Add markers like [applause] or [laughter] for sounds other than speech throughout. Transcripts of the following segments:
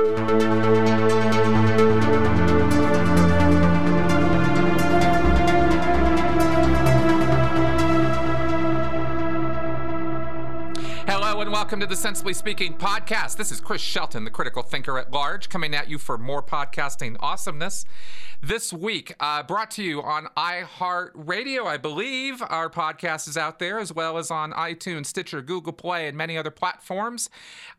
Thank you. Welcome to the Sensibly Speaking podcast. This is Chris Shelton, the critical thinker at large, coming at you for more podcasting awesomeness. This week, uh, brought to you on iHeartRadio, I believe. Our podcast is out there, as well as on iTunes, Stitcher, Google Play, and many other platforms.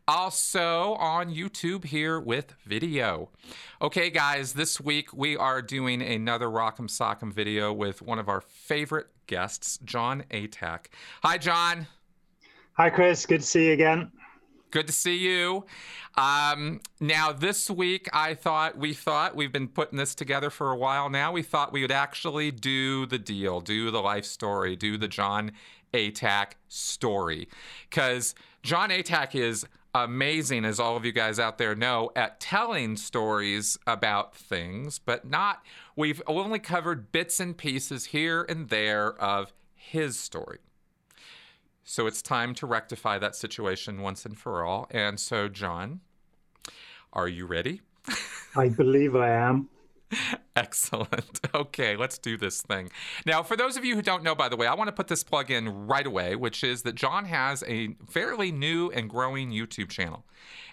Also on YouTube here with video. Okay, guys, this week we are doing another Rock'em Sock'em video with one of our favorite guests, Jon Atack. Hi, Jon. Hi, Chris. Good to see you again. Good to see you. Um, now, this week, I thought we thought we've been putting this together for a while now. We thought we would actually do the deal, do the life story, do the Jon Atack story, because Jon Atack is amazing, as all of you guys out there know, at telling stories about things, but not. We've only covered bits and pieces here and there of his story. So it's time to rectify that situation once and for all. And so, Jon, are you ready? [laughs] I believe I am. Excellent. [laughs] Okay, let's do this thing. Now, for those of you who don't know, by the way, I want to put this plug in right away, which is that Jon has a fairly new and growing YouTube channel.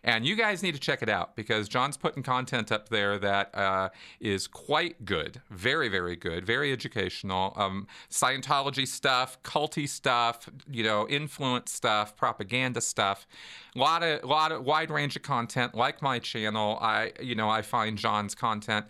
And you guys need to check it out because Jon's putting content up there that uh, is quite good. Very, very good. Very educational. Um, Scientology stuff, culty stuff, you know, influence stuff, propaganda stuff. A lot of, lot of wide range of content. Like my channel, I, you know, I find Jon's content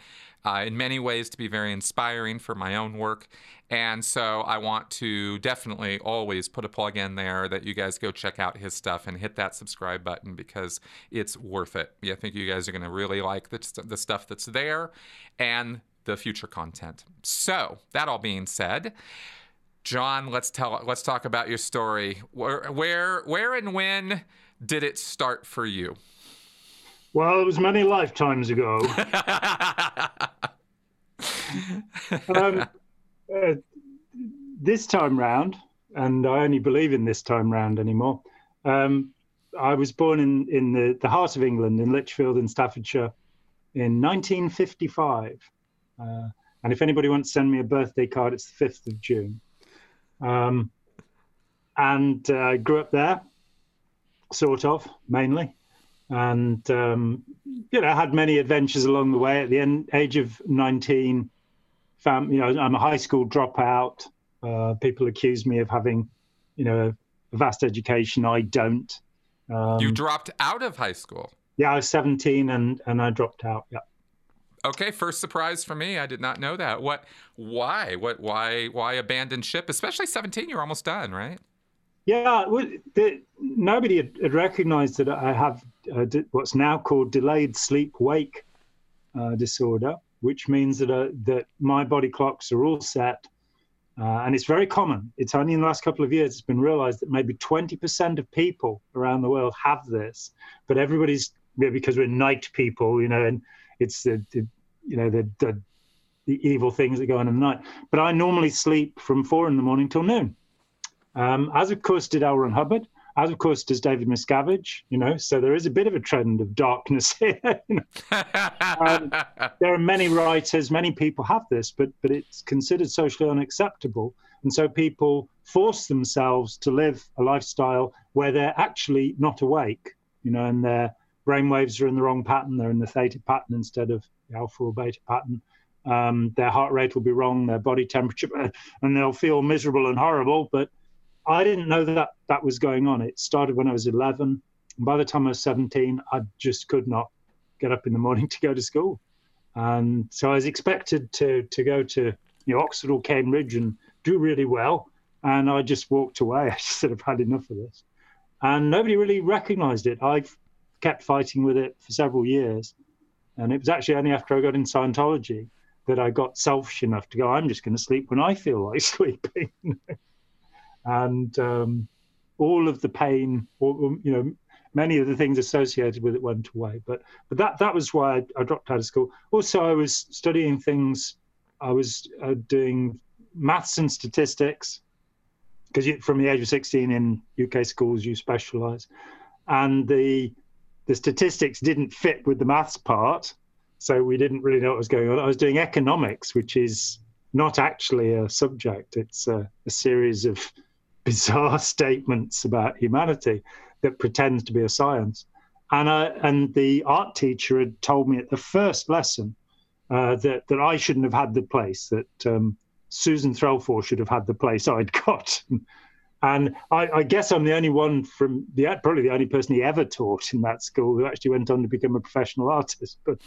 uh, in many ways to be very inspiring for my own work. And so I want to definitely always put a plug in there that you guys go check out his stuff and hit that subscribe button because it's worth it. Yeah, I think you guys are going to really like the, the stuff that's there and the future content. So, that all being said, Jon, let's tell let's talk about your story. Where where where and when did it start for you? Well, it was many lifetimes ago. [laughs] um, uh, this time round, and I only believe in this time round anymore. Um, I was born in, in the, the heart of England, in Lichfield in Staffordshire, in 1955. Uh, and if anybody wants to send me a birthday card, it's the 5th of June. Um, and I uh, grew up there, sort of, mainly. And, um, you know, had many adventures along the way. At the end, age of 19, fam, you know, I'm a high school dropout. Uh, people accuse me of having, you know, a vast education. I don't. Um, you dropped out of high school. Yeah, I was 17 and and I dropped out. Yeah. Okay, first surprise for me. I did not know that. What? Why? What? Why? Why abandon ship? Especially 17. You're almost done, right? Yeah, the, nobody had, had, recognized that I have uh, what's now called delayed sleep wake uh, disorder which means that uh, that my body clocks are all set, uh, and it's very common. It's only in the last couple of years it's been realized that maybe 20% of people around the world have this, but everybody's because we're night people, you know, and it's the, the you know the, the the evil things that go on in the night. But I normally sleep from four in the morning till noon. Um, as of course did L. Ron Hubbard, as of course does David Miscavige. You know, so there is a bit of a trend of darkness [laughs] here. um, there are many writers, many people have this, but but it's considered socially unacceptable, and so people force themselves to live a lifestyle where they're actually not awake. You know, and their brain waves are in the wrong pattern; they're in the theta pattern instead of the alpha or beta pattern. Um, their heart rate will be wrong, their body temperature, [laughs] and they'll feel miserable and horrible. But I didn't know that that was going on. It started when I was 11. And by the time I was 17, I just could not get up in the morning [laughs] to go to school. And so I was expected to to go to you know, Oxford or Cambridge and do really well. And I just walked away. [laughs] I just said, I've had enough of this. And nobody really recognized it. I've kept fighting with it for several years. And it was actually only after I got in Scientology that I got selfish enough to go, I'm just going to sleep when I feel like [laughs] sleeping and um, all of the pain, or, you know, many of the things associated with it went away. But but that that was why I, I dropped out of school. Also, I was studying things. I was uh, doing maths and statistics because from the age of 16 in UK schools you specialise, and the the statistics didn't fit with the maths part, so we didn't really know what was going on. I was doing economics, which is not actually a subject; it's a, a series of bizarre [laughs] statements about humanity that pretends to be a science. And I, and the art teacher had told me at the first lesson uh, that that I shouldn't have had the place, that um, Susan Threlfall should have had the place [laughs] I'd got. And I, I, guess I'm the only one from the probably the only person he ever taught in that school who actually went on to become a professional artist. But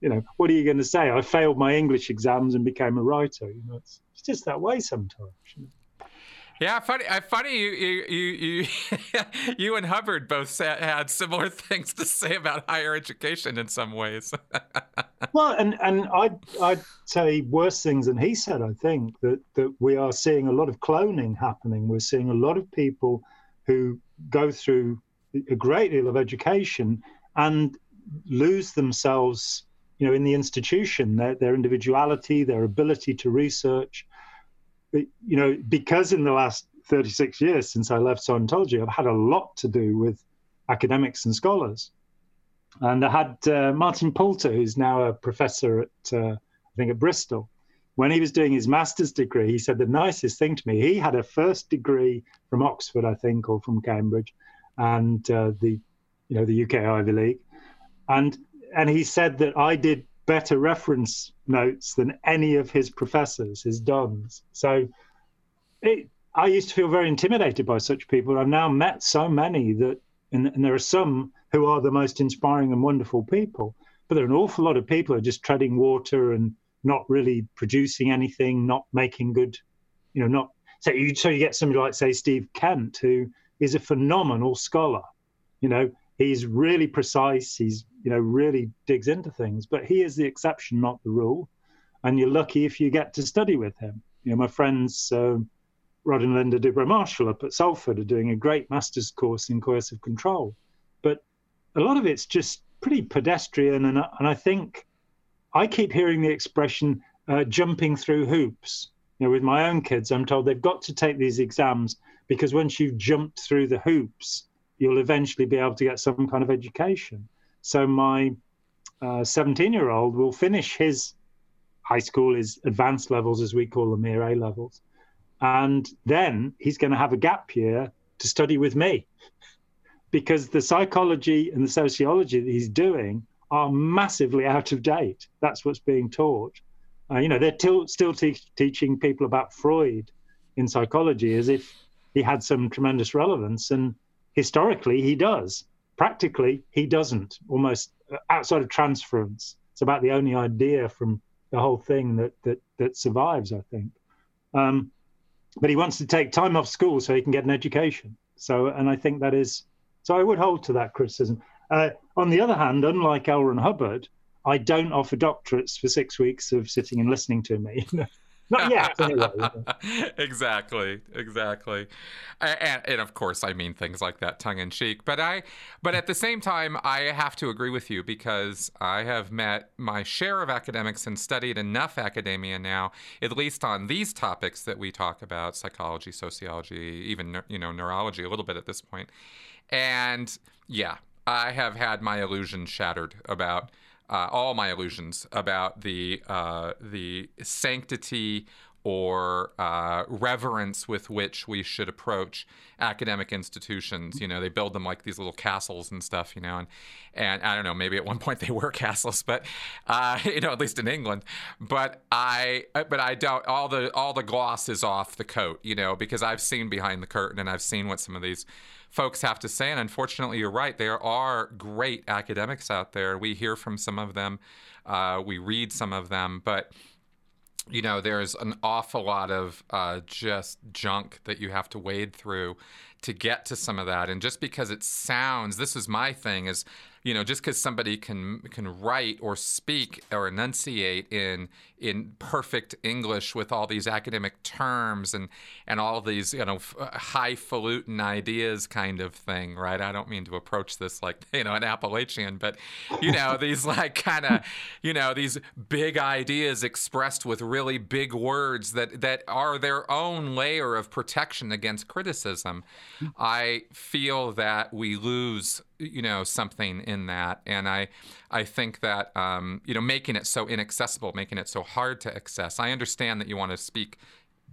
you know, what are you going to say? I failed my English exams and became a writer. You know, it's, it's just that way sometimes. You know? Yeah, funny. Uh, funny. You, you, you, you, [laughs] you and Hubbard both had similar [laughs] things to say about higher education in some ways. [laughs] well, and and I'd I'd say worse things than he said. I think that that we are seeing a lot of cloning happening. We're seeing a lot of people who go through a great deal of education and lose themselves, you know, in the institution, their their individuality, their ability to research you know, because in the last 36 years since I left Scientology, I've had a lot to do with academics and scholars. And I had uh, Martin Poulter, who's now a professor at, uh, I think, at Bristol. When he was doing his master's degree, he said the nicest thing to me. He had a first degree from Oxford, I think, or from Cambridge, and uh, the, you know, the UK Ivy League, and and he said that I did better reference notes than any of his professors, his dons. So it, I used to feel very intimidated by such people. I've now met so many that, and, and, there are some who are the most inspiring and wonderful people, but there are an awful lot of people who are just treading water and not really producing anything, not making good, you know, not. So you, so you get somebody like, say, Steve Kent, who is a phenomenal scholar. You know, he's really precise. He's you know really digs into things, but he is the exception, not the rule. And you're lucky if you get to study with him. You know, my friends um, Rod and Linda Dubrow Marshall up at Salford are doing a great master's course in coercive control, but a lot of it's just pretty pedestrian. And and I think I keep hearing the expression uh, jumping through hoops. You know, with my own kids, I'm told they've got to take these exams because once you've jumped through the hoops, you'll eventually be able to get some kind of education. So my 17 uh, year old will finish his high school, his advanced levels, as we call them, mere A levels. And then he's going to have a gap year to study with me because the psychology and the sociology that he's doing are massively out of date. That's what's being taught. Uh, you know, they're still te- teaching people about Freud in psychology as if he had some tremendous relevance. And historically he does. Practically, he doesn't. Almost uh, outside of transference, it's about the only idea from the whole thing that that that survives. I think. Um, but he wants to take time off school so he can get an education. So, and I think that is. So I would hold to that criticism. Uh, on the other hand, unlike L. Ron Hubbard, I don't offer doctorates for six weeks of sitting and listening to me. [laughs] [laughs] Exactly, exactly, and, and of course, I mean things like that tongue in cheek. But I, but at the same time, I have to agree with you because I have met my share of academics and studied enough academia now, at least on these topics that we talk about: psychology, sociology, even you know neurology, a little bit at this point. And yeah, I have had my illusions shattered about uh, all my illusions about the uh, the sanctity or uh, reverence with which we should approach academic institutions. You know, they build them like these little castles and stuff. You know, and and I don't know, maybe at one point they were [laughs] castles, but uh, [laughs] you know, at least in England. But I, but I doubt all the all the gloss is off the coat. You know, because I've seen behind the curtain and I've seen what some of these folks have to say. And unfortunately, you're right. There are great academics out there. We hear from some of them, uh, we read some of them, but you know, there's an awful lot of uh, just junk that you have to wade through to get to some of that. And just because it sounds, this is my thing, is you know, just because somebody can can write or speak or enunciate in in perfect English with all these academic terms and and all these you know highfalutin ideas kind of thing, right? I don't mean to approach this like [laughs] you know an Appalachian, but you know [laughs] these like kind of you know these big ideas expressed with really big words that that are their own layer of protection against criticism hmm. I feel that we lose, you know, something in that, and I, I think that, um, you know, making it so inaccessible, making it so hard to access. I understand that you want to speak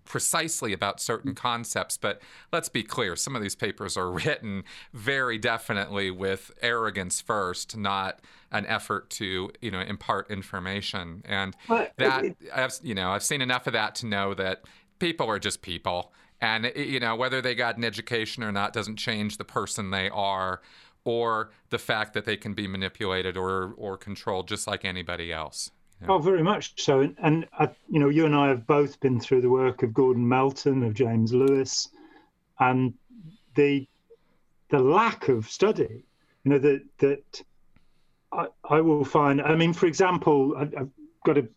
precisely about certain concepts, but let's be clear some of these papers are [laughs] written very definitely with arrogance first, not an effort to you know impart information. And that I've you know I've seen enough of that to know that people are just people, and you know whether they got an education or not doesn't change the person they are. Or the fact that they can be manipulated or, or controlled just like anybody else. Yeah. Oh, very much so. And, and I, you know, you and I have both been through the work of Gordon Melton, of James Lewis, and the the lack of study. You know that that I, I will find. I mean, for example, I, have got to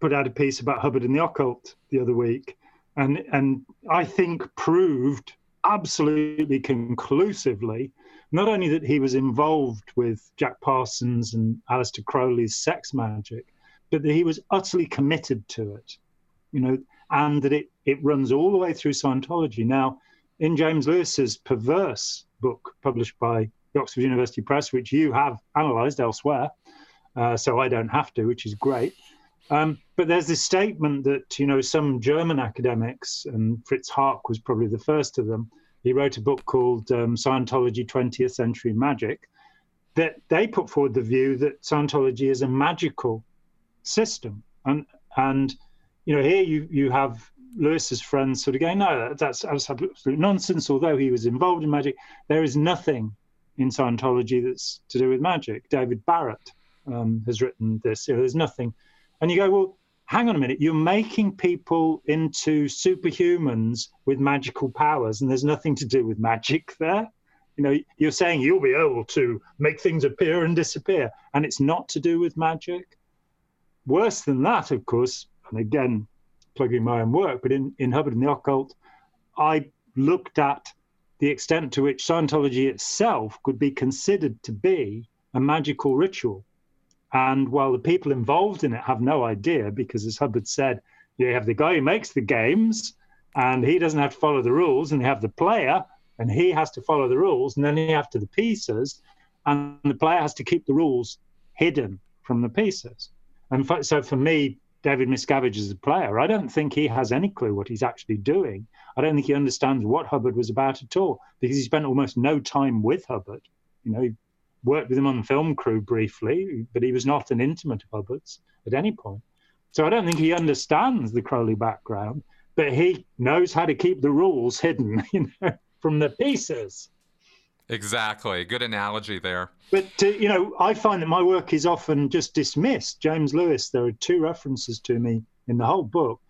put out a piece about Hubbard and the occult the other week, and and I think proved absolutely conclusively not only that he was involved with Jack Parsons and Aleister Crowley's sex magic, but that he was utterly committed to it, you know, and that it, it runs all the way through Scientology. Now, in James Lewis's perverse book published by the Oxford University Press, which you have analysed elsewhere, uh, so I don't have to, which is great. Um, but there's this statement that you know some German academics, and Fritz Haack was probably the first of them, he wrote a book called um, Scientology 20th Century Magic. That they put forward the view that Scientology is a magical system, and and you know here you you have Lewis's friends sort of going, no, that's, absolute nonsense. Although he was involved in magic, there is nothing in Scientology that's to do with magic. David Barrett um, has written this. You know, there's nothing, and you go, well, hang on a minute, you're making people into superhumans with magical powers, and there's nothing to do with magic there. You know, you're saying you'll be able to make things appear and disappear, and it's not to do with magic. Worse than that, of course, and again, plugging my own work, but in, in Hubbard and the Occult, I looked at the extent to which Scientology itself could be considered to be a magical ritual. And while the people involved in it have no idea, because as Hubbard said, you have the guy who makes the games and he doesn't have to follow the rules, and you have the player and he has to follow the rules, and then you have to the pieces, and the player has to keep the rules hidden from the pieces. And for, so for me, David Miscavige is a player. I don't think he has any clue what he's actually doing. I don't think he understands what Hubbard was about at all because he spent almost no time with Hubbard. You know, he worked with him on the film crew briefly, but he was not an intimate of Hubbard's at any point. So I don't think he understands the Crowley background, but he knows how to keep the rules hidden, [laughs] you know, from the pieces. Exactly. Good analogy there. But, uh, you know, I find that my work is often just dismissed. James Lewis, there are two references to me in the whole book,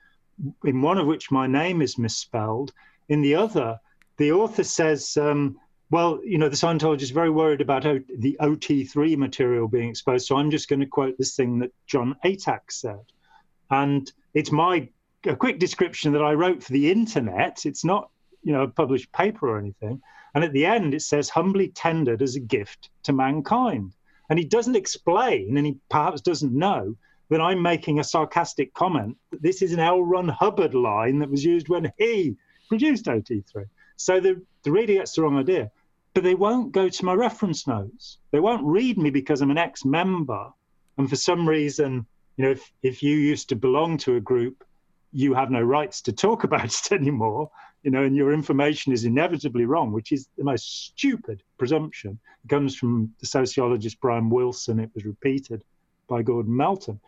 in one of which my name is misspelled. In the other, the author says, um, well, you know, the Scientologists is very worried about the OT3 material being exposed. So I'm just going to quote this thing that Jon Atack said. And it's my a quick description that I wrote for the internet. It's not, you know, a published paper or anything. And at the end, it says, humbly tendered as a gift to mankind. And he doesn't explain, and he perhaps doesn't know, that I'm making a sarcastic comment that this is an L. Ron Hubbard line that was used when he produced OT3. So the, the reader gets the wrong idea but they won't go to my reference notes. They won't read me because I'm an ex member. And for some reason, you know, if, if you used to belong to a group, you have no rights to talk [laughs] about it anymore, you know, and your information is inevitably wrong, which is the most stupid presumption. It comes from the sociologist Brian Wilson. It was repeated by Gordon Melton.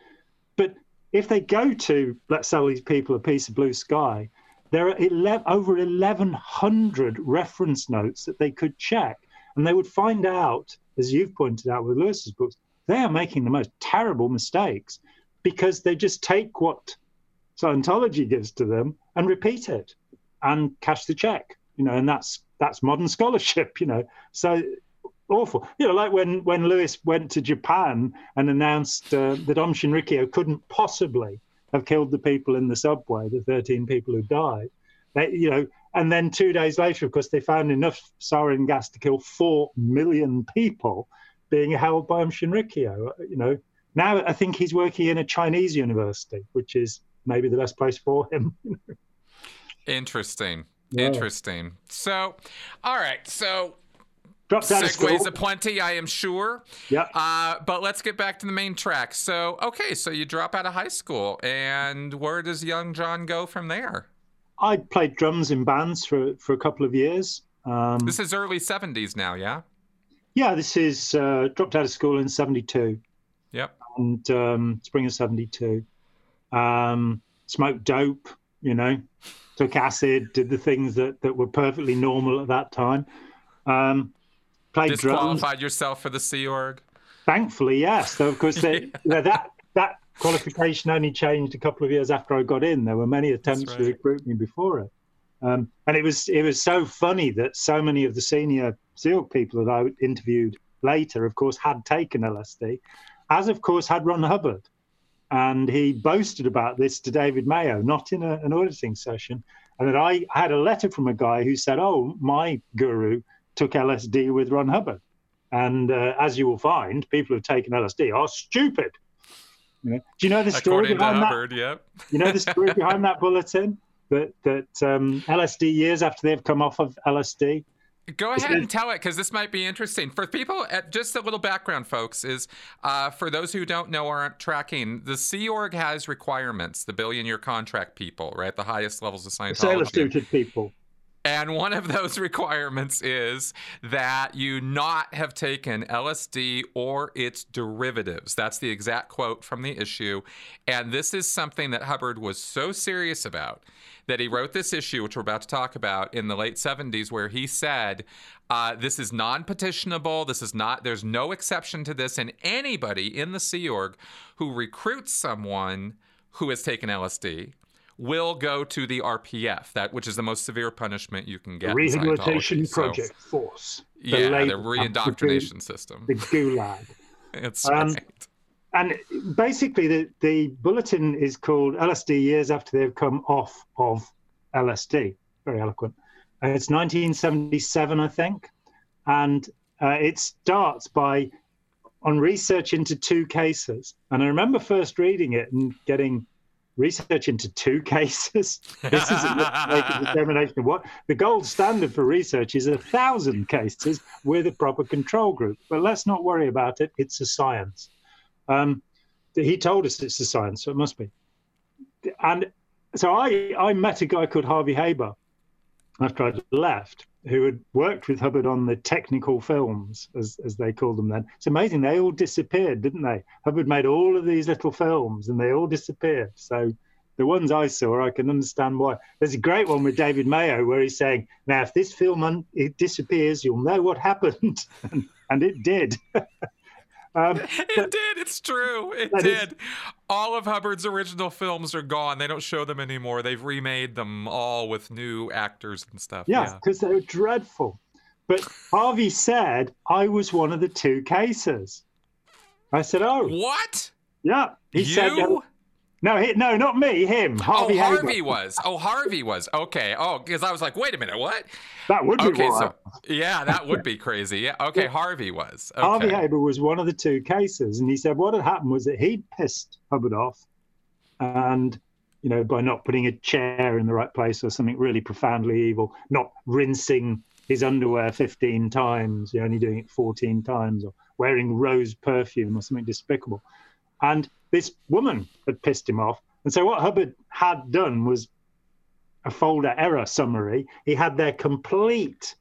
But if they go to, let's sell these people a piece of blue sky, there are 11, over 1,100 reference notes that they could check, and they would find out, as you've pointed out with Lewis's books, they are making the most terrible mistakes because they just take what Scientology gives to them and repeat it and cash the check. You know, and that's that's modern scholarship. [laughs] You know, so awful. You know, like when when Lewis went to Japan and announced uh, that Aum Shinrikyo couldn't possibly have killed the people in the subway, the 13 people who died. They, you know, and then two days later, of course, they found enough sarin gas to kill four million people being held by Aum Shinrikyo. You know, now I think he's working in a Chinese university, which is maybe the best place for him. [laughs] Interesting. Yeah. Interesting. So, all right. So, Dropped out of school. segues aplenty, I am sure. Yeah. Uh, but let's get back to the main track. So, okay, so you drop out of high school, and where does young Jon go from there? I played drums in bands for for a couple of years. Um, This is early 70s now, yeah? yeah, this is uh, dropped out of school in '72 Yep. and um, spring of '72. Um, smoked dope, you know, took acid, did the things that that were perfectly normal at that time. Um, played drums. Disqualified yourself for the Sea Org? Thankfully, yes. Though, of course, they, [laughs] know, that that qualification only changed a couple of years after I got in. There were many attempts to recruit me before it, um, and it was it was so funny that so many of the senior Sea Org people that I interviewed later, of course, had taken LSD, as of course had Ron Hubbard, and he boasted about this to David Mayo, not in a, an auditing session, and that I had a letter from a guy who said, "Oh, my guru took LSD with Ron Hubbard." And uh, as you will find, people who've taken LSD are stupid. You know? Do you know the story According to behind that? Hubbard, yep. [laughs] You know the story behind that bulletin that that um, LSD years after they've come off of LSD. Go ahead and tell it because this might be interesting for people. uh, Just a little background, folks, is uh, for those who don't know or aren't tracking, the Sea Org has requirements. The billion-year contract people, right, the highest levels of Sailor Scientology. suited people. And one of those [laughs] requirements is that you not have taken LSD or its derivatives. That's the exact quote from the issue. And this is something that Hubbard was so serious about that he wrote this issue, which we're about to talk about, in the late 70s, where he said, uh, This is non petitionable. This is not, there's no exception to this. And anybody in the Sea Org who recruits someone who has taken LSD will go to the RPF, that which is the most severe punishment you can get. Rehabilitation Scientology. So, Project Force. The yeah, labor the reindoctrination system. The, gu- the gulag. [laughs] It's Um, right. and basically, the, the bulletin is called LSD years after they've come off of LSD. Very eloquent. It's 1977, I think. And uh, it starts by on research into two cases. And I remember first reading it and getting research into two cases. [laughs] this is make a determination of what the gold standard for research is a thousand cases with a proper control group. But let's not worry about it. It's a science. Um, he told us it's a science, so it must be. And so I, I met a guy called Harvey Haber after I'd left, who had worked with Hubbard on the technical films, as, as they called them then. It's amazing. They all disappeared, didn't they? Hubbard made all of these little films and they all disappeared. So the ones I saw, I can understand why. There's a great one with David Mayo where he's saying, now, if this film un- it disappears, you'll know what happened. and, [laughs] and it did. [laughs] um, [laughs] It did. It's true. It That is- did. All of Hubbard's original films are gone. They don't show them anymore. They've remade them all with new actors and stuff. Yeah, Yeah. because they were dreadful. But Harvey said I was one of the two cases. I said, "Oh, What? yeah." He you? said, "No, he, no, not me. Him, Harvey." oh. Harvey was. Oh, Harvey was. Okay. Oh, because I was like, wait a minute, what? That would be Okay, wild. so yeah, that would [laughs] be crazy. Yeah. Okay, Harvey was. Okay. Harvey Haber was one of the two cases, and he said what had happened was that he'd pissed Hubbard off, and you know by not putting a chair in the right place or something really profoundly evil, not rinsing his underwear 15 times, you're only doing it 14 times, or wearing rose perfume or something despicable, and this woman had pissed him off, and so what Hubbard had done was a folder error summary. He had their complete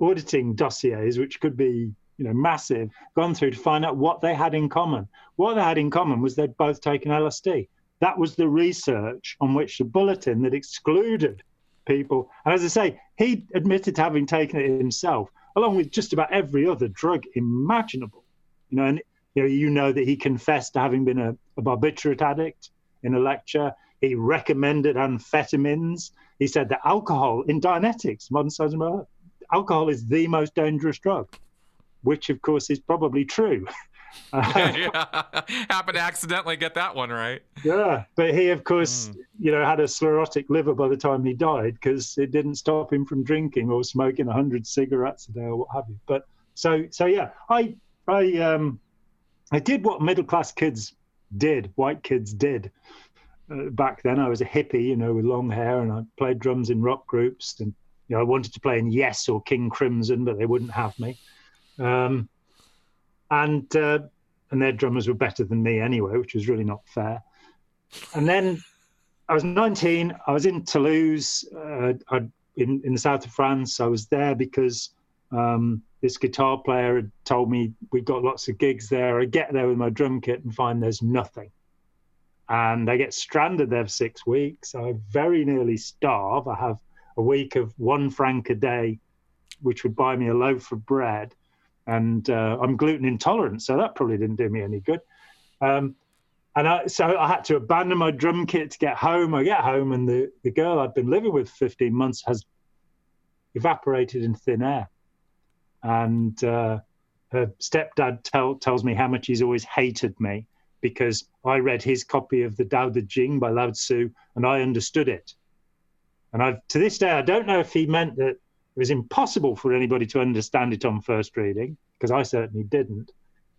auditing dossiers, which could be you know massive, gone through to find out what they had in common. What they had in common was they'd both taken LSD. That was the research on which the bulletin that excluded people. And as I say, he admitted to having taken it himself, along with just about every other drug imaginable. You know, and you know, you know that he confessed to having been a, a barbiturate addict in a lecture. He recommended amphetamines. He said that alcohol in Dianetics, modern science of alcohol is the most dangerous drug, which of course is probably true. [laughs] Yeah. Happened to accidentally get that one right. yeah, but he of course, you know, had a sclerotic liver by the time he died because it didn't stop him from drinking or smoking hundred cigarettes a day or what have you. But so so yeah, I I um I did what middle class kids did, white kids did. uh, back then. I was a hippie, you know, with long hair, and I played drums in rock groups. And you know, I wanted to play in Yes or King Crimson, but they wouldn't have me. Um, and uh, and their drummers were better than me anyway, which was really not fair. And then I was 19. I was in Toulouse, uh, in in the south of France. I was there because um, this guitar player had told me we've got lots of gigs there. I get there with my drum kit and find there's nothing. And I get stranded there for six weeks. I very nearly starve. I have a week of one franc a day, which would buy me a loaf of bread. And uh, I'm gluten intolerant, so that probably didn't do me any good. Um, and I, so I had to abandon my drum kit to get home. I get home, and the, the girl I've been living with for 15 months has evaporated in thin air and uh, her stepdad tell, tells me how much he's always hated me because I read his copy of the Tao Te Ching by Lao Tzu and I understood it. And I've, to this day, I don't know if he meant that it was impossible for anybody to understand it on first reading, because I certainly didn't.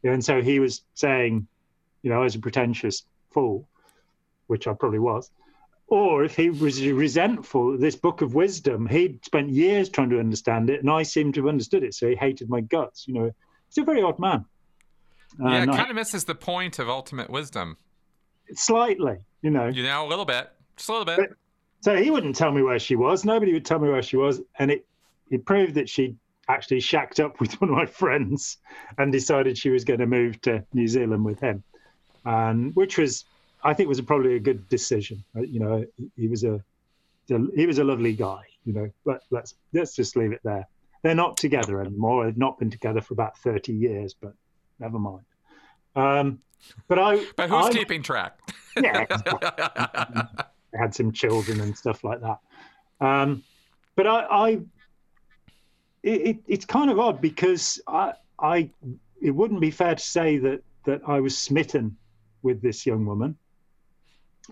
And so he was saying, you know, I was a pretentious fool, which I probably was, or if he was resentful, this book of wisdom, he'd spent years trying to understand it, and I seemed to have understood it, so he hated my guts. You know, he's a very odd man. Uh, yeah, it kind of misses the point of ultimate wisdom. Slightly, you know. You know, a little bit, just a little bit. But, so he wouldn't tell me where she was. Nobody would tell me where she was, and it it proved that she actually shacked up with [laughs] one of my friends and decided she was going to move to New Zealand with him, and which was I think was probably a good decision. Uh, you know, he was a he was a lovely guy. You know, but let's let's just leave it there. They're not together anymore. They've not been together for about thirty years, but never mind. Um, but I. [laughs] But who's I, keeping track? [laughs] yeah, they had some children and stuff like that. Um, but I, I it, it, it's kind of odd because I, I, it wouldn't be fair to say that that I was smitten with this young woman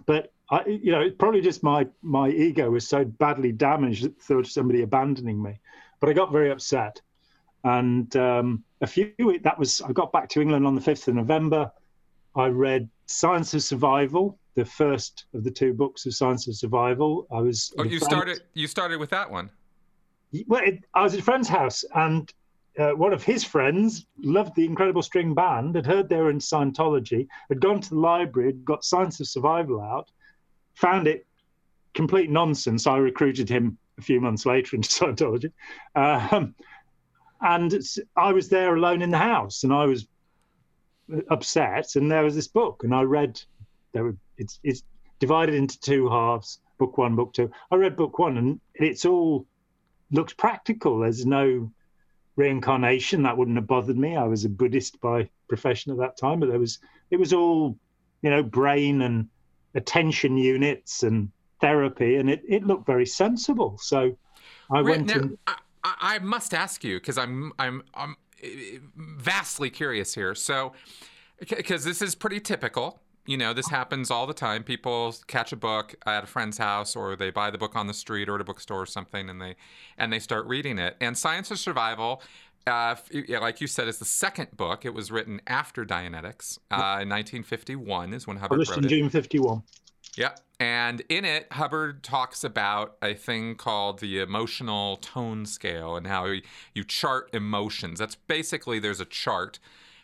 but I, you know, probably just my my ego was so badly damaged through somebody abandoning me. But I got very upset, and um, a few weeks that was I got back to England on the fifth of November. I read Science of Survival, the first of the two books of Science of Survival. I was. Oh, you started. You started with that one. Well, it, I was at a friend's house, and uh, one of his friends loved the Incredible String Band, had heard they were in Scientology, had gone to the library, got Science of Survival out, found it complete nonsense. I recruited him a few months later into [laughs] Scientology. Um, and I was there alone in the house and I was upset. And there was this book, and I read, there were, it's, it's divided into two halves book one, book two. I read book one, and it's all looks practical. There's no reincarnation that wouldn't have bothered me. I was a buddhist by profession at that time but there was it was all you know brain and attention units and therapy and it, it looked very sensible. So i went now, I, I must ask you because i'm i'm i'm eh, vastly curious here. So because this is pretty typical you know, this happens all the time. People catch a book at a friend's house, or they buy the book on the street or at a bookstore or something, and they and they start reading it. And Science of Survival, uh, like you said, is the second book. It was written after Dianetics uh, in 1951 is when Hubbard Published wrote in June 51. Yeah. And in it, Hubbard talks about a thing called the emotional tone scale and how you chart emotions. That's basically there's a chart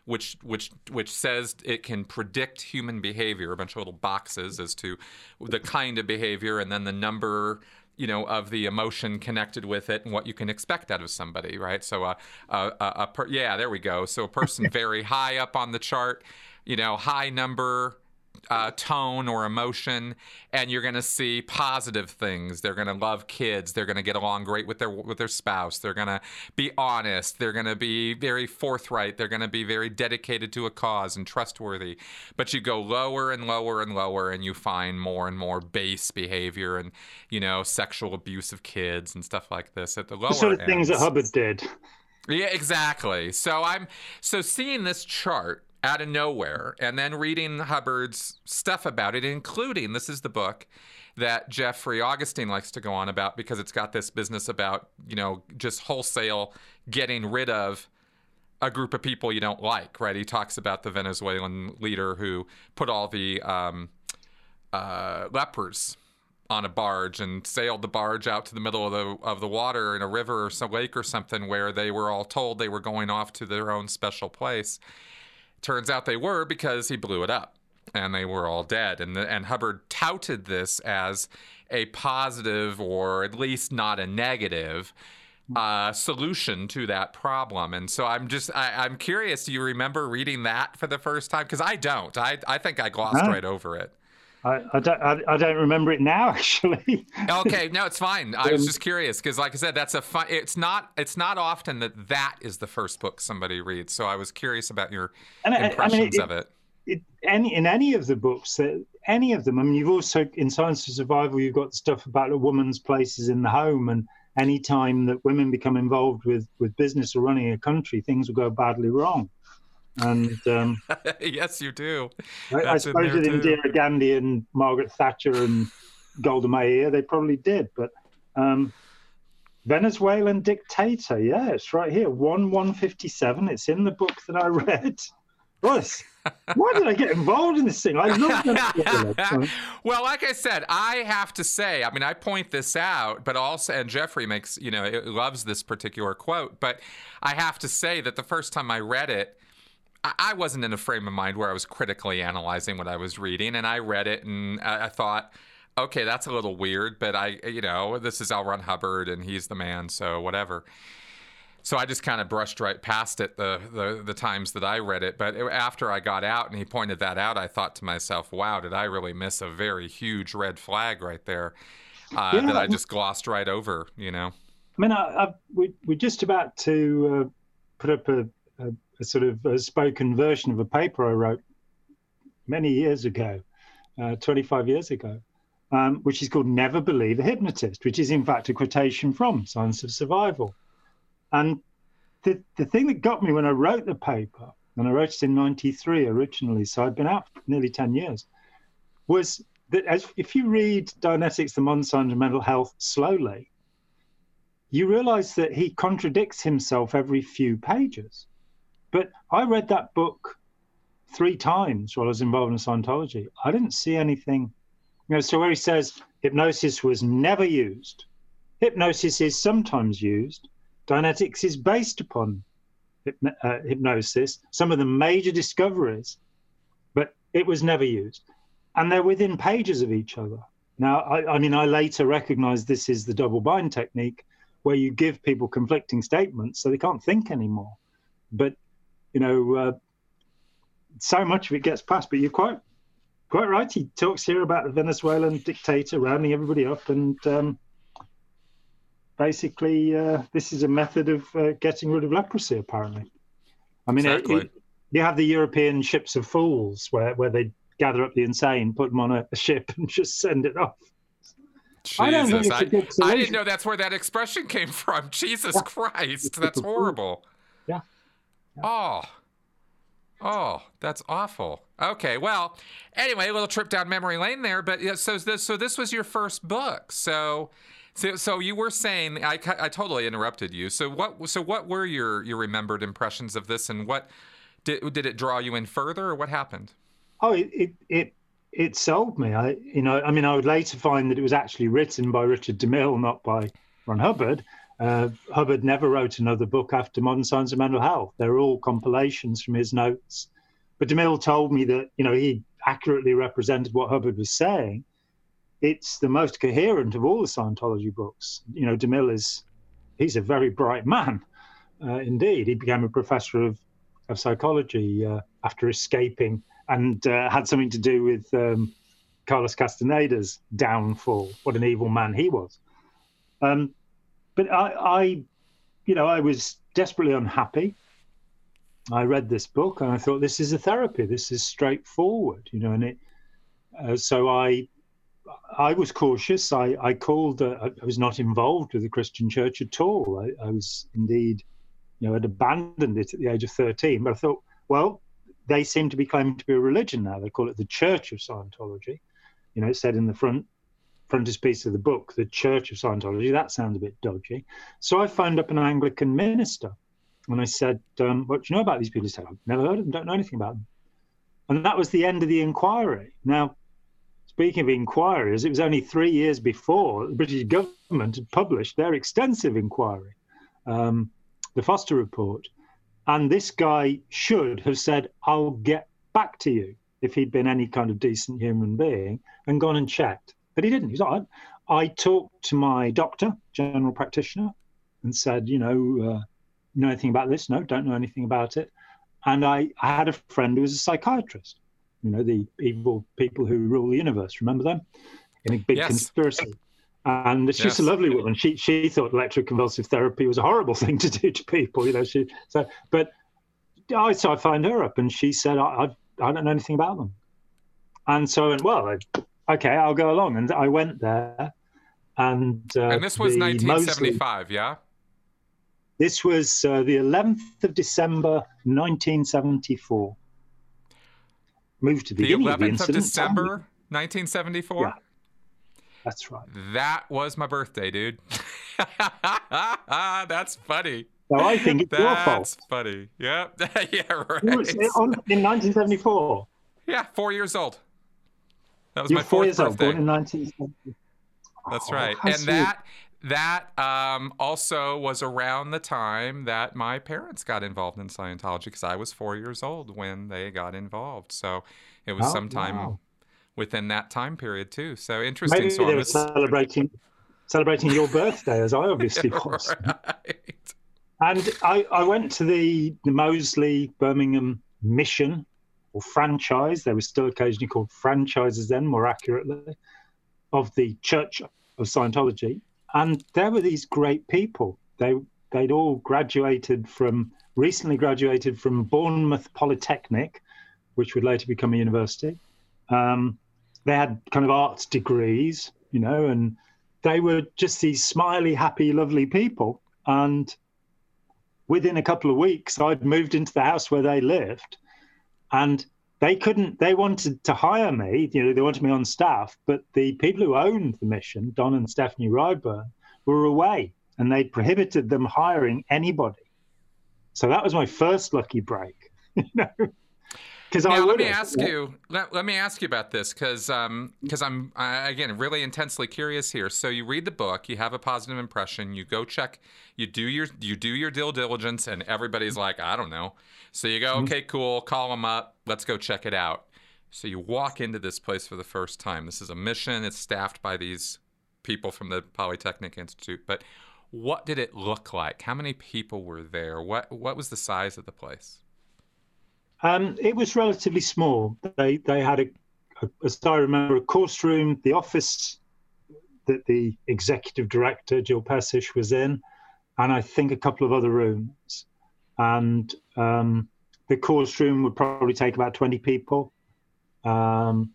which which which says it can predict human behavior, a bunch of little boxes as to the kind of behavior, and then the number you know of the emotion connected with it and what you can expect out of somebody right? So uh, uh, uh, a per- yeah there we go. So a person [laughs] very high up on the chart you know high number uh, tone or emotion, and you're going to see positive things. They're going to love kids. They're going to get along great with their with their spouse. They're going to be honest. They're going to be very forthright. They're going to be very dedicated to a cause and trustworthy. But you go lower and lower and lower, and you find more and more base behavior and you know sexual abuse of kids and stuff like this at the lower. The sort of ends. things that Hubbard did. Yeah, exactly. So I'm so seeing this chart out of nowhere and then reading Hubbard's stuff about it, including this is the book that Jeffrey Augustine likes to go on about because it's got this business about, you know, just wholesale getting rid of a group of people you don't like, right? He talks about the Venezuelan leader who put all the um, uh, lepers on a barge and sailed the barge out to the middle of the of the water in a river or some lake or something where they were all told they were going off to their own special place. Turns out they were because he blew it up and they were all dead. And the, and Hubbard touted this as a positive or at least not a negative uh, solution to that problem. And so I'm just I, am curious. Do you remember reading that for the first time? Because I don't. I I think I glossed right over it. I, I, don't I, I, don't remember it now [laughs] actually. okay, no, it's fine. I was um, just curious because, like I said, that's a fun. It's not. It's not often that that is the first book somebody reads. So I was curious about your impressions I mean, it, of it. it. Any in any of the books, that any of them. I mean, you've also in Science of Survival, you've got stuff about a woman's places in the home, and any time that women become involved with with business or running a country, things will go badly wrong. And um, [laughs] yes, you do. I, I suppose with Indira Gandhi and Margaret Thatcher and Golda Meir, they probably did. But um, Venezuelan dictator, yeah, it's right here, one one fifty seven. It's in the book that I [laughs] read. Russ, why did I get involved in this thing? I love Venezuela. well, like I said, I have to say, I mean, I point this out, but also, and Jeffrey makes, you know, loves this particular quote, but I have to say that the first time I read it, I wasn't in a frame of mind where I was critically analyzing what I was reading, and I read it and I thought, okay, that's a little weird, but I, you know, this is L. Ron Hubbard and he's the man, so whatever. So I just kind of brushed right past it the, the, the times that I read it. But after I got out and he pointed that out, I thought to myself, "Wow, did I really miss a very huge red flag right there uh, yeah, that I just glossed right over?" You know. I mean, I, I, we, we're just about to uh, put up a, a, a, sort of a spoken version of a paper I wrote many years ago, uh, 25 years ago, um, which is called Never Believe a Hypnotist, which is in fact a quotation from Science of Survival. And the, the thing that got me when I wrote the paper, and I wrote it in 93 originally, so I'd been out nearly 10 years, was that as if you read Dianetics, the Science of Mental Health slowly, you realize that he contradicts himself every few pages. But I read that book three times while I was involved in Scientology. I didn't see anything. You know, so where he says hypnosis was never used, hypnosis is sometimes used. Dianetics is based upon hypno- uh, hypnosis. Some of the major discoveries, but it was never used, and they're within pages of each other. Now, I, I mean, I later recognized this is the double bind technique, where you give people conflicting statements so they can't think anymore. But you know, uh, so much of it gets past. But you're quite quite right. He talks here about the Venezuelan dictator rounding everybody up, and um, basically, uh, this is a method of uh, getting rid of leprosy. Apparently, I mean, exactly. it, it, you have the European ships of fools where where they gather up the insane, put them on a, a ship, [laughs] and just send it off. Jesus, I, don't think I, I didn't know that's where that expression came from. [laughs] Jesus. Christ, [laughs] that's horrible. Yeah. Oh. Oh, that's awful. Okay, well, anyway, a little trip down memory lane there. But yeah, so this, so this was your first book. So, so, so you were saying I, I totally interrupted you. So what, so what were your your remembered impressions of this, and what did did it draw you in further, or what happened? Oh, it it, it it sold me. I, you know, I mean, I would later find that it was actually written by Richard DeMille, not by Ron Hubbard. Uh, Hubbard never wrote another book after Modern Science of Mental Health. They're all compilations from his notes. But DeMille told me that, you know, he accurately represented what Hubbard was saying. It's the most coherent of all the Scientology books. You know, DeMille is, he's a very bright man. Uh, indeed, he became a professor of, of psychology uh, after escaping and uh, had something to do with um, Carlos Castaneda's downfall. What an evil man he was. Um, but I, I, you know, I was desperately unhappy. I read this book and I thought this is a therapy. This is straightforward, you know, and it. Uh, so I, I was cautious. I, I called. Uh, I was not involved with the Christian Church at all. I, I was indeed, you know, had abandoned it at the age of thirteen. But I thought, well, they seem to be claiming to be a religion now. They call it the Church of Scientology. You know, it said in the front frontispiece of the book, the Church of Scientology. That sounds a bit dodgy. So I phoned up an Anglican minister and I said, um, What do you know about these people? He said, I've never heard of them, don't know anything about them. And that was the end of the inquiry. Now, speaking of inquiries, it was only three years before the British government had published their extensive inquiry, um, the Foster Report. And this guy should have said, I'll get back to you if he'd been any kind of decent human being and gone and checked. But he didn't. He's like, I talked to my doctor, general practitioner, and said, you know, uh, know anything about this? No, don't know anything about it. And I, I had a friend who was a psychiatrist, you know, the evil people who rule the universe. Remember them? In a big yes. conspiracy. And she's yes. a lovely woman. She she thought electroconvulsive therapy was a horrible [laughs] thing to do to people, you know. She so, but I so I phoned her up, and she said, I, I I don't know anything about them. And so I went, well, okay, I'll go along. And I went there. And, uh, and this was 1975, Moseley, yeah? This was uh, the 11th of December, 1974. Moved to the, the 11th of, of December, 1974? Yeah. That's right. That was my birthday, dude. [laughs] That's funny. So I think it's That's your fault. That's funny. Yep. [laughs] yeah, right. in 1974. Yeah, four years old. That was You're my four years birthday. old, born in 1970. That's oh, right. And sweet. that that um, also was around the time that my parents got involved in Scientology because I was four years old when they got involved. So it was oh, sometime wow. within that time period too. So interesting. Maybe so they were celebrating celebrating your birthday, as I [laughs] obviously was. right. And I, I went to the, the Moseley Birmingham mission or franchise. They were still occasionally called franchises then, more accurately, of the Church of Scientology. And there were these great people. They they'd all graduated from recently graduated from Bournemouth Polytechnic, which would later become a university. Um, they had kind of arts degrees, you know, and they were just these smiley, happy, lovely people. And within a couple of weeks, I'd moved into the house where they lived, and they couldn't. They wanted to hire me. You know, they wanted me on staff, but the people who owned the mission, Don and Stephanie Ryburn, were away, and they prohibited them hiring anybody. So that was my first lucky break. [laughs] you know, because now, let me ask you. Let, let me ask you about this because um because I'm I, again really intensely curious here. So you read the book, you have a positive impression, you go check, you do your you do your due diligence, and everybody's like, I don't know. So you go, mm-hmm. okay, cool, call them up, let's go check it out. So you walk into this place for the first time. This is a mission. It's staffed by these people from the Polytechnic Institute. But what did it look like? How many people were there? What what was the size of the place? Um, it was relatively small. They they had a, a, as I remember, a course room, the office that the executive director Jill Pesish was in, and I think a couple of other rooms. And um, the course room would probably take about twenty people. Um,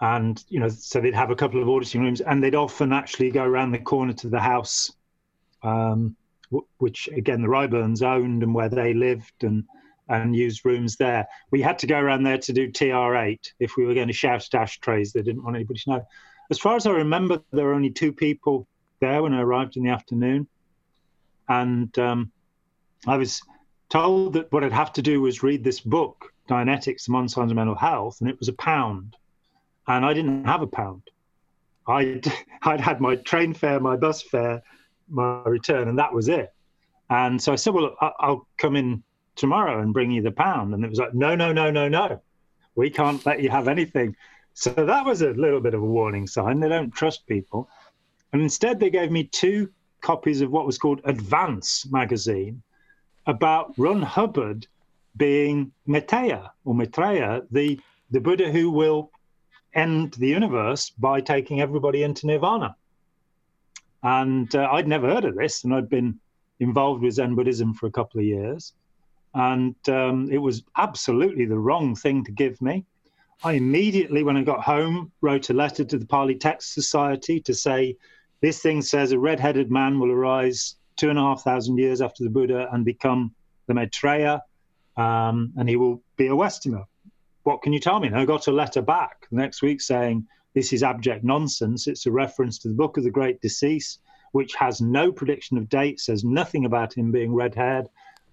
and you know, so they'd have a couple of auditing rooms, and they'd often actually go around the corner to the house, um, w- which again the Ryburns owned and where they lived, and and used rooms there. We had to go around there to do TR8 if we were going to shout at ashtrays. They didn't want anybody to know. As far as I remember, there were only two people there when I arrived in the afternoon. And um, I was told that what I'd have to do was read this book, Dianetics, Modern Science of Mental Health, and it was a pound. And I didn't have a pound. I'd, [laughs] I'd had my train fare, my bus fare, my return, and that was it. And so I said, well, I'll come in tomorrow and bring you the pound. And it was like, no, no, no, no, no. We can't let you have anything. So that was a little bit of a warning sign. They don't trust people. And instead, they gave me two copies of what was called Advance magazine about Ron Hubbard being Maitreya or Maitreya, the, the Buddha who will end the universe by taking everybody into nirvana. And uh, I'd never heard of this, and I'd been involved with Zen Buddhism for a couple of years and um, it was absolutely the wrong thing to give me. I immediately, when I got home, wrote a letter to the Pali Text Society to say, This thing says a red headed man will arise two and a half thousand years after the Buddha and become the Maitreya, um, and he will be a Westerner. What can you tell me? And I got a letter back next week saying, This is abject nonsense. It's a reference to the Book of the Great Decease, which has no prediction of date, says nothing about him being red haired,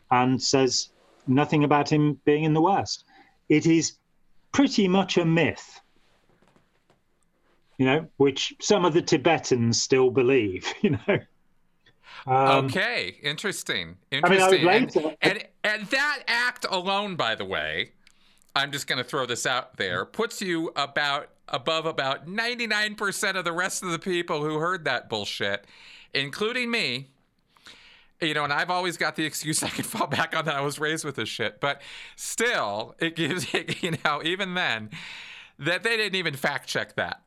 and says nothing about him being in the West. It is pretty much a myth. you know, which some of the Tibetans still believe, [laughs] you know. Um, okay, interesting. Interesting. I mean, and, and, and that act alone, by the way, I'm just going to throw this out there, puts you about above about 99% of the rest of the people who heard that bullshit, including me. You know, and I've always got the excuse [laughs] I can fall back on that I was raised with this shit. But still, it gives, [laughs] you know, even then, that they didn't even fact check that.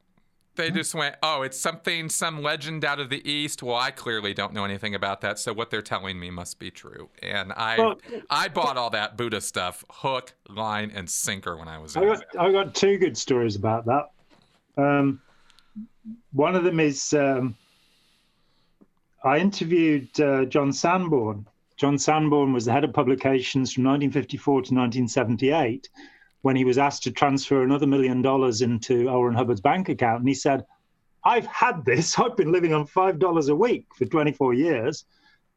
They just went, oh, it's something, some legend out of the East. Well, I clearly don't know anything about that, so what they're telling me must be true. And I, well, I bought all that Buddha stuff, hook, line, and sinker when I was. I got, I got two good stories about that. Um, one of them is um, I interviewed uh, John Sanborn. John Sanborn was the head of publications from 1954 to 1978 when he was asked to transfer another million dollars into. Ron Hubbard's bank account. And he said, I've had this. [laughs] I've been living on $5 a week for 24 years.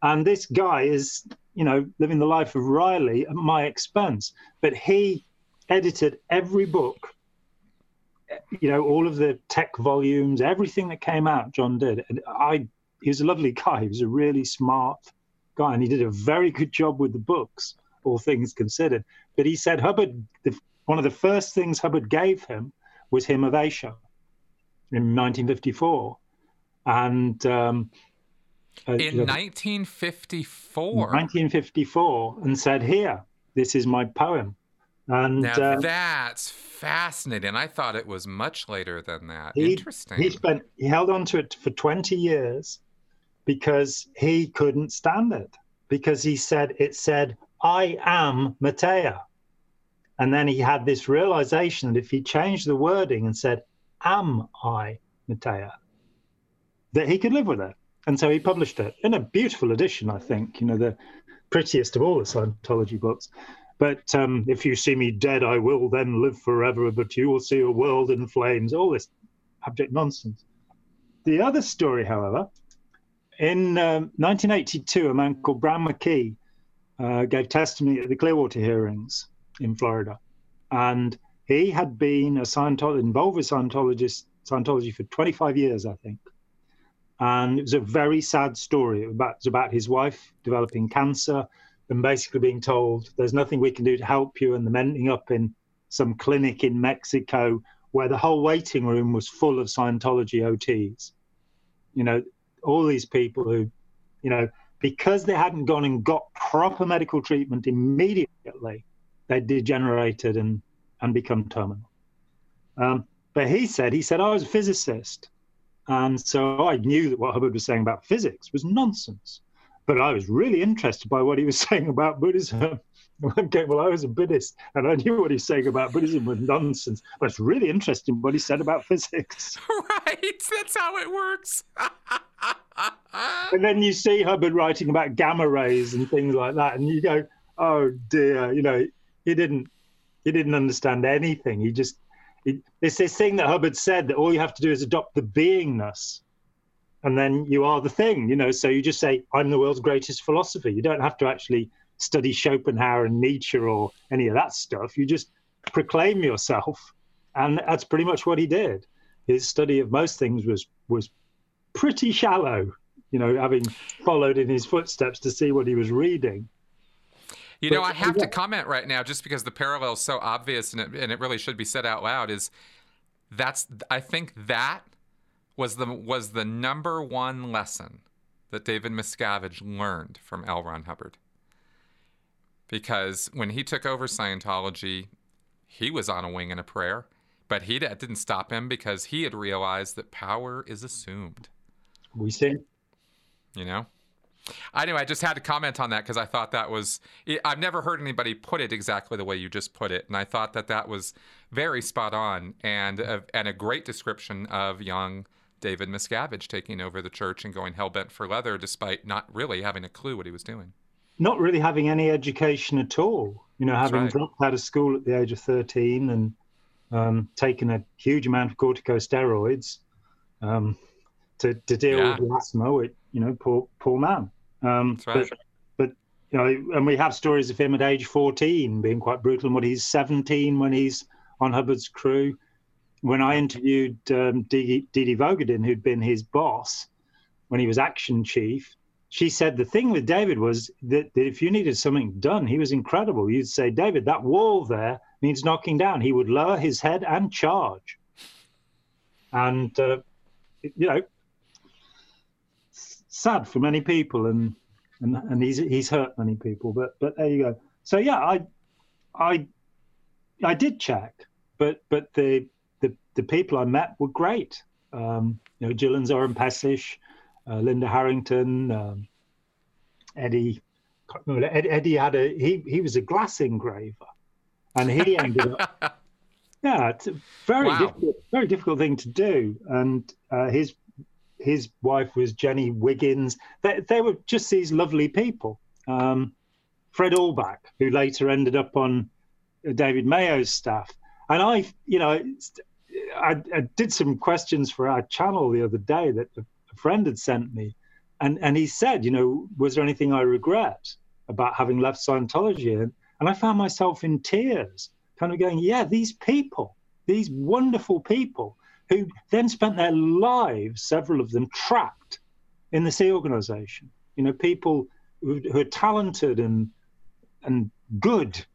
And this guy is, you know, living the life of Riley at my expense. But he edited every book, you know, all of the tech volumes, everything that came out, John did. And I, he was a lovely guy. He was a really smart guy. And he did a very good job with the books, all things considered. But he said Hubbard, the one of the first things Hubbard gave him was Hymn of Asia in 1954. And um, uh, in 1954 1954 and said here this is my poem and now uh, that's fascinating i thought it was much later than that he, interesting he spent he held on to it for 20 years because he couldn't stand it because he said it said i am Metteya and then he had this realization that if he changed the wording and said, Am I Metteya? that he could live with it. And so he published it in a beautiful edition, I think, you know, the prettiest of all the Scientology books. But um, if you see me dead, I will then live forever, but you will see a world in flames, all this abject nonsense. The other story, however, in um, 1982, a man called Brown McKee uh, gave testimony at the Clearwater hearings in Florida. And he had been a Scientologist, involved with Scientologist, Scientology for 25 years, I think. And it was a very sad story. It was about, it was about his wife developing cancer and basically being told, there's nothing we can do to help you. And them ending up in some clinic in Mexico where the whole waiting room was full of Scientology OTs. You know, all these people who, you know, because they hadn't gone and got proper medical treatment immediately, they degenerated and, and become terminal. Um, but he said, he said, I was a physicist. And so I knew that what Hubbard was saying about physics was nonsense. But I was really interested by what he was [laughs] saying about Buddhism. [laughs] okay, well, I was a Buddhist and I knew what he was saying about Buddhism was nonsense. But it's really interesting what he said about physics. [laughs] Right. That's how it works. [laughs] and then you see Hubbard writing about gamma rays and things like that. And you go, oh dear, you know, he didn't he didn't understand anything. He just he, it's this thing that Hubbard said that all you have to do is adopt the beingness, and then you are the thing. You know, so you just say, "I'm the world's greatest philosopher." You don't have to actually study Schopenhauer and Nietzsche or any of that stuff. You just proclaim yourself, and that's pretty much what he did. His study of most things was was pretty shallow. You know, having followed in his footsteps to see what he was reading. You know, I have to comment right now just because the parallel is so obvious and it, and it really should be said out loud is that's I think that was the was the number one lesson that David Miscavige learned from L. Ron Hubbard. Because when he took over Scientology, he was on a wing and a prayer, but he that didn't stop him because he had realized that power is assumed. We see. You know? Anyway, I just had to comment on that because I thought that was, I've never heard anybody put it exactly the way you just put it. And I thought that that was very spot on and a, and a great description of young David Miscavige taking over the church and going hell bent for leather despite not really having a clue what he was doing. Not really having any education at all. You know, having right. dropped out of school at the age of 13 and um, taken a huge amount of corticosteroids um, to, to deal yeah. with asthma, you know, poor, poor man. Um, right. But, but you know, and we have stories of him at age 14 being quite brutal, and when he's 17 when he's on Hubbard's crew. when I interviewed um, Didi, Didi Vogadin, who'd been his boss when he was action chief, she said the thing with David was that, that, if you needed something done, he was incredible. You'd say, David, that wall there needs knocking down. He would lower his head and charge. And, uh, you know, sad for many people, and, and, and he's, he's hurt many people. But, but there you go. So, yeah, I, I, I did check, but, but the, the, the people I met were great. Um, you know, Gillian Zoran Pesic, uh, Linda Harrington, um, Eddie. Eddie had a he he was a glass engraver, and he [laughs] ended up. Yeah, it's a very wow. difficult, very difficult thing to do. And uh, his his wife was Jenny Wiggins. They, they were just these lovely people. Um, Fred Allback, who later ended up on David Mayo's staff, and I, you know, I, I, did some questions for our channel the other day that a friend had sent me, and and he said, you know, was there anything I regret about having left Scientology? And, and I found myself in tears, kind of going, yeah, these people, these wonderful people who then spent their lives, several of them, trapped in the Sea organization. You know, people who, who are talented and and good,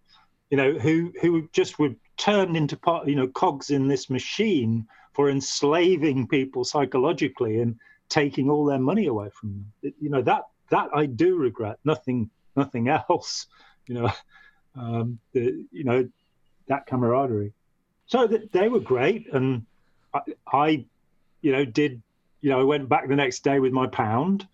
you know, who who just were turned into part, you know, cogs in this machine for enslaving people psychologically and taking all their money away from them. It, you know that that I do regret. Nothing nothing else. [laughs] You know, um, the, you know that camaraderie. So th- they were great, and I, I, you know, did you know I went back the next day with my pound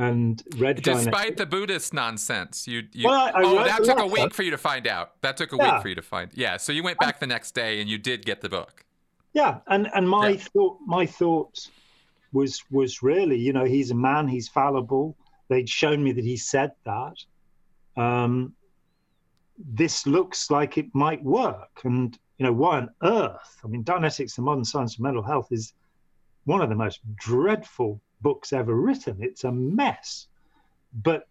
and read. Despite the Buddhist nonsense, you. you well, I, I oh, that took a week for you to find out. That took a yeah. week for you to find. Yeah, so you went back the next day and you did get the book. Yeah, and and my yeah. thought my thoughts was was really, you know, he's a man, he's fallible. They'd shown me that he said that. Um, this looks like it might work, and you know, why on earth? I mean, Dianetics: The Modern Science of Mental Health is one of the most dreadful books ever written. It's a mess, but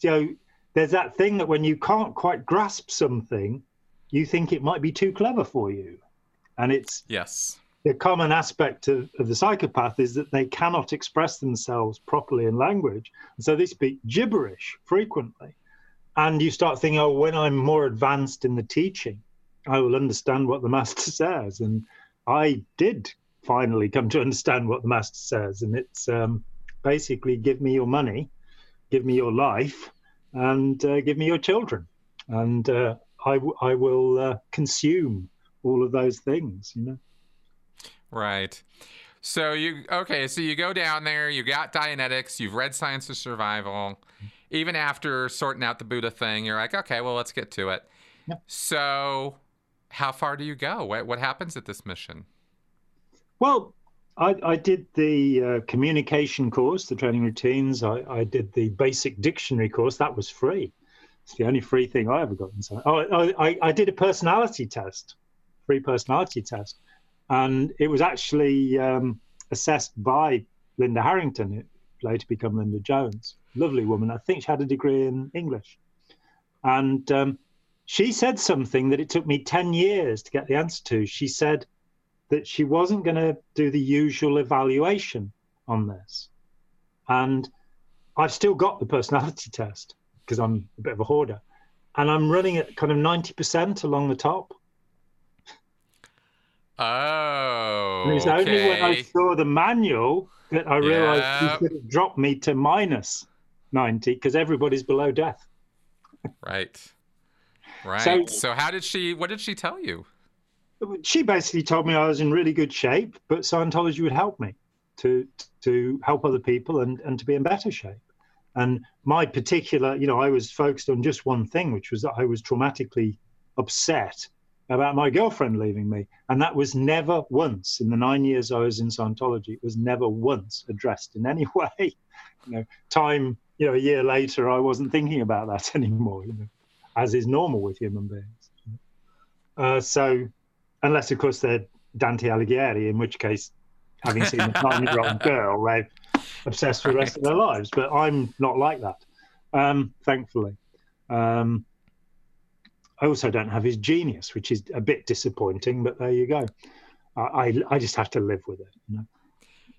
you know, there's that thing that when you can't quite grasp something, you think it might be too clever for you, and it's yes the common aspect of, of, the psychopath is that they cannot express themselves properly in language. And so they speak gibberish frequently. And you start thinking, oh, when I'm more advanced in the teaching, I will understand what the master [laughs] says. And I did finally come to understand what the master says. And it's um, basically give me your money, give me your life, and uh, give me your children. And uh, I, w- I will uh, consume all of those things, you know. Right. So you okay? So you go down there. You got Dianetics. You've read Science of Survival. Even after sorting out the Buddha thing, you're like, okay, well, let's get to it. Yep. So, how far do you go? What, what happens at this mission? Well, I, I did the uh, communication course, the training routines. I, I, did the basic dictionary course. That was free. It's the only free thing I ever got. Inside. Oh, I, I did a personality test, free personality test and it was actually um, assessed by Linda Harrington, who later became Linda Jones. Lovely woman. I think she had a degree in English. And um, she said something that it took me 10 years to get the answer to. She said that she wasn't going to do the usual evaluation on this. And I've still got the personality [laughs] test because I'm a bit of a hoarder. And I'm running at kind of 90% along the top. Oh. And it's okay. only when I oh, saw the manual that I realized yeah. he should have dropped me to minus 90 because everybody's below death. right. Right. So, so, how did she, what did she tell you? She basically told me I was in really good shape, but Scientology would help me to to help other people and, and to be in better shape. And my particular, you know, I was focused on just one thing, which was that I was traumatically upset about my girlfriend leaving me. And that was never once in the nine years I was in Scientology, it was never once addressed in any [laughs] way. You know, time, you know, a year later, I wasn't thinking about that [laughs] anymore, you know, as is normal with human beings. Uh, so, unless, of course, they're Dante Alighieri, in which case, having seen a [laughs] nine year old girl, they're obsessed for the rest of their lives. But I'm not like that, um, thankfully. Um, I also don't have his genius, which is a bit disappointing, but there you go. I I just have to live with it. You know?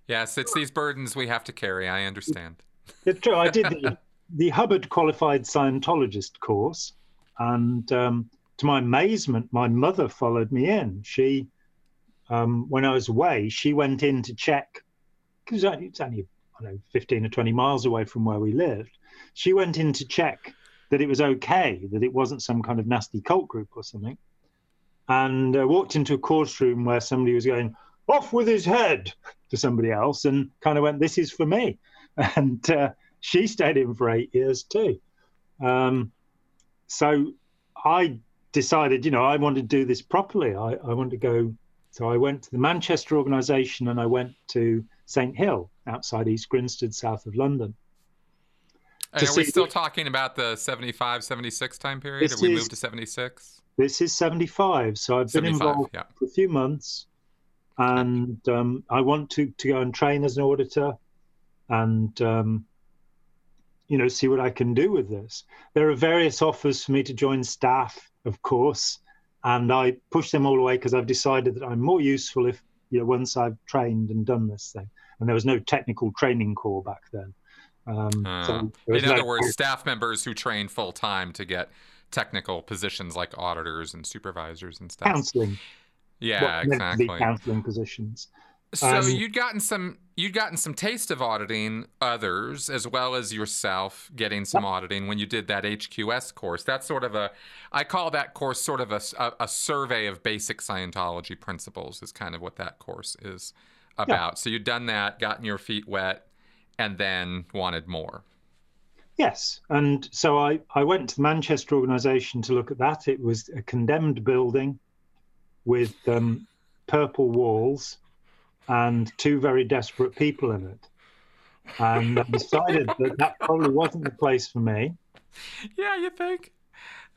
Yes, it's these burdens we have to carry. I understand. It's true. I did the, [laughs] the Hubbard Qualified Scientologist course, and um, to my amazement, my mother followed me in. She, um, when I was away, she went in to check because it's only I don't know 15 or 20 miles away from where we lived. She went in to check that it was okay, that it wasn't some kind of nasty cult group or something, and uh, walked into a course room where somebody was going off with his head to somebody else, and kind of went, "This is for me," [laughs] and uh, she stayed in for eight years too. Um, so I decided, you know, I wanted to do this properly. I, I wanted to go. So I went to the Manchester organisation and I went to St Hill outside East Grinstead, south of London. And are we still talking about the 75, 76 time period? Have we moved to 76? This is 75. So I've been involved yeah. for a few months and um, I want to, to go and train as an auditor and um, you know see what I can do with this. There are various offers for me to join staff, of course, and I push them all away because I've decided that I'm more useful if you know once I've trained and done this thing. And there was no technical training corps back then. Um, uh, so in no other words, staff members who train full time to get technical positions like auditors and supervisors and stuff. Counseling. Yeah, exactly. Counseling positions. So um, you'd gotten some you'd gotten some taste of auditing others as well as yourself getting some auditing when you did that HQS course. That's sort of a I call that course sort of a, a, a survey of basic Scientology principles is kind of what that course is about. Yeah. So you'd done that, gotten your feet wet, and then wanted more. Yes, and so I I went to the Manchester organisation to look at that. It was a condemned building with um, purple walls and two very desperate people in it. And I decided that that probably wasn't the place for me. Yeah, you think?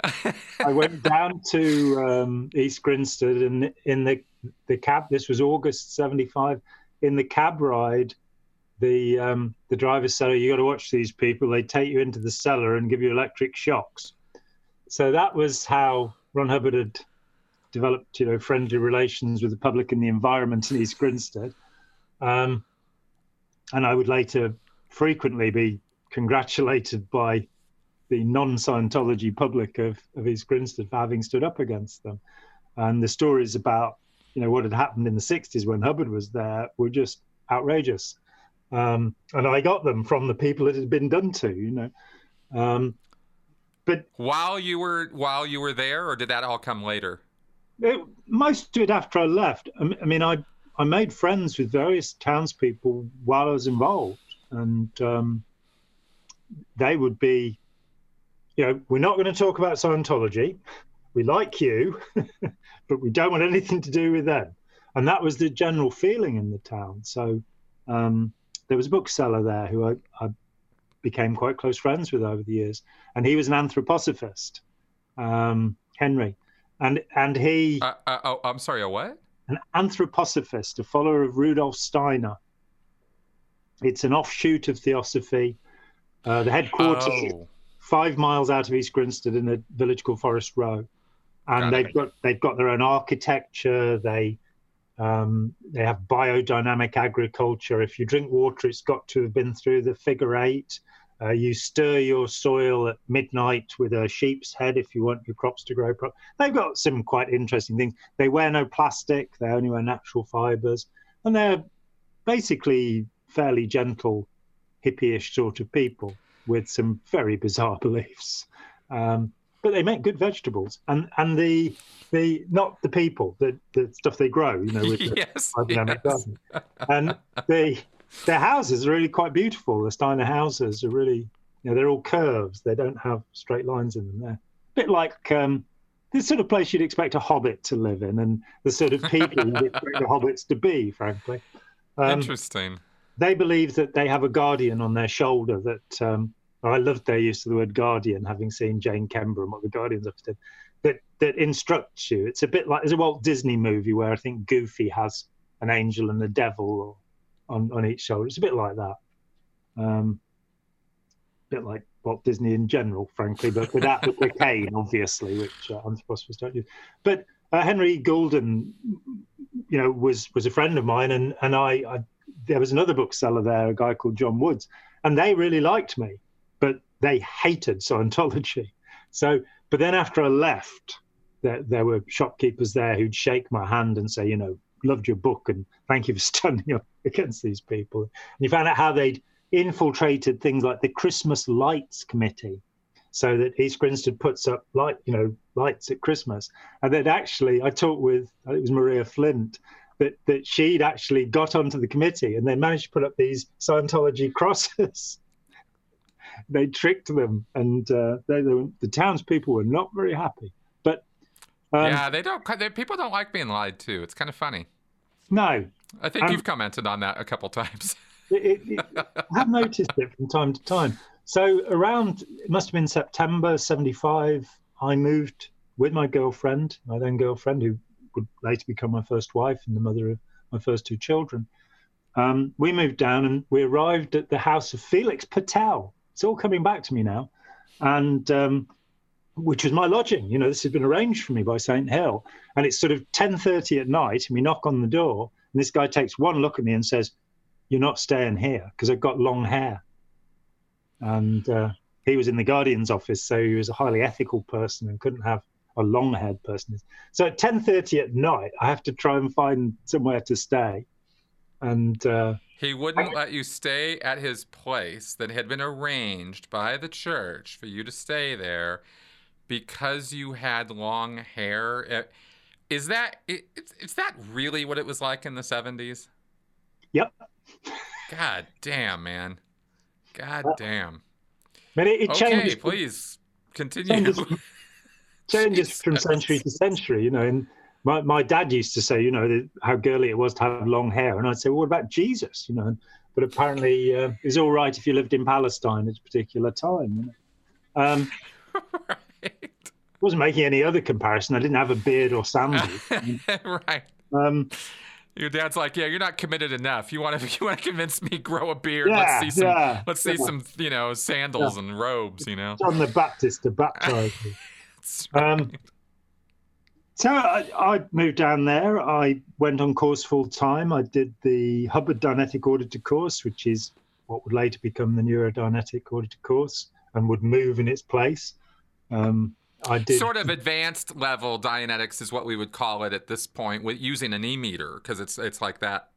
[laughs] I went down to um, East Grinstead and in the the cab. This was August '75. In the cab ride, the um, the driver said, oh, "You got to watch these people. They take you into the cellar and give you electric shocks." So that was how Ron Hubbard had developed, you know, friendly relations with the public and the environment in East Grinstead. Um, and I would later frequently be congratulated by the non-Scientology public of, of East Grinstead for having stood up against them. And the stories about, you know, what had happened in the 60s when Hubbard was there were just outrageous. Um, and I got them from the people it had been done to, you know. Um, but while you were while you were there, or did that all come later? It, most of it after I left. I mean, I I made friends with various townspeople while I was involved, and um, they would be, you know, we're not going to talk about Scientology. We like you, [laughs] but we don't want anything to do with them. And that was the general feeling in the town. So um, there was a bookseller there who I, I, became quite close friends with over the years, and he was an anthroposophist, um, Henry and and he. Uh, uh, oh, I'm sorry. A what? An anthroposophist, a follower of Rudolf Steiner. It's an offshoot of Theosophy. Uh, the headquarters oh. five miles out of East Grinstead in a village called Forest Row, and got they've it. got they've got their own architecture. They um, they have biodynamic agriculture. If you drink water, it's got to have been through the figure eight. Uh, you stir your soil at midnight with a sheep's head if you want your crops to grow. Pro- They've got some quite interesting things. They wear no plastic, they only wear natural fibers, and they're basically fairly gentle, hippie-ish sort of people with some very bizarre [laughs] beliefs. Um, but they make good vegetables, and and the the not the people, the the stuff they grow, you know, with [laughs] yes, the yes. garden, and the their houses are really quite beautiful. The Steiner houses are really, you know, they're all curves. They don't have straight lines in them. They're a bit like um, the sort of place you'd expect a hobbit to live in, and the sort of people you'd [laughs] expect the hobbits to be. Frankly, um, interesting. They believe that they have a guardian on their shoulder. That um, I loved their use of the word guardian, having seen Jane Kember and what the Guardians have done. That that instructs you. It's a bit like there's a Walt Disney movie where I think Goofy has an angel and a devil, or on, on each shoulder. It's a bit like that. Um, a bit like Walt Disney in general, frankly, but without the cane, obviously, which uh, don't use. But uh, Henry Golden, you know, was was a friend of mine, and and I, I there was another bookseller there, a guy called John Woods, and they really liked me, but they hated Scientology. So, but then after I left, there, there were shopkeepers there who'd shake my hand and say, you know, loved your book and thank you for [laughs] standing up against these people. And you found out how they'd infiltrated things like the Christmas Lights Committee, so that East Grinstead puts up light, you know, lights at Christmas. And then actually, I talked with, it was Maria Flint, that, that she'd actually got onto the committee and they managed to put up these Scientology [laughs] crosses. they tricked them, and uh, they, they, the townspeople were not very happy. Um, yeah, they don't. They, people don't like being lied to. It's kind of funny. No, I think um, you've commented on that a couple times. [laughs] it, it, I've noticed it from time to time. So around it must have been September '75. I moved with my girlfriend, my then girlfriend, who would later become my first wife and the mother of my first two children. Um, we moved down and we arrived at the house of Felix Patel. It's all coming back to me now, and um, which was my lodging. You know, this had been arranged for me by Saint Hill, and it's sort of 10:30 at night, and we knock on the door, and this guy takes one look at me and says, "You're not staying here because I've got long hair." And uh, he was in the Guardian's office, so he was a highly ethical person and couldn't have a long-haired person. So at 10:30 at night, I have to try and find somewhere to stay, and. Uh, he wouldn't let you stay at his place that had been arranged by the church for you to stay there because you had long hair. Uh, is that is that really what it was like in the 70s? Yep. God damn, man. God damn. But it, it okay, changes. please continue. Changes, [laughs] changes from century to century, you know. And my, my dad used to say, you know, how girly it was to have long hair. And I'd say, well, what about Jesus? You know, but apparently uh, it's all right if you lived in Palestine at a particular time. You know? um, [laughs] wasn't making any other comparison. I didn't have a beard or sandals. [laughs] right. Um, your dad's like, yeah, you're not committed enough. You want to, [laughs] you want to convince me grow a beard? Yeah, let's see some, yeah, let's see yeah. some, you know, sandals and robes. You know, John the Baptist to baptize me. [laughs] right. um, so I, I, moved down there. I went on course full time. I did the Hubbard Dianetic Auditor course, which is what would later become the New Era Dianetic Auditor course and would move in its place. Um, I did. Sort of advanced level Dianetics is what we would call it at this point, with using an e meter because it's it's like that.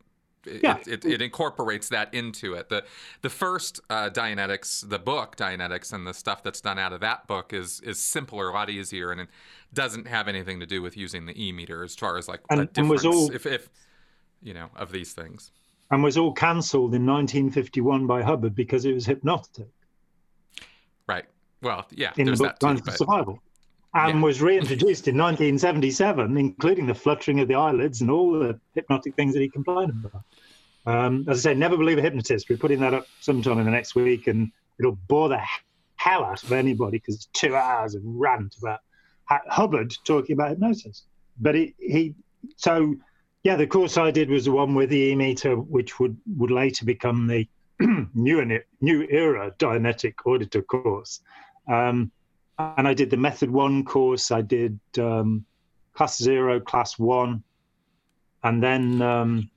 It, yeah. It, it, it, incorporates that into it. The the first uh, Dianetics, the book Dianetics, and the stuff that's done out of that book is is simpler, a lot easier, and it doesn't have anything to do with using the e meter as far as like and, and was all, if, if you know of these things. And was all cancelled in 1951 by Hubbard because it was hypnotic. Right. Well, yeah. In the book Science of Survival and yeah. was reintroduced in 1977, including the fluttering of the eyelids and all the hypnotic things that he complained about. Um, as I say, never believe a hypnotist. We're putting that up sometime in the next week, and it'll bore the hell out of anybody because it's two hours of rant about Hubbard talking about hypnosis. But he, he, so yeah, the course I did was the one with the e-meter, which would would later become the [clears throat] new new era Dianetic Auditor course. Um, and I did the Method One course. I did um, Class Zero, Class One, and then um,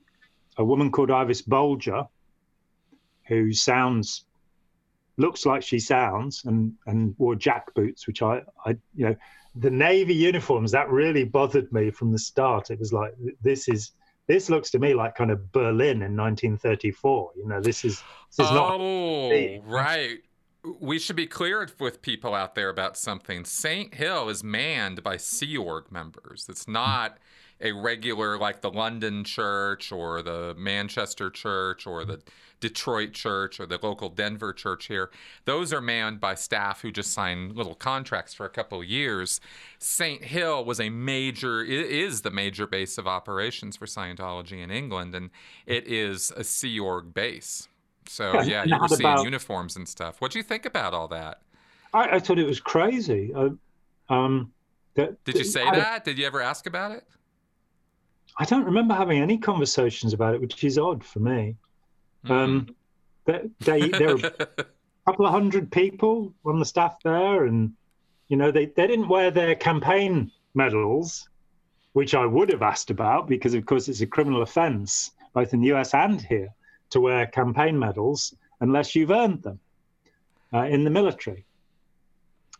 a woman called Ivis Bolger, who sounds looks like she sounds, and and wore jack boots, which I I you know the navy uniforms that really bothered me from the start. It was like this is this looks to me like kind of Berlin in 1934. You know, this is this is oh, not. right we should be clear with people out there about something. St. Hill is manned by Sea Org members. It's not a regular like the London church or the Manchester church or the Detroit church or the local Denver church here. Those are manned by staff who just sign little contracts for a couple years. St. Hill was a major, it is the major base of operations for Scientology in England, and it is a Sea Org base. So yeah, you were seeing about, uniforms and stuff. What do you think about all that? I, I thought it was crazy. Um, that, Did you say that? Did you ever ask about it? I don't remember having any conversations about it, which is odd for me. Mm-hmm. Um, they, they there were a [laughs] couple of hundred people on the staff there, and you know they, they didn't wear their campaign medals which I would have asked about because, of course, it's a criminal offence, both in the US and here, to wear campaign medals unless you've earned them uh, in the military.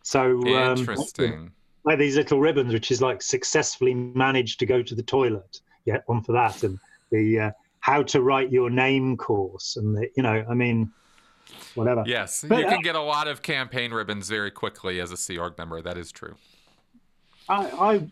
So, um, interesting. Like these little ribbons, which is like successfully managed to go to the toilet. Get one for that, and the uh, how to write your name course, and the, you know, I mean, whatever. Yes, but, you can uh, get a lot of campaign ribbons very quickly as a Sea Org member. That is true. I,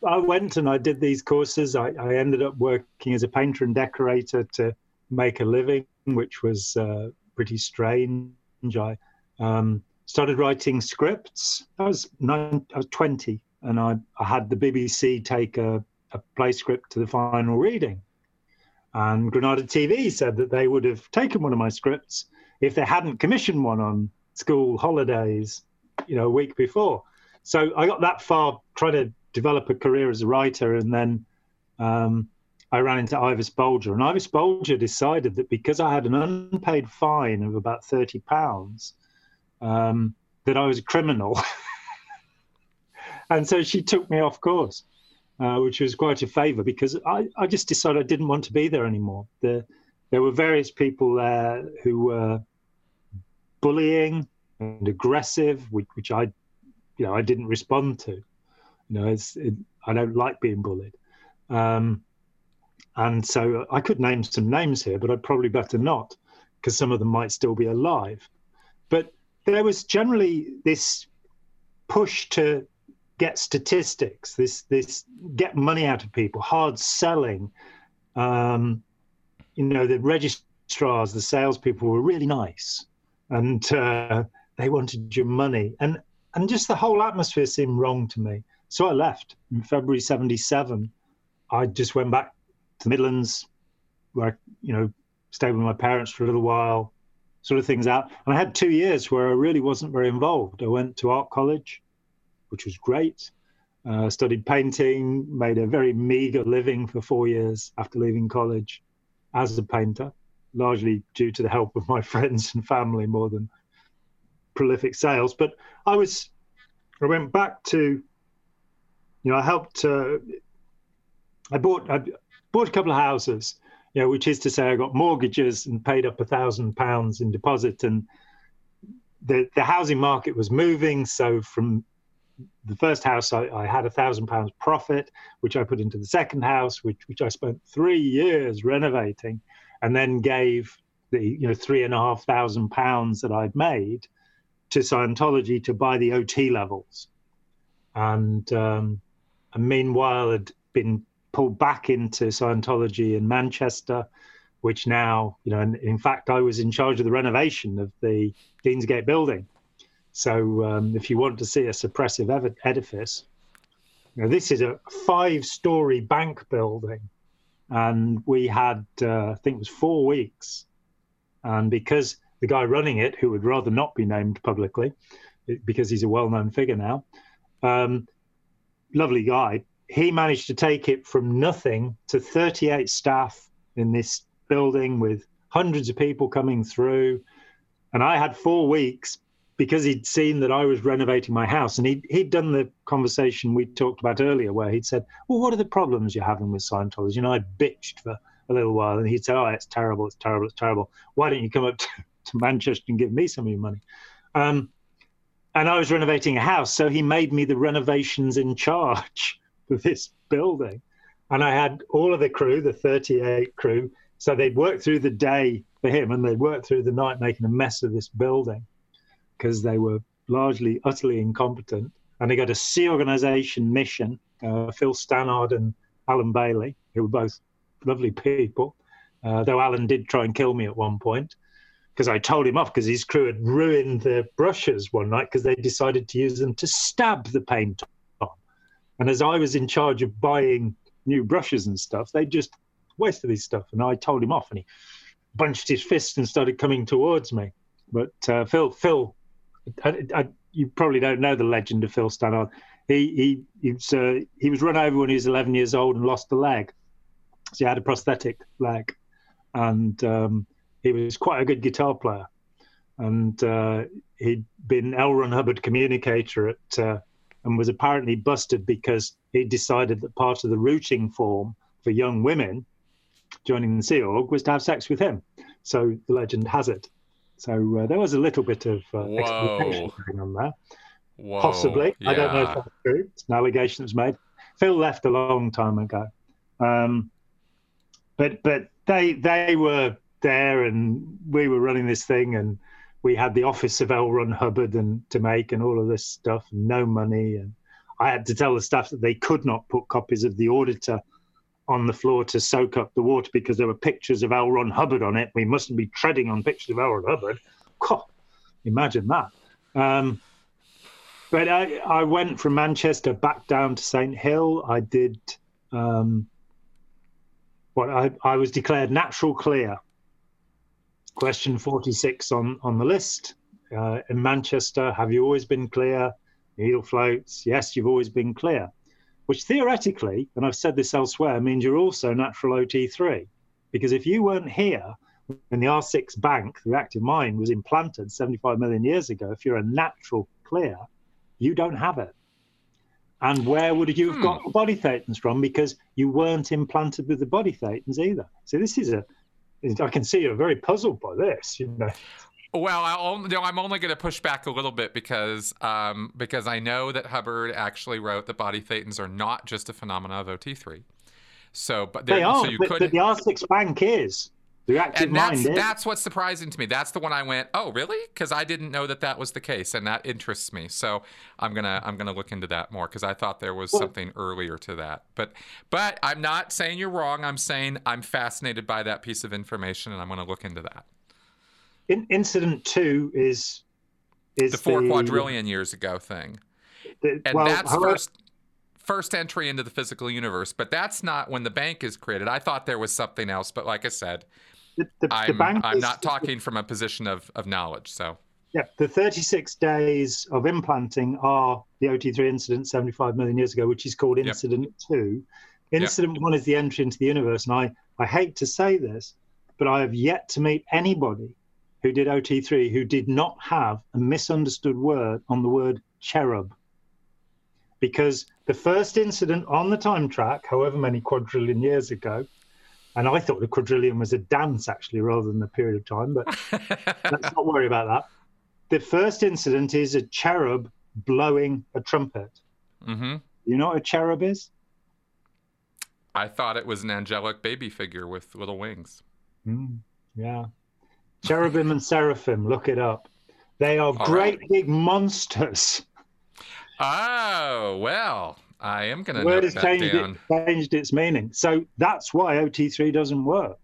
I, I went and I did these courses. I, I ended up working as a painter and decorator to make a living, which was uh, pretty strange. I um, started writing scripts. I was nine, I was twenty, and I, I had the BBC take a, a play script to the final reading. And Granada TV said that they would have taken one of my scripts if they hadn't commissioned one on school holidays, you know, a week before. So I got that far trying to develop a career as a writer, and then um, I ran into Ivis Bolger, and Ivis Bolger decided that because I had an unpaid fine of about thirty pounds, um, that I was a criminal, [laughs] and so she took me off course, uh, which was quite a favour because I, I just decided I didn't want to be there anymore. The, there were various people there who were bullying and aggressive, which, which I, you know, I didn't respond to. You know, it's, it, I don't like being bullied. Um, and so I could name some names here, but I'd probably better not because some of them might still be alive. But there was generally this push to get statistics, this this get money out of people, hard selling. Um, you know, the registrars, the salespeople were really nice, and uh, they wanted your money, and and just the whole atmosphere seemed wrong to me. So I left in February '77. I just went back the Midlands, where I, you know stayed with my parents for a little while, sort of things out. And I had two years where I really wasn't very involved. I went to art college, which was great. Uh, studied painting, made a very meager living for four years after leaving college as a painter, largely due to the help of my [laughs] friends and family more than prolific sales. But I was, I went back to you know, I helped. Uh, I bought I bought a couple of houses, you know, which is to say, I got mortgages and paid up a thousand pounds in deposit, and the the housing market was moving. So from the first house, I, I had a thousand pounds profit, which I put into the second house, which which I spent three years renovating, and then gave the you know three and a half thousand pounds that I'd made to Scientology to buy the OT levels, and um, and meanwhile had been pulled back into Scientology in Manchester, which now, you know, and in fact, I was in charge of the renovation of the Deansgate building. So um, if you want to see a suppressive edifice, you know, this is a five-story bank building, and we had, uh, I think, it was four weeks, and because the guy running it, who would rather not be named publicly, because he's a well-known figure now, um, lovely guy. He managed to take it from nothing to 38 staff in this building with hundreds of people coming through. And I had four weeks because he'd seen that I was renovating my house. And he'd, he'd done the conversation we talked about earlier where he'd said, Well, what are the problems you're having with Scientology? You know, I bitched for a little while and he'd say, Oh, it's terrible, it's terrible, it's terrible. Why don't you come up to, to Manchester and give me some of your money? Um, and I was renovating a house, so he made me the renovations in charge [laughs] this building. And I had all of the crew, the 38 crew, so they'd work through the day for him and they'd work through the night making a mess of this building because they were largely utterly incompetent. And they got a Sea organization mission, uh, Phil Stannard and Alan Bailey, who were both lovely people, uh, though Alan did try and kill me at one point because I told him off because his crew had ruined the brushes one night because they decided to use them to stab the paint. And as I was in charge of buying new brushes and stuff, they just wasted his stuff. And I told him off, and he bunched his fists and started coming towards me. But uh, Phil, Phil, I, I, you probably don't know the legend of Phil Stannard. He he he, uh, he was run over when he was 11 years old and lost a leg. So he had a prosthetic leg, and um, he was quite a good guitar player, and uh, he'd been L. Ron Hubbard communicator at uh, and was apparently busted because he decided that part of the routing form for young women joining the Sea Org was to have sex with him. So the legend has it. So uh, there was a little bit of uh, exploitation going on there. Whoa. Possibly. Yeah. I don't know if that's true. It's an allegation that was made. Phil left a long time ago. Um, but but they they were there and we were running this thing and we had the office of L. Ron Hubbard and to make and all of this stuff no money and I had to tell the staff that they could not put copies of the auditor on the floor to soak up the water because there were pictures of L. Ron Hubbard on it. We mustn't be treading on pictures of L. Ron Hubbard. God, imagine that. Um, but I, I went from Manchester back down to St. Hill. I did um, what I, I was declared natural clear. Question 46 on, on the list. Uh, in Manchester, have you always been clear? Needle floats. Yes, you've always been clear. Which theoretically, and I've said this elsewhere, means you're also natural OT3. Because if you weren't here when the R6 bank, the reactive mind, was implanted 75 million years ago, if you're a natural clear, you don't have it. And where would you have Hmm. got the body thetans from? Because you weren't implanted with the body thetans either. So this is a, I can see you're very puzzled by this. You know, Well, I only, no, I'm only going to push back a little bit because um, because I know that Hubbard actually wrote that body thetans are not just a phenomena of OT3. So, but they are, so you but, could but the R6 bank is and that's that's what's surprising to me. That's the one I went, oh, really? Because I didn't know that that was the case, and that interests me. So I'm gonna I'm gonna look into that more because I thought there was Well- something earlier to that. But but I'm not saying you're wrong. I'm saying I'm fascinated by that piece of information, and I'm gonna look into that. In, incident two is is The four quadrillion years ago thing, the- and well, that's first first entry into the physical universe. But that's not when the bank is created. I thought there was something else, but like I said, the, the, the I'm bank I'm not talking from a position of of knowledge. So. Yeah, the 36 days of implanting are the OT3 incident 75 million years ago, which is called Yep. incident two. Incident one is the entry into the universe. And I, I hate to say this, but I have yet to meet anybody who did OT3 who did not have a misunderstood word on the word cherub. Because the first incident on the time track, however many quadrillion years ago, and I thought the quadrillion was a dance actually rather than a period of time, but [laughs] let's not worry about that. The first incident is a cherub blowing a trumpet. hmm You know what a cherub is? I thought it was an angelic baby figure with little wings. Mm, yeah. Cherubim and seraphim, look it up. They are All great right. big monsters. Oh well, I am gonna word has that changed, down. it, changed its meaning. So that's why OT3 doesn't work.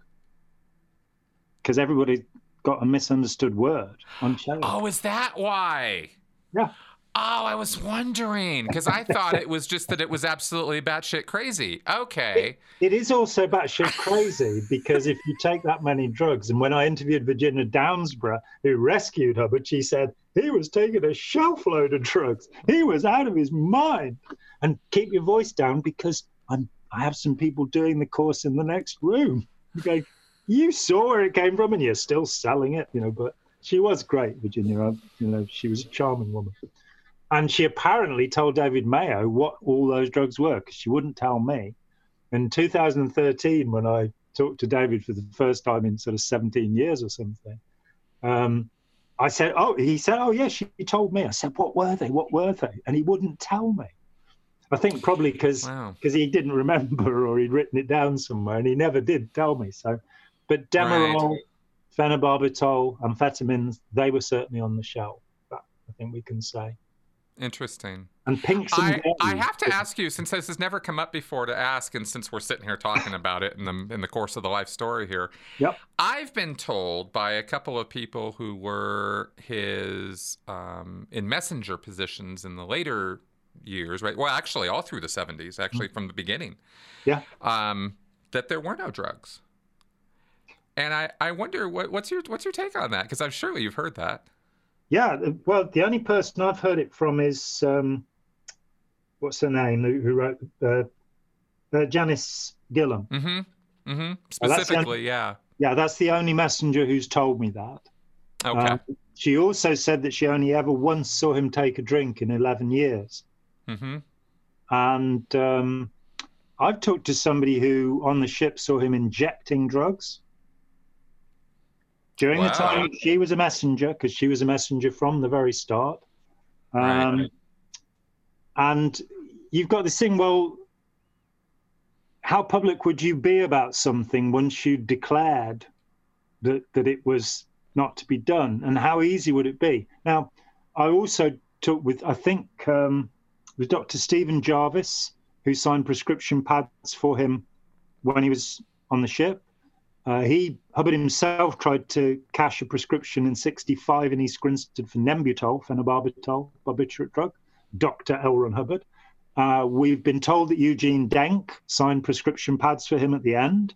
Because everybody got a misunderstood word on cherub. Oh, is that why? Yeah. Oh, I was wondering because I thought it was just that it was absolutely batshit crazy. Okay. It is also batshit crazy because if you take that many drugs, and when I interviewed Virginia Downsborough, who rescued her, but she said he was taking a shelf load of drugs. He was out of his mind. And keep your voice down because I'm I have some people doing the course in the next room. Okay, you saw where it came from and you're still selling it, you know, but she was great, Virginia. I- You know, she was a charming woman. And she apparently told David Mayo what all those drugs were because she wouldn't tell me. In 2013, when I talked to David for the first time in sort of 17 years or something, um, I said, "Oh," he said, "Oh, yes, she told me." I said, "What were they? What were they?" And he wouldn't tell me. I think probably because Wow. because he didn't remember [laughs] or he'd written it down somewhere, and he never did tell me. So, but Demerol, phenobarbital, amphetamines, they were certainly on the shelf. That I think we can say. Interesting. And pinks and I, I have to ask you, since this has never come up before, to ask, and since we're sitting here talking about it in the in the course of the life story here, Yep. I've been told by a couple of people who were his um, in messenger positions in the later years, right? Well, actually, all through the '70s, actually from the beginning, Yeah. um, that there were no drugs. And I, I wonder what, what's your what's your take on that? Because I'm surely you've heard that. Yeah, well, the only person I've heard it from is um, what's her name who, who wrote uh, uh, Janis Gillham. Mm-hmm. Mm-hmm. Well, only- Specifically, yeah. Yeah, that's the only messenger who's told me that. Okay. Um, she also said that she only ever once saw him take a drink in 11 years. Mm-hmm. And um, I've talked to somebody who on the ship saw him injecting drugs. During Wow. the time she was a messenger, because she was a messenger from the very start. Um, Right. And you've got this thing, well, how public would you be about something once you declared that, that it was not to be done? And how easy would it be? Now, I also talked with, I think, um, with Dr. Stephen Jarvis, who signed prescription pads for him when he was on the ship. Uh, he, Hubbard himself, tried to cash a prescription in 65 in East Grinstead for Nembutal, phenobarbital, barbiturate drug, Dr. L. Ron Hubbard. Uh, we've been told that Eugene Denk signed prescription pads for him at the end.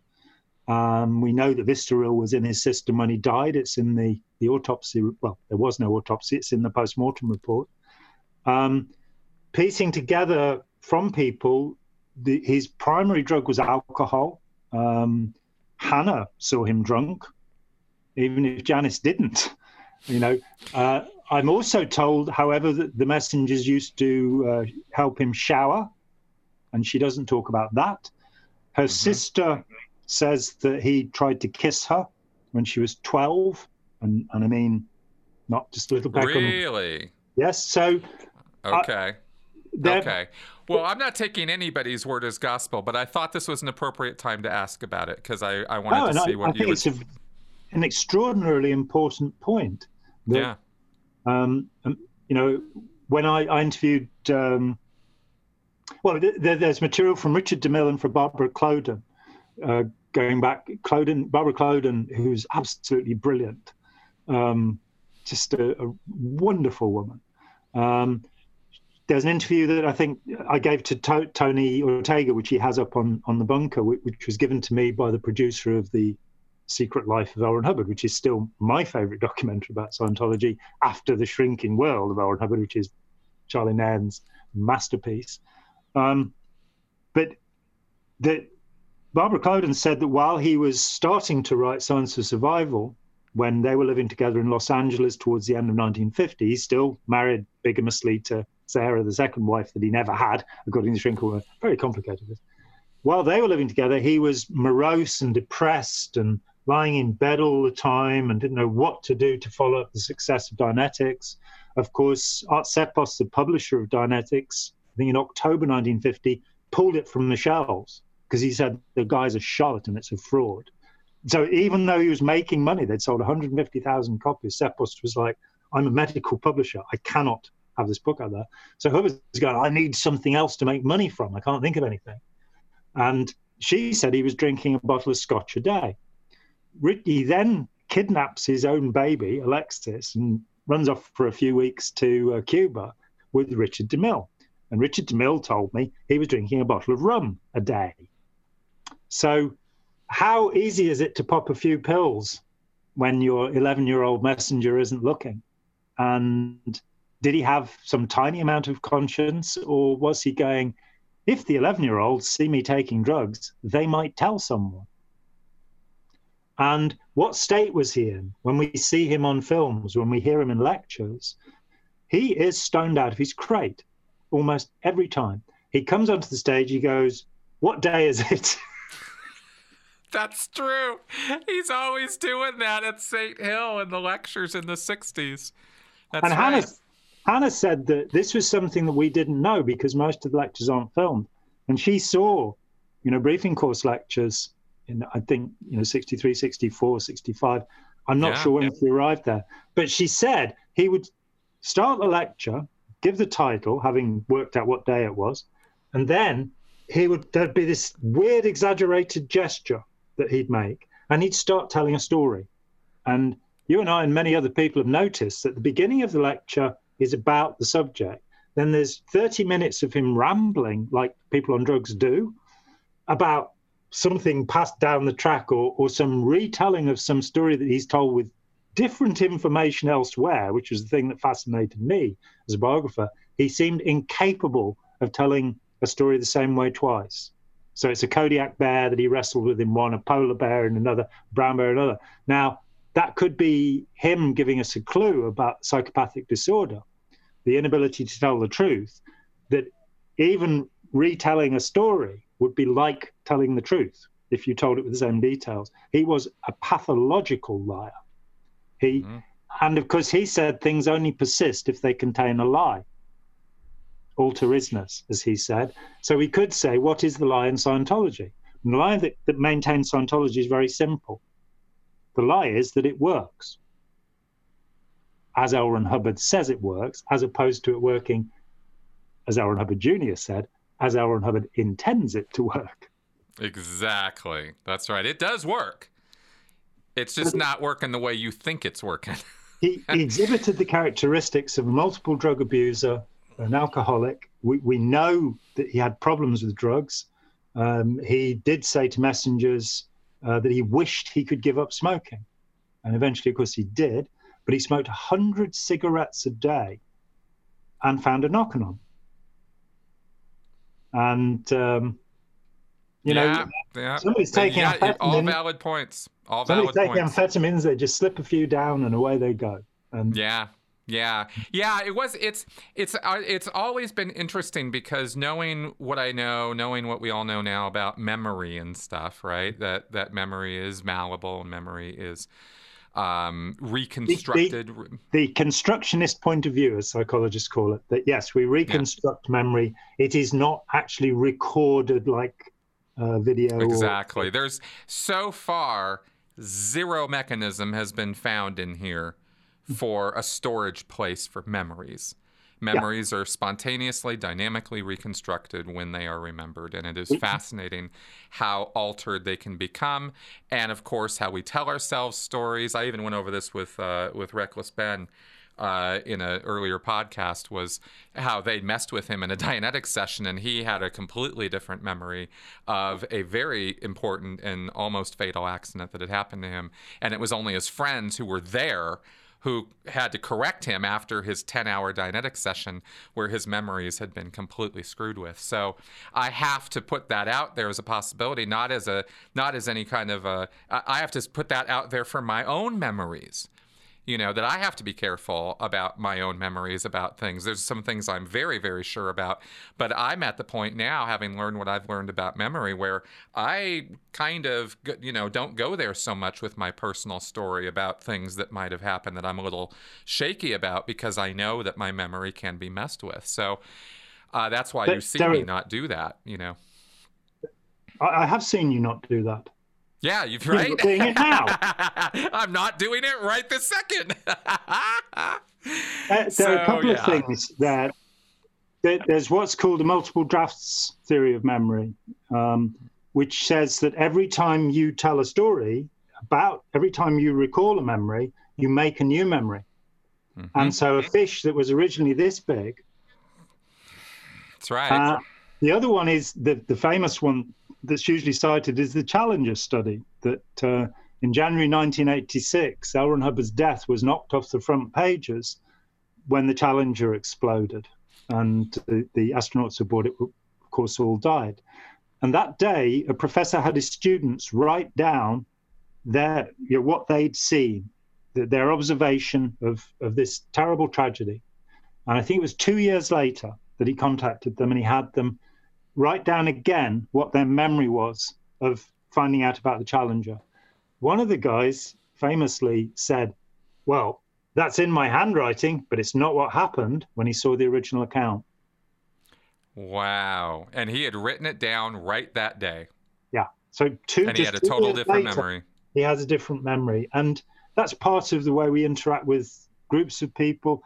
Um, we know that Vistaril was in his system when he died. It's in the, the autopsy. Well, there was no autopsy. It's in the post-mortem report. Um, piecing together from people, the, his primary drug was alcohol. Um, Hannah saw him drunk, even if Janice didn't. You know, uh, I'm also told, however, that the messengers used to uh, help him shower, and she doesn't talk about that. Her sister says that he tried to kiss her when she was 12, and, and I mean, not just a little peck on Really? Yes, so Okay. there, okay. Well, I'm not taking anybody's word as gospel, but I thought this was an appropriate time to ask about it because I, I wanted Oh, to I, see I what think you would. it's a, an extraordinarily important point. that, Yeah. Um, um, you know, when I, I interviewed, um, well, there, there's material from Richard DeMille and from Barbara Klowden, uh, going back. Klowden, Barbara Klowden, who's absolutely brilliant, um, just a, a wonderful woman. Um, there's an interview that I think I gave to, to Tony Ortega, which he has up on, on the bunker, which, which was given to me by the producer of the Secret Life of L. Ron Hubbard, which is still my favorite [laughs] documentary about Scientology after The Shrinking World of L. Ron Hubbard, which is Charlie Nairn's masterpiece. Um, but the, Barbara Klowden said that while he was starting to write Science of Survival, when they were living together in Los Angeles towards the end of 1950, he still married bigamously to Sarah, the second wife that he never had, according to Shrinking Very complicated. While they were living together, he was morose and depressed and lying in bed all the time and didn't know what to do to follow up the success of Dianetics. Of course, Art Ceppos, the publisher of Dianetics, I think in October 1950, pulled it from the shelves because he said the guy's a charlatan, it's a fraud. So even though he was making money, they'd sold 150,000 copies. Ceppos was like, I'm a medical publisher. I cannot have this book out there. So Hubbard's going, I need something else to make money from. I can't think of anything. And she said he was drinking a bottle of scotch a day. He then kidnaps his own baby, Alexis, and runs off for a few weeks to uh, Cuba with Richard DeMille. And Richard DeMille told me he was drinking a bottle of rum a day. So, how easy is it to pop a few pills when your 11 year old messenger isn't looking? And did he have some tiny amount of conscience, or was he going, if the 11 year olds see me taking drugs, they might tell someone? And what state was he in when we see him on films, when we hear him in lectures? He is stoned out of his crate almost every time. He comes onto the stage, he goes, What day is it? [laughs] That's true. He's always doing that at St. Hill in the lectures in the 60s. That's and right. Hannah said that this was something that we didn't know because most of the lectures aren't filmed. And she saw, you know, briefing course lectures in, I think, you know, 63, 64, 65. I'm not Yeah, sure when yeah. she arrived there. But she said he would start the lecture, give the title, having worked out what day it was, and then he would there'd be this weird exaggerated gesture that he'd make, and he'd start telling a story. And you and I and many other people have noticed that the beginning of the lecture is about the subject. Then there's 30 minutes of him rambling, like people on drugs do, about something passed down the track or, or some retelling of some story that he's told with different information elsewhere, which was the thing that fascinated me as a biographer. He seemed incapable of telling a story the same way twice. So it's a Kodiak bear that he wrestled with in one, a polar bear in another, brown bear in another. Now, that could be him giving us a clue about psychopathic disorder, the inability to tell the truth, that even retelling a story would be like telling the truth if you told it with the same details. He was a pathological liar. He, mm-hmm. and of course, he said things only persist if they contain a lie. Alter-isness, as he said. So we could say, what is the lie in Scientology? And the lie that, that maintains Scientology is very simple. The lie is that it works, as L. Ron Hubbard says it works, as opposed to it working, as L. Ron Hubbard Jr. said, as L. Ron Hubbard intends it to work. Exactly. That's right. It does work. It's just not working the way you think it's working. [laughs] he, he, exhibited the characteristics of a multiple drug abuser, an alcoholic. We, we know that he had problems with drugs. Um, he did say to messengers uh, that he wished he could give up smoking. And eventually, of course, he did. But he smoked 100 cigarettes a day and found a knock on. And um, you yeah, know, yeah. somebody's taking yeah, amphetamine. All valid points. All valid somebody's taking points. amphetamines. They just slip a few down and away they go. And yeah, yeah, yeah. It was. It's. It's. Uh, it's always been interesting because knowing what I know, knowing what we all know now about memory and stuff, right? That that memory is malleable and memory is um, reconstructed. The, the, the, constructionist point of view, as psychologists call it, that yes, we reconstruct yeah. memory. It is not actually recorded like uh, video. Exactly. Or... There's so far zero mechanism has been found in here for a storage place for memories. Memories yeah. are spontaneously, dynamically reconstructed when they are remembered. And it is fascinating how altered they can become. And of course, how we tell ourselves stories. I even went over this with, uh, with Reckless Ben uh, in an earlier podcast was how they messed with him in a [laughs] Dianetics session, and he had a completely different memory of a very important and almost fatal accident that had happened to him. And it was only his friends who were there who had to correct him after his 10 hour Dianetics session where his memories had been completely screwed with. So I have to put that out there as a possibility, not as a not as any kind of a I have to put that out there for my own memories you know, that I have to be careful about my own memories about things. There's some things I'm very, very sure about, but I'm at the point now, having learned what I've learned about memory, where I kind of, you know, don't go there so much with my personal story about things that might have happened that I'm a little shaky about because I know that my memory can be messed with. So uh, that's why but, you see Derek, me not do that, you know. I have seen you not do that. Yeah, you've right. You're doing it now. [laughs] I'm not doing it right this second. uh, there so, are a couple yeah. of things that, there's what's called a multiple drafts theory of memory, um, which says that every time you tell a story about, every time you recall a memory, you make a new memory. Mm-hmm. And so a fish that was originally this big. That's right. Uh, the other one is the, the famous one that's usually cited is the Challenger study that uh, in January 1986, L. Hubbard's death was knocked off the front pages when the Challenger exploded. And the, the astronauts aboard it, of course, all died. And that day, a professor had his students write down their, you know, what they'd seen, their observation of, of this terrible tragedy. And I think it was two years later that he contacted them and he had them write down again what their memory was of finding out about the Challenger. One of the guys famously said, Well, that's in my handwriting, but it's not what happened when he saw the original account. Wow. And he had written it down right that day. Yeah. So two And he had a total different later, memory. He has a different memory. And that's part of the way we interact with groups of people.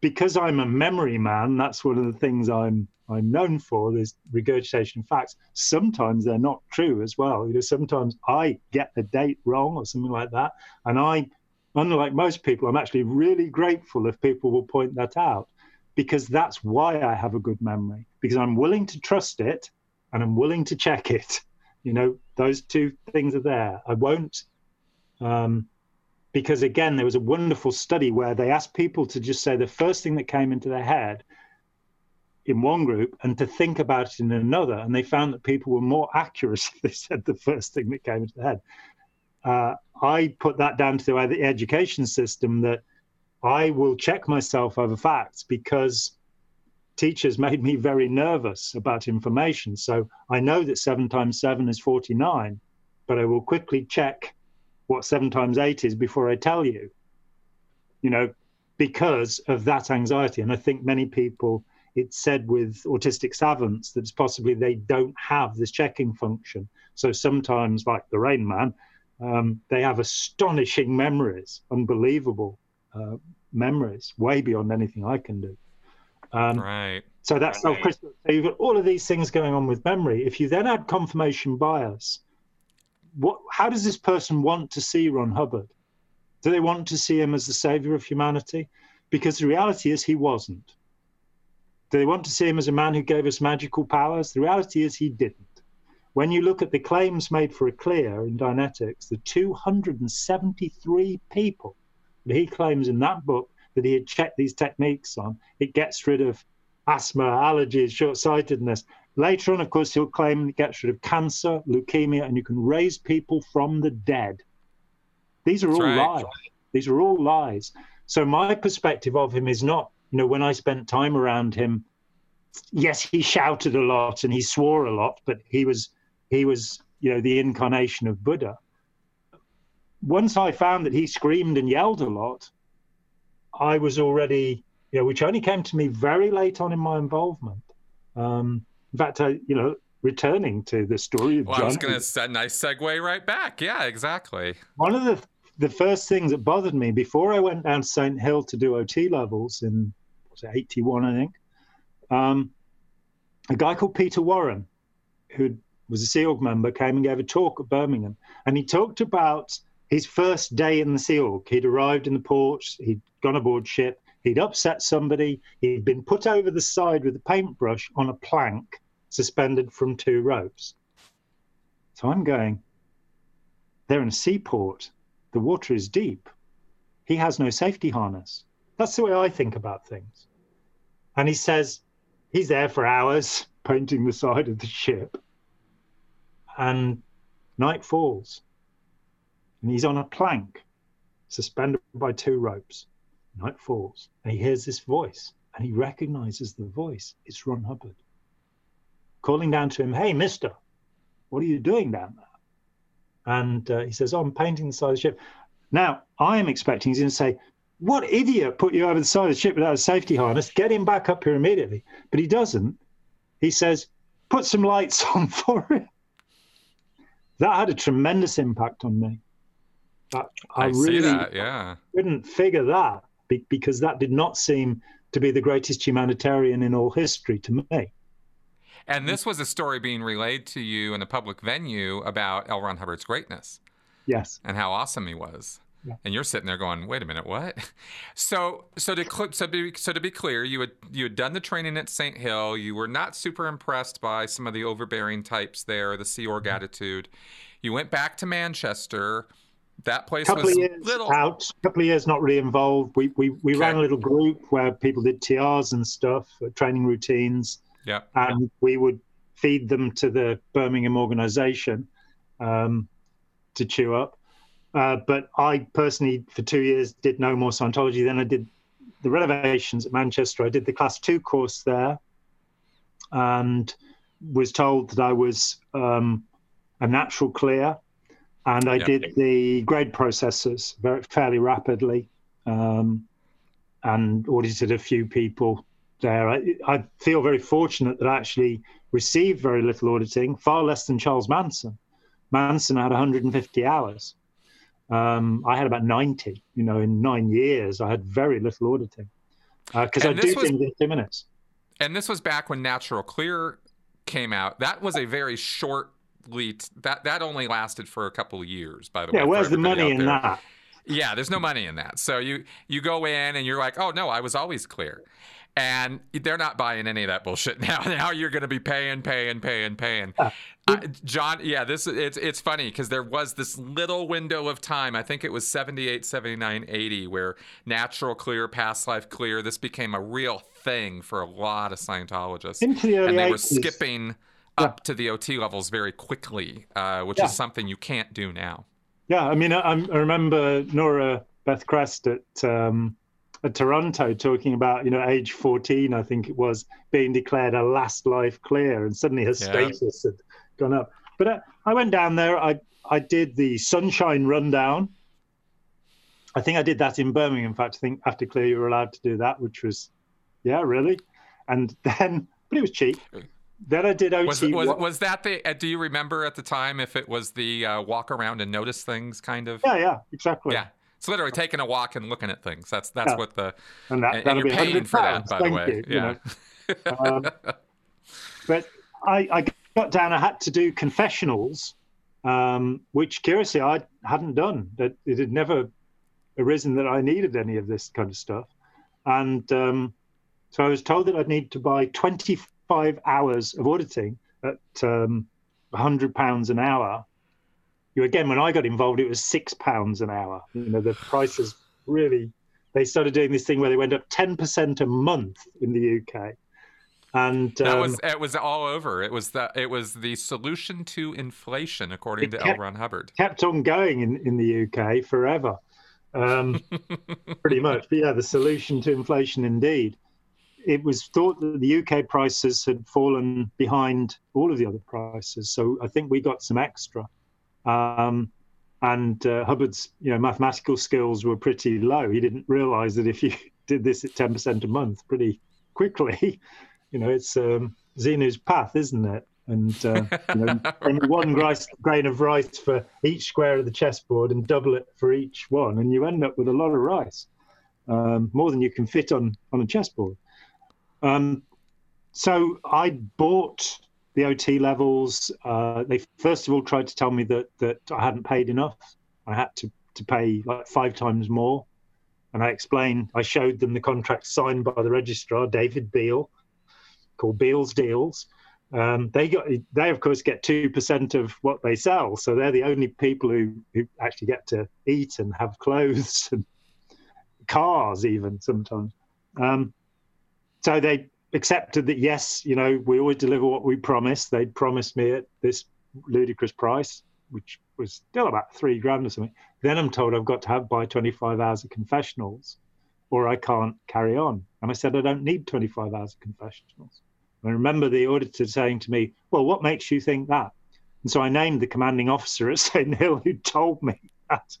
Because I'm a memory man, that's one of the things I'm I'm known for is regurgitation of facts. Sometimes they're not true as well. You know, sometimes I get the date wrong or something like that, and I, unlike most people, I'm actually really grateful if people will point that out, because that's why I have a good memory because I'm willing to trust it, and I'm willing to check it. You know, those two things are there. I won't. Um, because again, there was a wonderful study where they asked people to just say the first thing that came into their head in one group and to think about it in another. And they found that people were more accurate [laughs] if they said the first thing that came into their head. Uh, I put that down to the education system that I will check myself over facts because teachers [laughs] made me very nervous about information. So I know that seven times seven is 49, but I will quickly check what seven times eight is before I tell you, you know, because of that anxiety. And I think many people, it's said with autistic savants that it's possibly they don't have this checking function. So sometimes, like the Rain Man, um, they have astonishing memories, unbelievable uh, memories, way beyond anything I can do. Um, right. So that's self critical. So you've got all of these things going on with memory. If you then add confirmation bias, what? How does this person want to see Ron Hubbard? Do they want to see him as the savior of humanity? Because the reality is he wasn't. Do they want to see him as a man who gave us magical powers? The reality is he didn't. When you look at the claims made for a clear in Dianetics, the 273 people that he claims in that book that he had checked these techniques on, it gets rid of asthma, allergies, short sightedness. Later on, of course, he'll claim it gets rid of cancer, leukemia, and you can raise people from the dead. These are That's all right. lies. These are all lies. So my perspective of him is not, you know, when I spent time around him, yes, he shouted a lot and he swore a lot, but he was he was, you know, the incarnation of Buddha. Once I found that he screamed and yelled a lot, I was already, you know, which only came to me very late on in my involvement. Um, in fact, I, you know, returning to the story of well, John. I was going to nice segue right back. Yeah, exactly. One of the the first things that bothered me before I went down to St. Hill to do OT levels in was it 81, I think, um, a guy called Peter Warren, who was a Sea Org member, came and gave a talk at Birmingham, and he talked about his first day in the Sea Org. He'd arrived in the port, he'd gone aboard ship, he'd upset somebody, he'd been put over the side with a paintbrush on a plank suspended from two ropes. So I'm going, they're in a seaport, the water is deep, he has no safety harness. That's the way I think about things. And he says, he's there for hours [laughs] painting the side of the ship. And night falls and he's on a plank, suspended by two ropes. Night falls, and he hears this voice, and he recognizes the voice. It's Ron Hubbard calling down to him, Hey, mister, what are you doing down there? And uh, he says, oh, I'm painting the side of the ship. Now, I am expecting he's going to say, What idiot put you over the side of the ship without a safety harness? Get him back up here immediately. But he doesn't. He says, Put some lights [laughs] on for him. That had a tremendous impact on me. I, I, really that, yeah. couldn't figure that because that did not seem to be the greatest humanitarian in all history to me. And this was a story being relayed to you in a public venue about L. Ron Hubbard's greatness. Yes. And how awesome he was. Yeah. And you're sitting there going, "Wait a minute, what?" [laughs] So, so to so to be, so to be clear, you had you had done the training at St. Hill. You were not super impressed by some of the overbearing types there, the Sea Org mm-hmm. attitude. You went back to Manchester that place couple was of years little. out a couple of years not really involved. We we, we okay. ran a little group where people did trs and stuff uh, training routines. Yeah. And we would feed them to the birmingham organization um, to chew up. Uh, but i personally for two years did no more scientology. Then i did the renovations at manchester. I did the class two course there and was told that i was um, a natural clear and I yep. did the grade processes very fairly rapidly, um, and audited a few people there. I, I, feel very fortunate that I actually received very little auditing, far less than Charles Manson. Manson had 150 hours. Um, I had about 90. You know, in nine years, I had very little auditing because uh, I do was, things in two minutes. And this was back when Natural Clear came out. That was a very short that that only lasted for a couple of years. By the yeah, way, Yeah, where's the money in that? Yeah, there's no money in that. So you you go in and you're like, oh no, I was always clear, and they're not buying any of that bullshit [laughs] now. Now you're going to be paying, paying, paying, paying. Uh, John, yeah, this it's it's funny because there was this little window of time. I think it was 78, 79, 80, where natural clear, past life clear. This became a real thing for a lot of Scientologists, Into the early and they 80s. were skipping up to the OT levels very quickly, uh, which yeah. is something you can't do now. Yeah, I mean, I, I remember Nora Beth Crest at um, at Toronto talking about, you know, age 14, I think it was, being declared a last life clear, and suddenly her yeah. status had gone up. But uh, I went down there. I I did the Sunshine Rundown. I think I did that in Birmingham. In fact, I think after clear you were allowed to do that, which was, yeah, really. And [laughs] then, but it was cheap. Then I did OT. Was, was, was that the? Uh, do you remember at the time if it was the uh, walk around and notice things kind of? Yeah, yeah, exactly. Yeah, it's literally taking a walk and looking at things. That's that's yeah. what the and, that, and you're paying for that, by the way. You, yeah. You know. um, but I, I got down. I had to do confessionals, um, which curiously I hadn't done. That it had never arisen that I needed any of this kind of stuff, and um, so I was told that I'd need to buy 25 hours of auditing at um, 100 pounds an hour. You again, when I got involved, it was six pounds an hour. You know, the prices really. They started doing this thing where they went up 10% a month in the UK. And that um, was it was all over. It was the it was the solution to inflation, according to kept, L. Ron Hubbard. Kept on going in, in the UK forever, um, [laughs] pretty much. But yeah, the solution to inflation, indeed. It was thought that the UK prices had fallen behind all of the other prices, so I think we got some extra. Um, and uh, Hubbard's, you know, mathematical skills were pretty low. He didn't realise that if you [laughs] did this at ten percent a month, pretty quickly, [laughs] you know, it's um, Zenu's path, isn't it? And uh, you know, [laughs] only one rice, grain of rice for each square of the chessboard, and double it for each one, and you end up with a lot of rice, um, more than you can fit on on a chessboard. Um, so I bought the OT levels. Uh, they first of all tried to tell me that that I hadn't paid enough. I had to to pay like five times more, and I explained. I showed them the contract signed by the registrar, David Beale, called Beale's Deals. Um, they got they of course get two percent of what they sell, so they're the only people who, who actually get to eat and have clothes [laughs] and cars even sometimes. Um, so they accepted that yes, you know, we always deliver what we promise. They'd promised me at this ludicrous price, which was still about three grand or something. Then I'm told I've got to have by 25 hours of confessionals, or I can't carry on. And I said I don't need 25 hours of confessionals. I remember the auditor saying to me, Well, what makes you think that? And so I named the commanding officer at [laughs] St. Hill who told me that.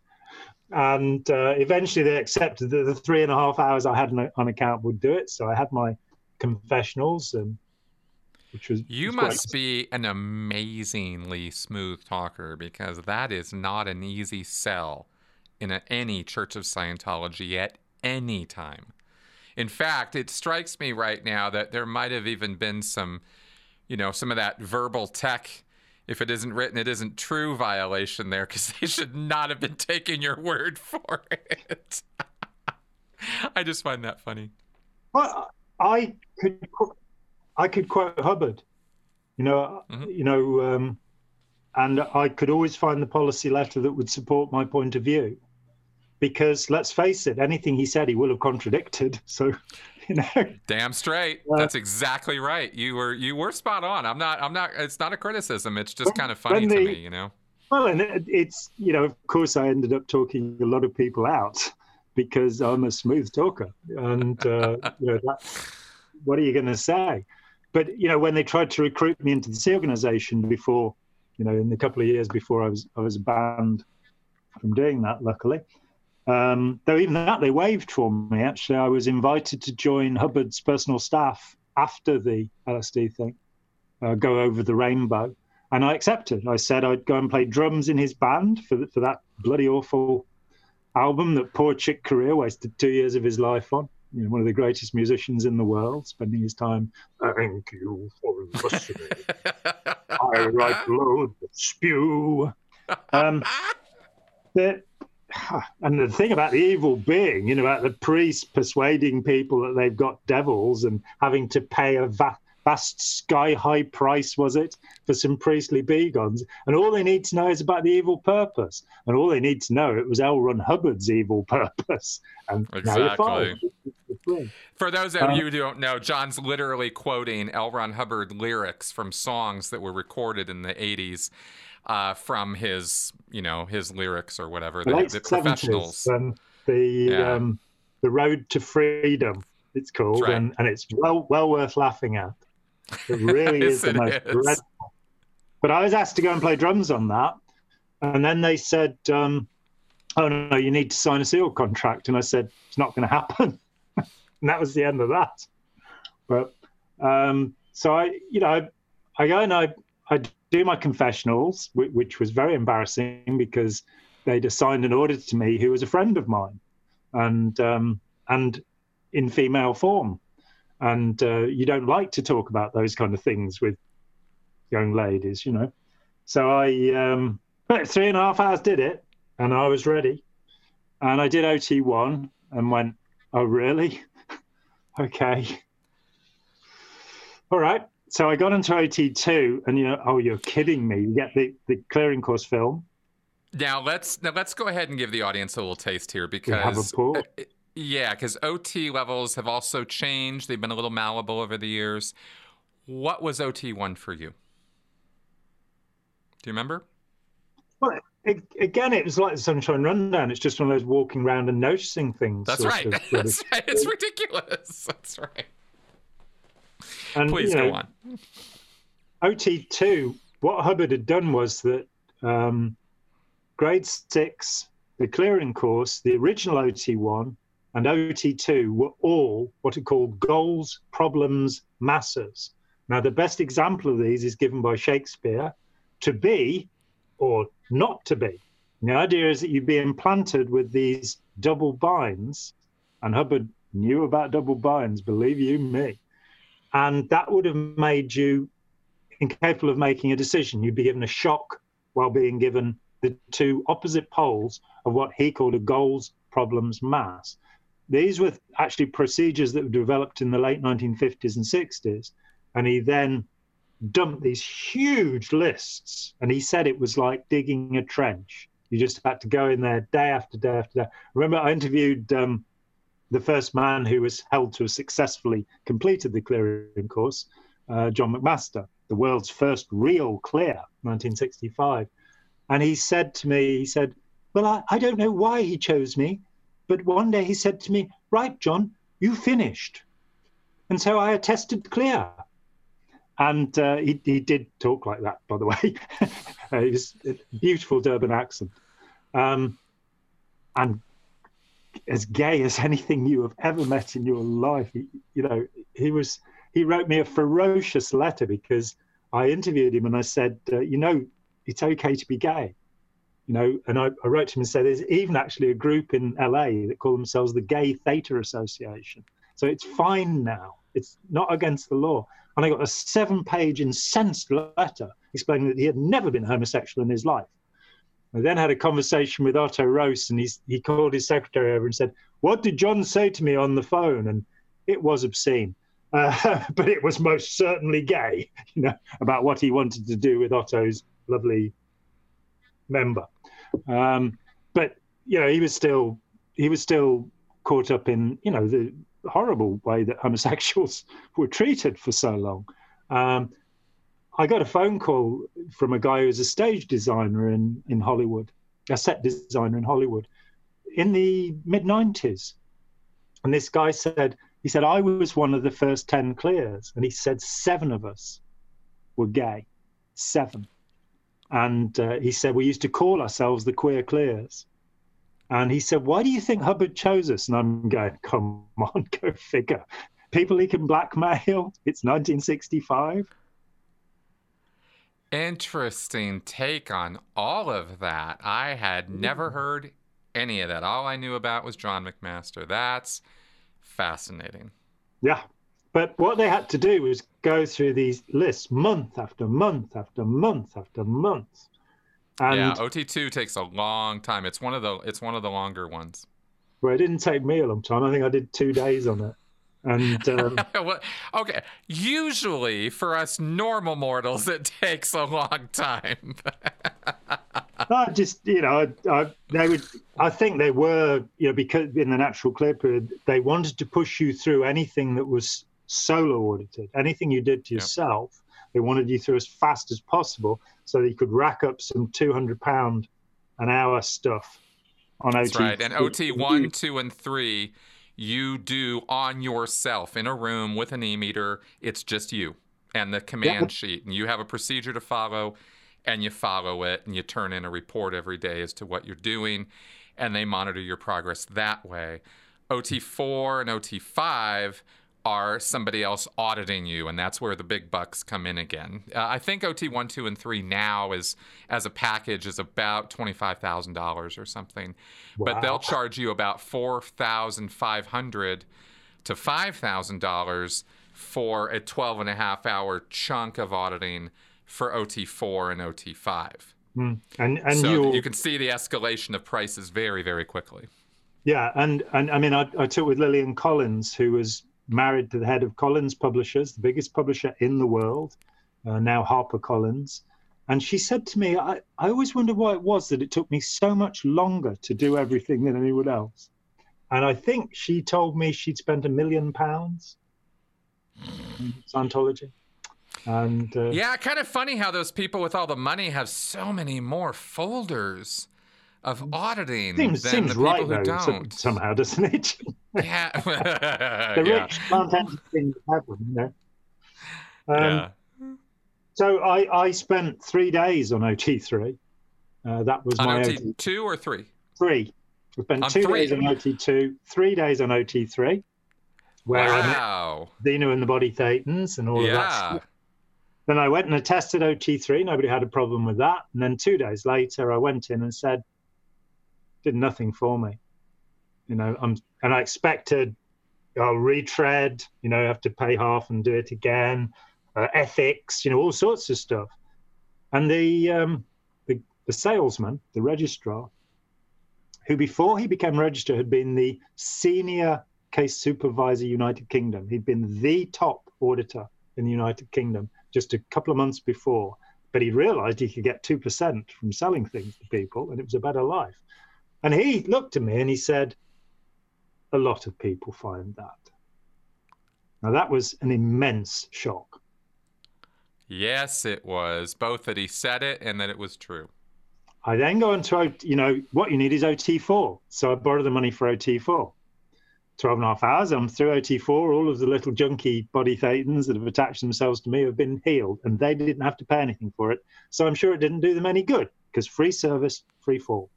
And uh, eventually they accepted that the three and a half hours I had on account would do it. So I had my confessionals and which was you was must be an amazingly smooth talker because that is not an easy sell in a, any church of scientology at any time in fact, it strikes me right now that there might have even been some, you know, some of that verbal tech. If it isn't written, it isn't true violation there because they should not have been taking your word [laughs] for it. I just find that funny. Well, I could, I could quote Hubbard, you know, mm-hmm. you know, um, and I could always find the policy letter that would support my point of view because let's face it, anything he said he will have contradicted. [laughs] So, [laughs] you know, damn straight. Uh, That's exactly right. You were you were spot on. I'm not. I'm not. It's not a criticism. It's just kind of funny the, to me. You know. Well, and it, it's you know, of course, I ended up talking a lot of people out [laughs] because I'm a smooth talker, and uh, you know, that, what are you going to say? But you know, when they tried to recruit me into this organization before, you know, in the couple of years before I was I was banned from doing that, luckily. Um, though even that they waived for me. Actually, I was invited to join Hubbard's personal staff after the LSD thing, uh, go over the rainbow, and I accepted. I said I'd go and play drums in his band for the, for that bloody awful album that poor Chick Corea wasted two years of his life on. You know, one of the greatest musicians in the world, spending his time. Thank you for listening. [laughs] I write loads of spew. Um, [laughs] the, [sighs] and the thing about the evil being, you know, about the priests persuading people that they've got devils and having to pay a va- vast sky high price, was it, for some priestly begons? And all they need to know is about the evil purpose. And all they need to know it was L. Ron Hubbard's evil [laughs] purpose. And exactly. For those of uh, you who don't know, John's literally quoting L. Ron Hubbard lyrics from songs that were recorded in the 80s uh, from his, you know, his lyrics or whatever. The, the professionals. Um, the yeah. um, The Road to Freedom. It's called, right. and, and it's well well worth laughing at. It really [laughs] Yes, is the most is. dreadful. But I was asked to go and play drums on that, and then they said, um, "Oh no, you need to sign a seal contract," and I said, "It's not going to happen," [laughs] and that was the end of that. But um, so I, you know, I, I go and I, I do my confessionals, which, was very embarrassing because they'd assigned an auditor to me who was a friend of mine, and um, and in female form, and uh, you don't like to talk about those kind of things with young ladies, you know. So I, um, three and a half hours did it, and I was ready, and I did OT one and went, oh really? [laughs] okay. All right. So I got into OT two, and you know, oh, you're kidding me. You get the the clearing course film. Now let's now let's go ahead and give the audience a little taste here You have a because uh, yeah, because OT levels have also changed. They've been a little malleable over the years. What was OT one for you? Do you remember? Well, it, again, it was like the Sunshine Rundown. It's just one of those walking around and noticing things. That's right. [laughs] of- That's right. It's ridiculous. [laughs] That's right. And, Please you go know, on. OT2, what Hubbard had done was that um, grade six, the clearing course, the original OT1, and OT2 were all what are called goals, problems, masses. Now, the best example of these is given by Shakespeare to be or not to be. And the idea is that you'd be implanted with these double binds, and Hubbard knew about double binds, believe you me. And that would have made you incapable of making a decision. You'd be given a shock while being given the two opposite poles of what he called a goals, problems, mass. These were actually procedures that were developed in the late 1950s and 60s. And he then dumped these huge lists. And he said it was like digging a trench. You just had to go in there day after day after day. Remember, I interviewed um, the first man who was held to have successfully completed the clearing course, uh, John McMaster, the world's first real clear, 1965. And he said to me, he said, Well, I, I don't know why he chose me, but one day he said to me, Right, John, you finished. And so I attested clear. And uh, he, he did talk like that, by the way. [laughs] he was a beautiful Durban accent. Um, and as gay as [laughs] anything you have ever met in your life. He, you know, he was. He wrote me a ferocious letter because I interviewed him and I said, uh, you know, it's okay to be gay. You know, and I, I wrote to him and said, there's even actually a group in LA that call themselves the Gay Theatre Association. So it's fine now. It's not against the law. And I got a seven-page incensed letter explaining that he had never been homosexual in his life. I then had a conversation with Otto Roos, and he's, he called his secretary over and said, "What did John say to me on the phone?" And it was obscene, uh, [laughs] but it was most certainly gay. [laughs] You know about what he wanted to do with Otto's lovely member. Um, but you know, he was still he was still caught up in you know the horrible way that homosexuals [laughs] were treated for so long. Um, I got a phone call from a guy who's a stage designer in, in Hollywood, a set designer in Hollywood, in the mid 90s. And this guy said, he said, I was one of the first 10 clears. And he said, seven of us were gay. Seven. And uh, he said, we used to call ourselves the queer clears. And he said, why do you think Hubbard chose us? And I'm going, come on, [laughs] go figure. People he can blackmail. It's 1965. Interesting take on all of that. I had never mm. heard any of that. All I knew about was John McMaster. That's fascinating. Yeah. But what they had to do was go through these lists month after month after month after month. And yeah, OT2 takes a long time. It's one of the it's one of the longer ones. well, it didn't take me a long time. I think I did two days on it. And [laughs] um, Well, okay, usually for us normal mortals, it takes a long time. [laughs] I just, you know, I, I, they would, I think they were, you know, because in the natural clear period, they wanted to push you through anything that was solo audited, anything you did to yourself. They wanted you through as fast as possible so that you could rack up some 200 pound an hour stuff on That's OT. right. And OT one, two, and three, you do on yourself in a room with an e-meter. It's just you and the command yeah. sheet, and you have a procedure to follow, and you follow it, and you turn in a report every day as to what you're doing, and they monitor your progress that way. OT4 and OT5 are somebody else auditing you, and that's where the big bucks come in again. Uh, I think OT one, two, and three now is as a package is about twenty five thousand dollars or something, wow. but they'll charge you about four thousand five hundred to five thousand dollars for a 12 and a half hour chunk of auditing for OT4 and OT5. Mm. And and so you can see the escalation of prices very very quickly. Yeah, and and I mean I, I took with Lillian Collins, who was married to the head of Collins Publishers, the biggest publisher in the world, uh, now Harper Collins. And she said to me, I, I always wondered why it was that it took me so much longer to do everything than anyone else. And I think she told me she'd spent a million pounds in Scientology. And uh, yeah, kind of funny how those people with all the money have so many more folders of auditing seems, than seems the people right, who though, don't. Somehow, doesn't it? [laughs] yeah. [laughs] the rich can't have things happen, you know. Um, yeah. So I, I spent three days on OT3. Uh, that was on my OT two or three. Three. I spent on two three. days on OT2, three days on OT3, where wow. I met Xenu and the Body Thetans and all yeah. of that stuff. Then I went and I tested OT3. Nobody had a problem with that. And then two days later, I went in and said, did nothing for me. You know, I'm and I expected I'll retread, you know, have to pay half and do it again, uh, ethics, you know, all sorts of stuff. And the, um, the the salesman, the registrar, who before he became registrar had been the senior case supervisor United Kingdom. He'd been the top auditor in the United Kingdom just a couple of months before, but he realized he could get 2% from selling things to people and it was a better life. And he looked at me and he said, A lot of people find that. Now, that was an immense shock. Yes, it was. Both that he said it and that it was true. I then go on to, you know, what you need is OT4. So I borrow the money for OT4. 12 and a half hours, I'm through OT4. All of the little junky body thetans that have attached themselves to me have been healed, and they didn't have to pay anything for it. So I'm sure it didn't do them any good because free service, free fall.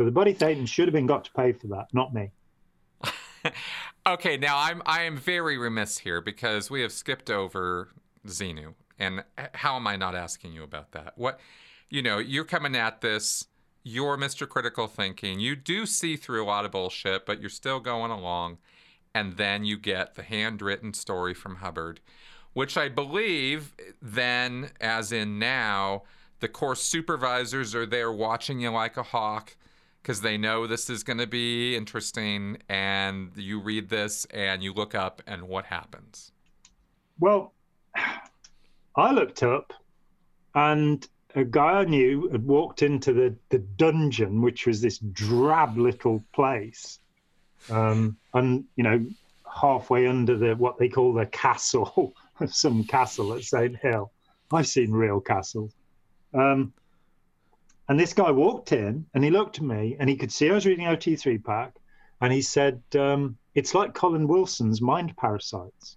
So the body thetan should have been got to pay for that, not me. [laughs] okay, now I'm I am very remiss here because we have skipped over Xenu, and how am I not asking you about that? What, you know, you're coming at this. You're Mr. Critical Thinking. You do see through a lot of bullshit, but you're still going along. And then you get the handwritten story from Hubbard, which I believe then, as in now, the course supervisors are there watching you like a hawk because they know this is going to be interesting and you read this and you look up and what happens? Well i looked up and a guy i knew had walked into the, the dungeon which was this drab little place um, and you know halfway under the what they call the castle [laughs] some castle at st hill i've seen real castles. Um, and this guy walked in and he looked at me and he could see I was reading OT3 pack and he said, um, It's like Colin Wilson's Mind Parasites.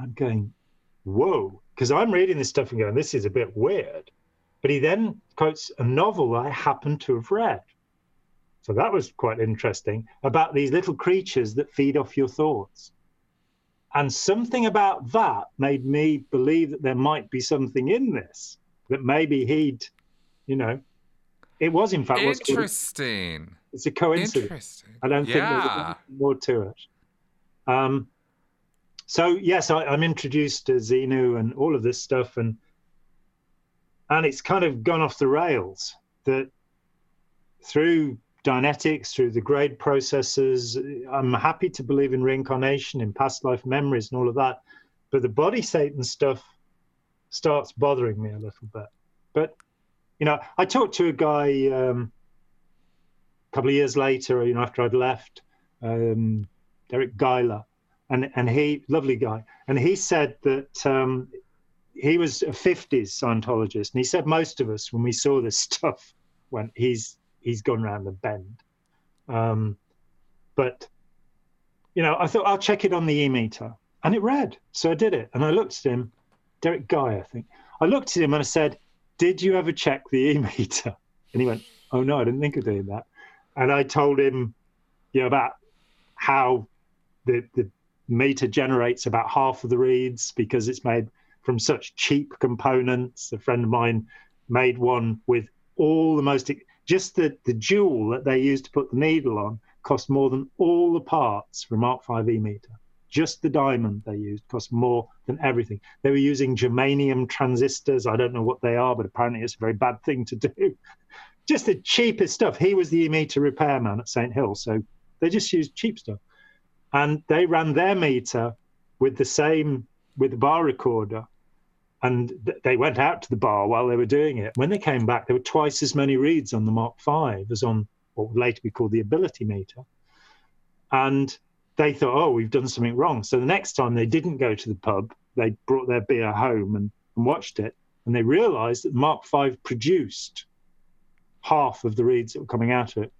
I'm going, Whoa, because I'm reading this stuff and going, This is a bit weird. But he then quotes a novel I happen to have read. So that was quite interesting about these little creatures that feed off your thoughts. And something about that made me believe that there might be something in this that maybe he'd, you know, it was in fact interesting. It's a coincidence. I don't think there's more to it. Um, so yes, I, am introduced to Xenu and all of this stuff, and and it's kind of gone off the rails. That through Dianetics, through the grade processes, I'm happy to believe in reincarnation, in past life memories, and all of that. But the body thetan stuff starts bothering me a little bit. But you know, I talked to a guy um, a couple of years later, you know, after I'd left, um, Derek Geiler, and and he, lovely guy, and he said that um, he was a 50s Scientologist, and he said most of us, when we saw this [laughs] stuff, went, he's he's gone around the bend. Um, but you know, I thought I'll check it on the e meter, and it read. So I did it, and I looked at him, Derek Guy, I think. I looked at him and I said, "Did you ever check the e meter?" And he went, "Oh no, I didn't think of doing that." And I told him, you know, about how the the meter generates about half of the reads because it's made from such cheap components. A friend of mine made one with all the most just the the jewel that they used to put the needle on cost more than all the parts for Mark V e meter. Just the diamond they used cost more than everything. They were using germanium transistors. I don't know what they are, but apparently it's a very bad thing to do. [laughs] just the cheapest stuff. He was the e-meter repairman at St. Hill, so they just used cheap stuff. And they ran their meter with the same with the bar recorder and they went out to the bar while they were doing it. When they came back, there were twice as many reads on the Mark V as on what would later be called the ability meter. And they thought, oh, we've done something wrong. So the next time they didn't go to the pub, they brought their beer home and, and watched it. And they realized that Mark V produced half of the reads that were coming out of it.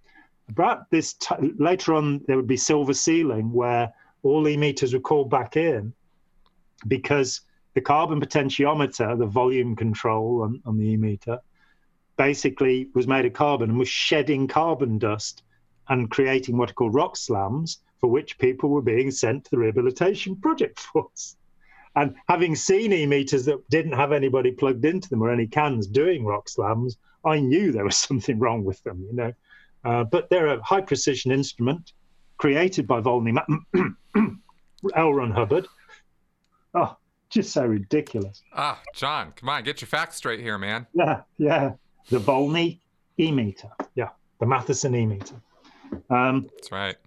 About this t- later on, there would be silver ceiling where all e meters were called back in because the carbon potentiometer, the volume control on, on the e meter, basically was made of carbon and was shedding carbon dust and creating what are called rock slams, for which people were being sent to the rehabilitation project [laughs] force. And having seen e meters that didn't have anybody plugged into them or any cans doing rock slams, I knew there was [laughs] something wrong with them, you know. Uh, but they're a high precision instrument created by Volney [clears throat] L. Ron Hubbard. Oh, just so ridiculous. Ah, Jon, come on, get your facts straight here, man. Yeah, yeah. The Volney E meter. Yeah, the Mathison E meter. Um, That's right.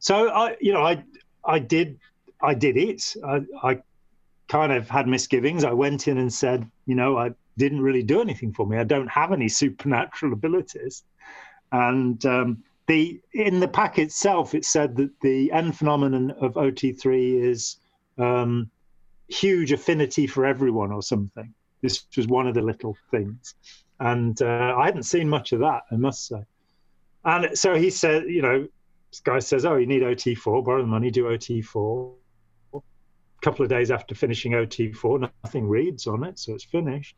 So I, you know, I, I did, I did it. I, I kind of had misgivings. I went in and said, you know, I didn't really do anything for me. I don't have any [laughs] supernatural abilities. And um, the in the pack itself, it said that the end phenomenon of OT3 is um, huge affinity for everyone or something. This was one of the little things. And uh, I hadn't seen much of that, I must say. And so he said, you know, this guy says, oh, you need OT4, borrow the money, do OT4. A couple of days after finishing OT4, nothing reads on it, so it's finished.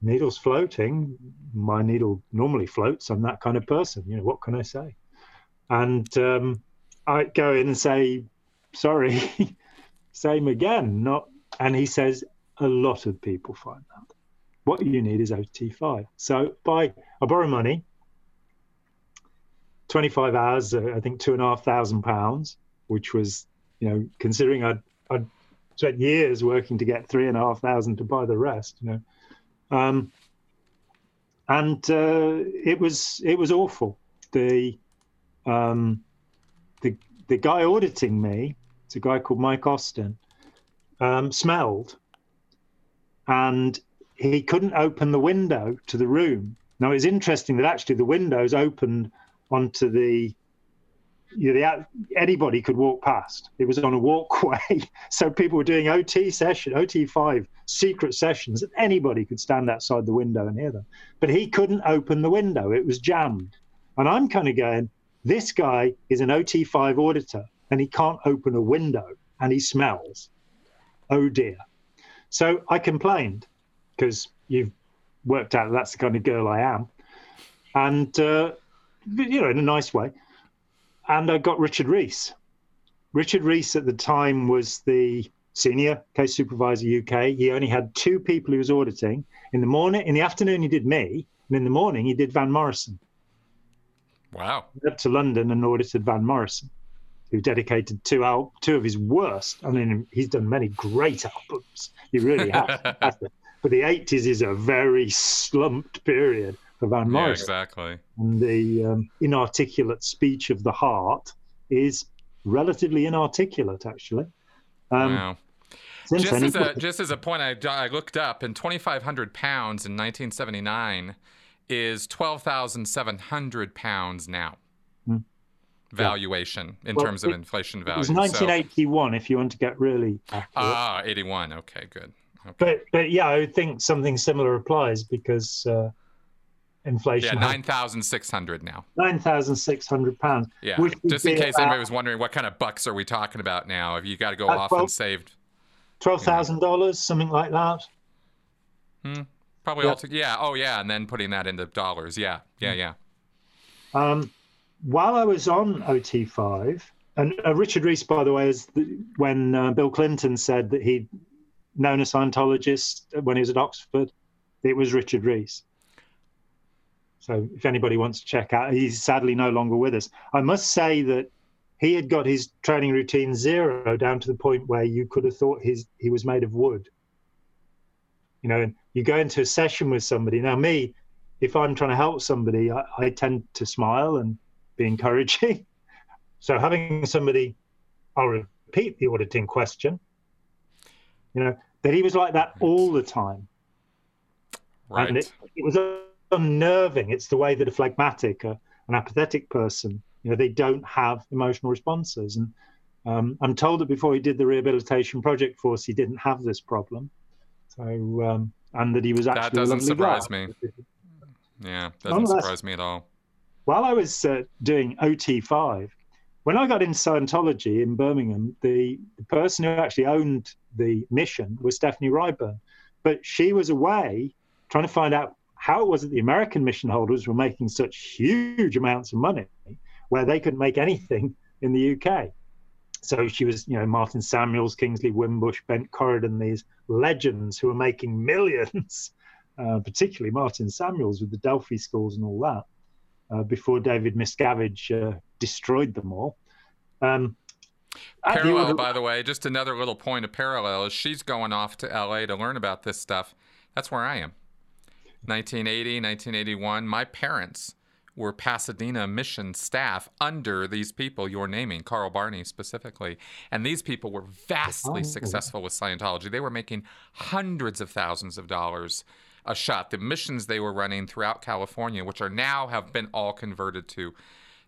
Needle's floating. My needle normally floats. I'm that kind of person. You know, what can I say? And um, I go in and say, sorry, [laughs] same again. Not, and he says, a lot of people find that. What you need is OT5. So by I borrow money, 25 hours, uh, I think two and a half thousand pounds, which was, you know, considering I'd, I'd spent years working to get three and a half thousand to buy the rest, you know. Um, and uh, it was it was awful. The um, the the guy auditing me, it's a guy called Mike Austin, um, smelled, and he couldn't open the window to the room. Now it's interesting that actually the windows opened onto the you know, the, anybody could walk past. It was on a walkway, [laughs] so people were doing OT session, OT5 secret sessions, and anybody could stand outside the window and hear them. But he couldn't open the window; it was jammed. And I'm kind of going, this guy is an OT5 auditor, and he can't open a window, and he smells. Oh dear. So I complained because you've worked out that's the kind of girl I am, and uh, you know, in a nice way. And I got Richard Rees. Richard Rees at the time was the senior case supervisor UK. He only had two people he was auditing. In the morning, in the afternoon, he did me, and in the morning, he did Van Morrison. Wow. He went to London and audited Van Morrison, who dedicated two al- two of his worst. I mean, he's done many great albums. He really has. [laughs] but the 80s is a very slumped period for Van Morrison. Yeah, exactly. And the um, inarticulate speech of the heart is relatively inarticulate, actually. Um, wow. Just as, a, just as a point, I, I looked up, and 2,500 pounds in 1979 is 12,700 pounds now. Hmm. Valuation yeah. in well, terms of inflation value. It was 1981, so, if you want to get really accurate. Ah, 81. Okay, good. Okay. But but yeah, I would think something similar applies because uh, inflation. Yeah, nine thousand six hundred now. Nine thousand six hundred pounds. Yeah, just in case anybody was wondering, what kind of bucks are we talking about now? If you got to go off 12, and saved twelve thousand dollars, something like that. Hmm. Probably all. To, yeah. Oh, yeah. And then putting that into dollars. Yeah. Yeah. Yeah. Um, while I was on OT5, and uh, Richard Rees, by the way, is the, when uh, Bill Clinton said that he'd known a Scientologist when he was at Oxford, it was Richard Rees. So if anybody wants to check out, he's sadly no longer with us. I must say that he had got his training routine zero down to the point where you could have thought his he was made of wood. You know, and you go into a session with somebody. Now, me, if I'm trying to help somebody, I, I tend to smile and be encouraging. [laughs] so having somebody, I'll repeat the auditing question. You know, that he was like that all the time. Right. And it, it was unnerving. It's the way that a phlegmatic, a, an apathetic person, you know, they don't have emotional responses. And um, I'm told that before he did the rehabilitation project force, he didn't have this problem. So, um, and that he was actually that doesn't surprise guy. me. Yeah, doesn't surprise me at all. While I was uh, doing OT5, when I got into Scientology in Birmingham, the, the person who actually owned the mission was Stephanie Ryburn. But she was away trying to find out how it was that the American mission holders were making such huge amounts of money where they couldn't make anything in the UK. So she was, you know, Martin Samuels, Kingsley Wimbush, Bent Corydon, these legends who were making millions, [laughs] uh, particularly Martin Samuels with the Delphi schools and all that, uh, before David Miscavige uh, destroyed them all. Um, parallel, by the way, just another little point of parallel is she's going off to LA to learn about this stuff. That's where I am. 1980, 1981, my parents were Pasadena mission staff under these people you're naming, Carl Barney specifically. And these people were vastly oh. successful with Scientology. They were making hundreds of thousands of dollars a shot. The missions they were running throughout California, which are now have been all converted to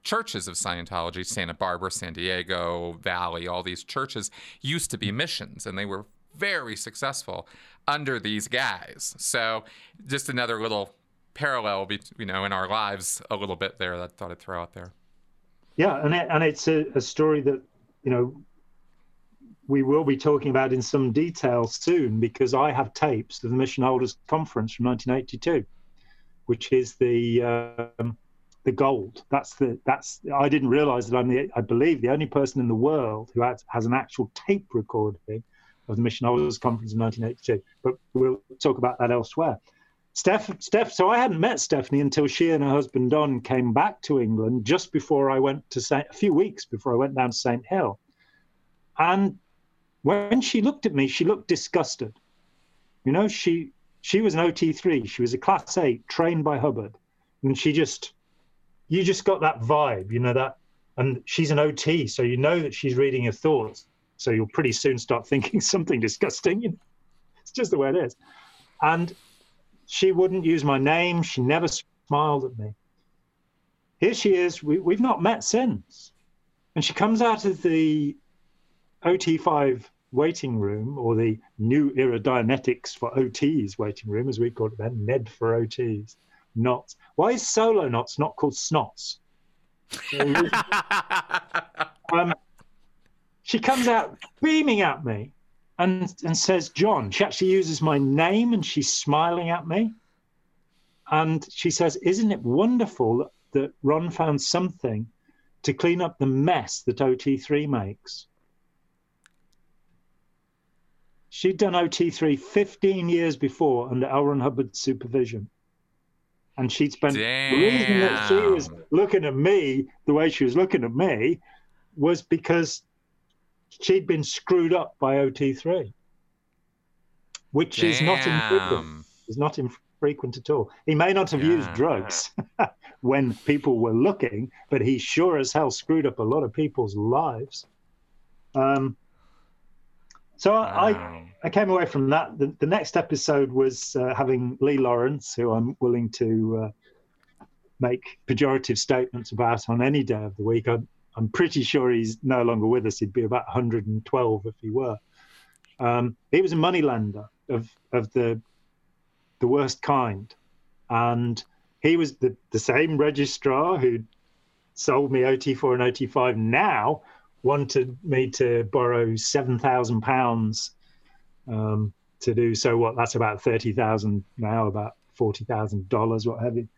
churches of Scientology, Santa Barbara, San Diego, Valley, all these churches used to be missions and they were very successful under these guys. So just another little parallel, be, you know, in our lives a little bit there that I thought I'd throw out there. Yeah, and it, and it's a, a story that you know we will be talking about in some detail soon because I have tapes of the Mission Holders Conference from 1982, which is the um, the gold. That's the that's I didn't realize that I'm the I believe the only person in the world who has, has an actual tape recording of the Mission Holders Conference in 1982. But we'll talk about that elsewhere. Steph, Steph, so I hadn't met Stephanie until she and her husband Don came back to England just before I went to Saint, a few weeks before I went down to St. Hill. And when she looked at me, she looked disgusted. You know, she she was an OT3. She was a class eight trained by Hubbard. And she just, you just got that vibe, you know, that, and she's an OT. So you know that she's reading your thoughts. So you'll pretty soon start [laughs] thinking something disgusting. You know? It's just the way it is. And she wouldn't use my name. She never smiled at me. Here she is. We, we've not met since. And she comes out of the OT5 waiting room, or the New Era Dianetics for OTs waiting room, as we called it then, NED for OTs. Knots. Why is solo knots not called snots? [laughs] um, she comes out beaming at me and and says Jon. She actually uses my name and she's smiling at me. And she says, "Isn't it wonderful that, that Ron found something to clean up the mess that OT3 makes?" She'd done OT3 15 years before under L. Ron Hubbard's supervision. And she'd spent Damn. the reason that she was looking at me the way she was looking at me was because she'd been screwed up by OT3, which Damn. is not infrequent. Is not infrequent at all. He may not have yeah. used drugs [laughs] when people were looking, but he sure as hell screwed up a lot of people's lives. Um, so wow. I, I came away from that. The, the next episode was uh, having Lee Lawrence, who I'm willing to uh, make pejorative statements about on any day of the week. I, I'm pretty sure he's no longer with us. He'd be about 112 if he were. Um, he was a moneylender of of the the worst kind, and he was the, the same registrar who sold me OT4 and OT5 now wanted me to borrow seven thousand um, pounds to do so. What that's about thirty thousand now, about forty thousand dollars, what have you.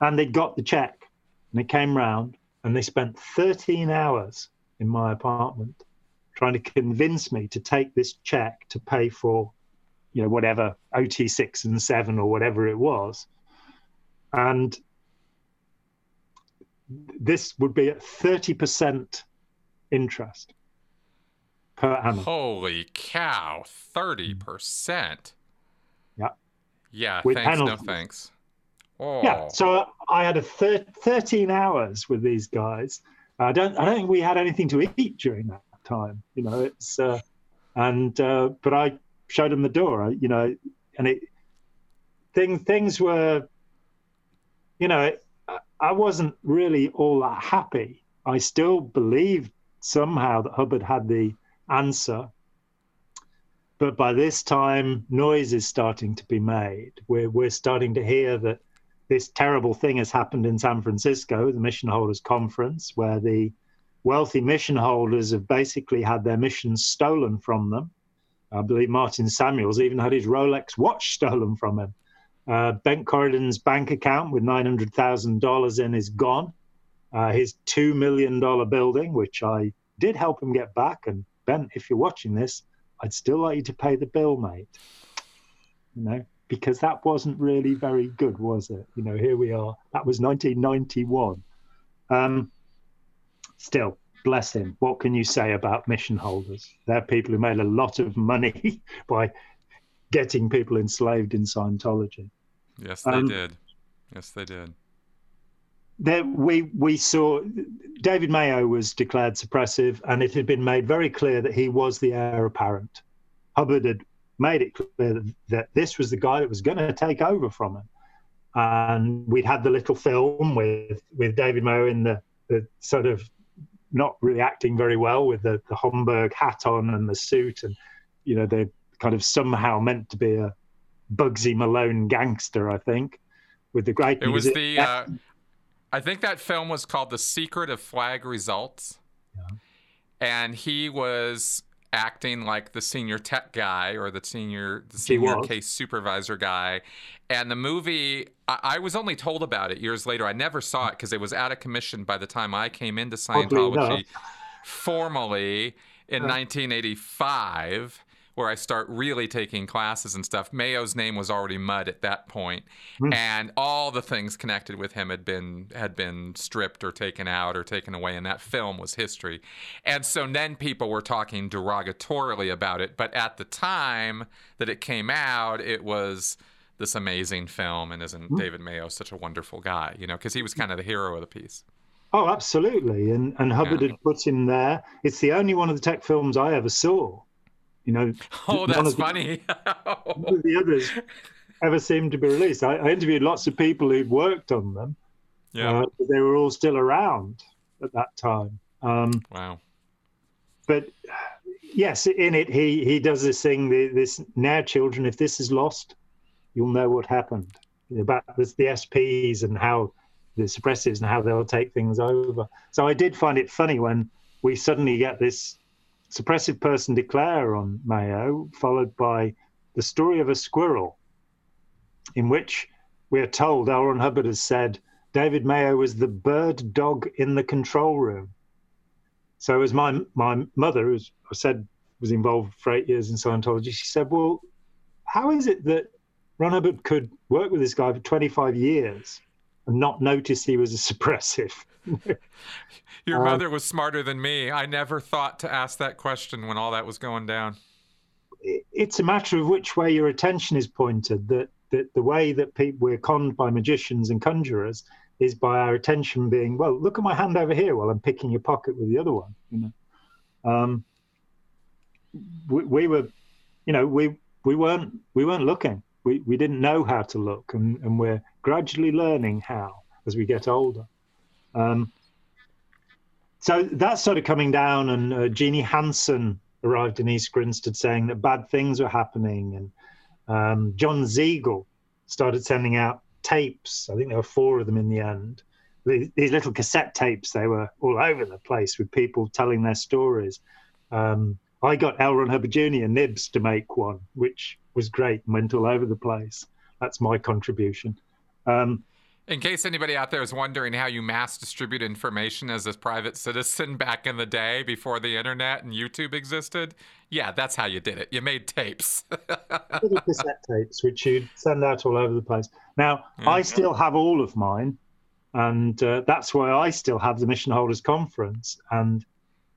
And they got the check, and it came round, and they spent thirteen hours in my apartment trying to convince me to take this check to pay for, you know, whatever OT six and seven or whatever it was, and this would be at thirty percent interest per annum. Holy cow, 30%. Yeah. Yeah, With thanks, no thanks. Oh. Yeah, so I had a thir- 13 hours with these guys. I don't, I don't think we had anything to eat during that time. You know, it's, uh, and uh, but I showed them the door. You know, and it, thing, things were, you know, I wasn't really all that happy. I still believed somehow that Hubbard had the answer. But by this time, noise is starting to be made. We're, we're starting to hear that this terrible thing has happened in San Francisco, the Mission Holders Conference, where the wealthy mission holders have basically had their missions stolen from them. I believe Martin Samuels even had his Rolex watch stolen from him. Uh, Ben Corydon's bank account with $900,000 in is gone. Uh, his $2 million building, which I did help him get back. And Ben, if you're watching this, I'd still like you to pay the bill, mate. You know, because that wasn't really very good, was it? You know, here we are. That was 1991. Um, still, bless him. What can you say about mission holders? They're people who made a lot of money [laughs] by getting people enslaved in Scientology. Yes, they Um, did. Yes, they did. there we we saw David Mayo was declared suppressive, and it had been made very clear that he was the heir apparent. Hubbard had made it clear that, that this was the guy that was going to take over from him, and we'd had the little film with with David Mayo in the, the sort of not really acting very well with the, the Homburg hat on and the suit, and you know they're kind of somehow meant to be a Bugsy Malone gangster, I think, with the great It was music. the. Uh, I think that film was called The Secret of Flag Results. And he was acting like the senior tech guy or the senior the senior case supervisor guy. And the movie, I, I was only told about it years later. I never saw it because it was out of commission by the time I came into Scientology formally in Yeah. 1985, where I start really taking classes and stuff. Mayo's name was already mud at that point, Hmm. and all the things connected with him had been had been stripped or taken out or taken away, and that film was history. And so then people were talking derogatorily about it, but at the time that it came out, it was this amazing film, and isn't David Mayo such a wonderful guy? You know, because he was kind of the hero of the piece. Oh, absolutely. And and Hubbard Yeah. had put him there. It's the only one of the tech films I ever saw. You know, Oh, that's the- funny. [laughs] none of the others ever seemed to be released. I, I interviewed lots of people who'd worked on them. yeah. uh, but they were all still around at that time. Um, wow. but yes, in it, he he does this thing. the- This now, children, if this is lost, you'll know what happened about this, the SPs and how the suppressives and how they'll take things over. So I did find it funny when we suddenly get this suppressive person declare on Mayo, followed by the story of a squirrel, in which we are told L. Ron Hubbard has said David Mayo was the bird dog in the control room. So as my my mother, who said was involved for eight years in Scientology, she said, "Well, how is it that Ron Hubbard could work with this guy for 25 years and not notice he was a [laughs] suppressive?" [laughs] Your Um, mother was smarter than me. I never thought to ask that question when all that was going down. It's a matter of which way your attention is pointed. That that the way that people we're conned by magicians and conjurers is by our attention being, well, look at my hand over here while I'm picking your pocket with the other one. You know, um, we, we were, you know, we we weren't we weren't looking. We we didn't know how to look, and, and we're gradually learning how as we get older. Um, so that's sort of coming down, and uh, Jeannie Hansen arrived in East Grinstead saying that bad things were happening, and um, Jon Zegel started sending out tapes. I think there were four of them in the end. These little cassette tapes, they were all over the place with people telling their stories. Um, I got L. Ron Hubbard Jr. Nibs to make one, which was great and went all over the place. That's my contribution. Um, in case anybody out there is wondering how you mass distribute information as a private citizen back in the day before the internet and YouTube existed, yeah, that's how you did it. You made tapes. [laughs] little cassette tapes, which you'd send out all over the place. Now, mm-hmm. I still have all of mine, and uh, that's why I still have the Mission Holders Conference. And